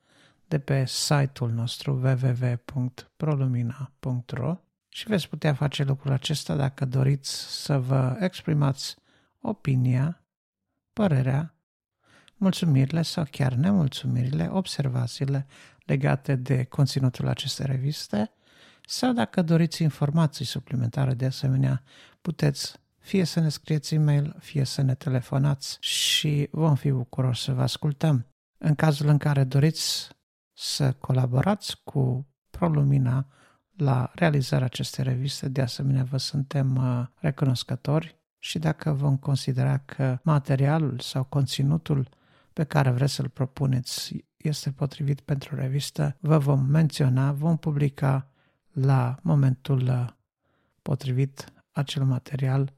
de pe site-ul nostru www.prolumina.ro și veți putea face lucrul acesta dacă doriți să vă exprimați opinia, părerea, mulțumirile sau chiar nemulțumirile, observațiile legate de conținutul acestei reviste sau dacă doriți informații suplimentare de asemenea, puteți fie să ne scrieți e-mail, fie să ne telefonați și vom fi bucuroși să vă ascultăm. În cazul în care doriți să colaborați cu ProLumina la realizarea acestei reviste, de asemenea vă suntem uh, recunoscători și dacă vom considera că materialul sau conținutul pe care vreți să-l propuneți este potrivit pentru revistă, vă vom menționa, vom publica la momentul uh, potrivit acel material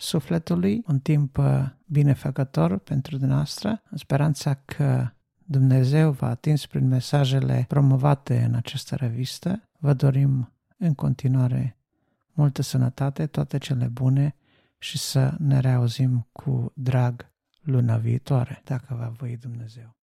sufletului, un timp uh, binefăcător pentru dumneavoastră, în speranța că Dumnezeu v-a atins prin mesajele promovate în această revistă, vă dorim în continuare multă sănătate, toate cele bune și să ne reauzim cu drag luna viitoare, dacă va voi Dumnezeu.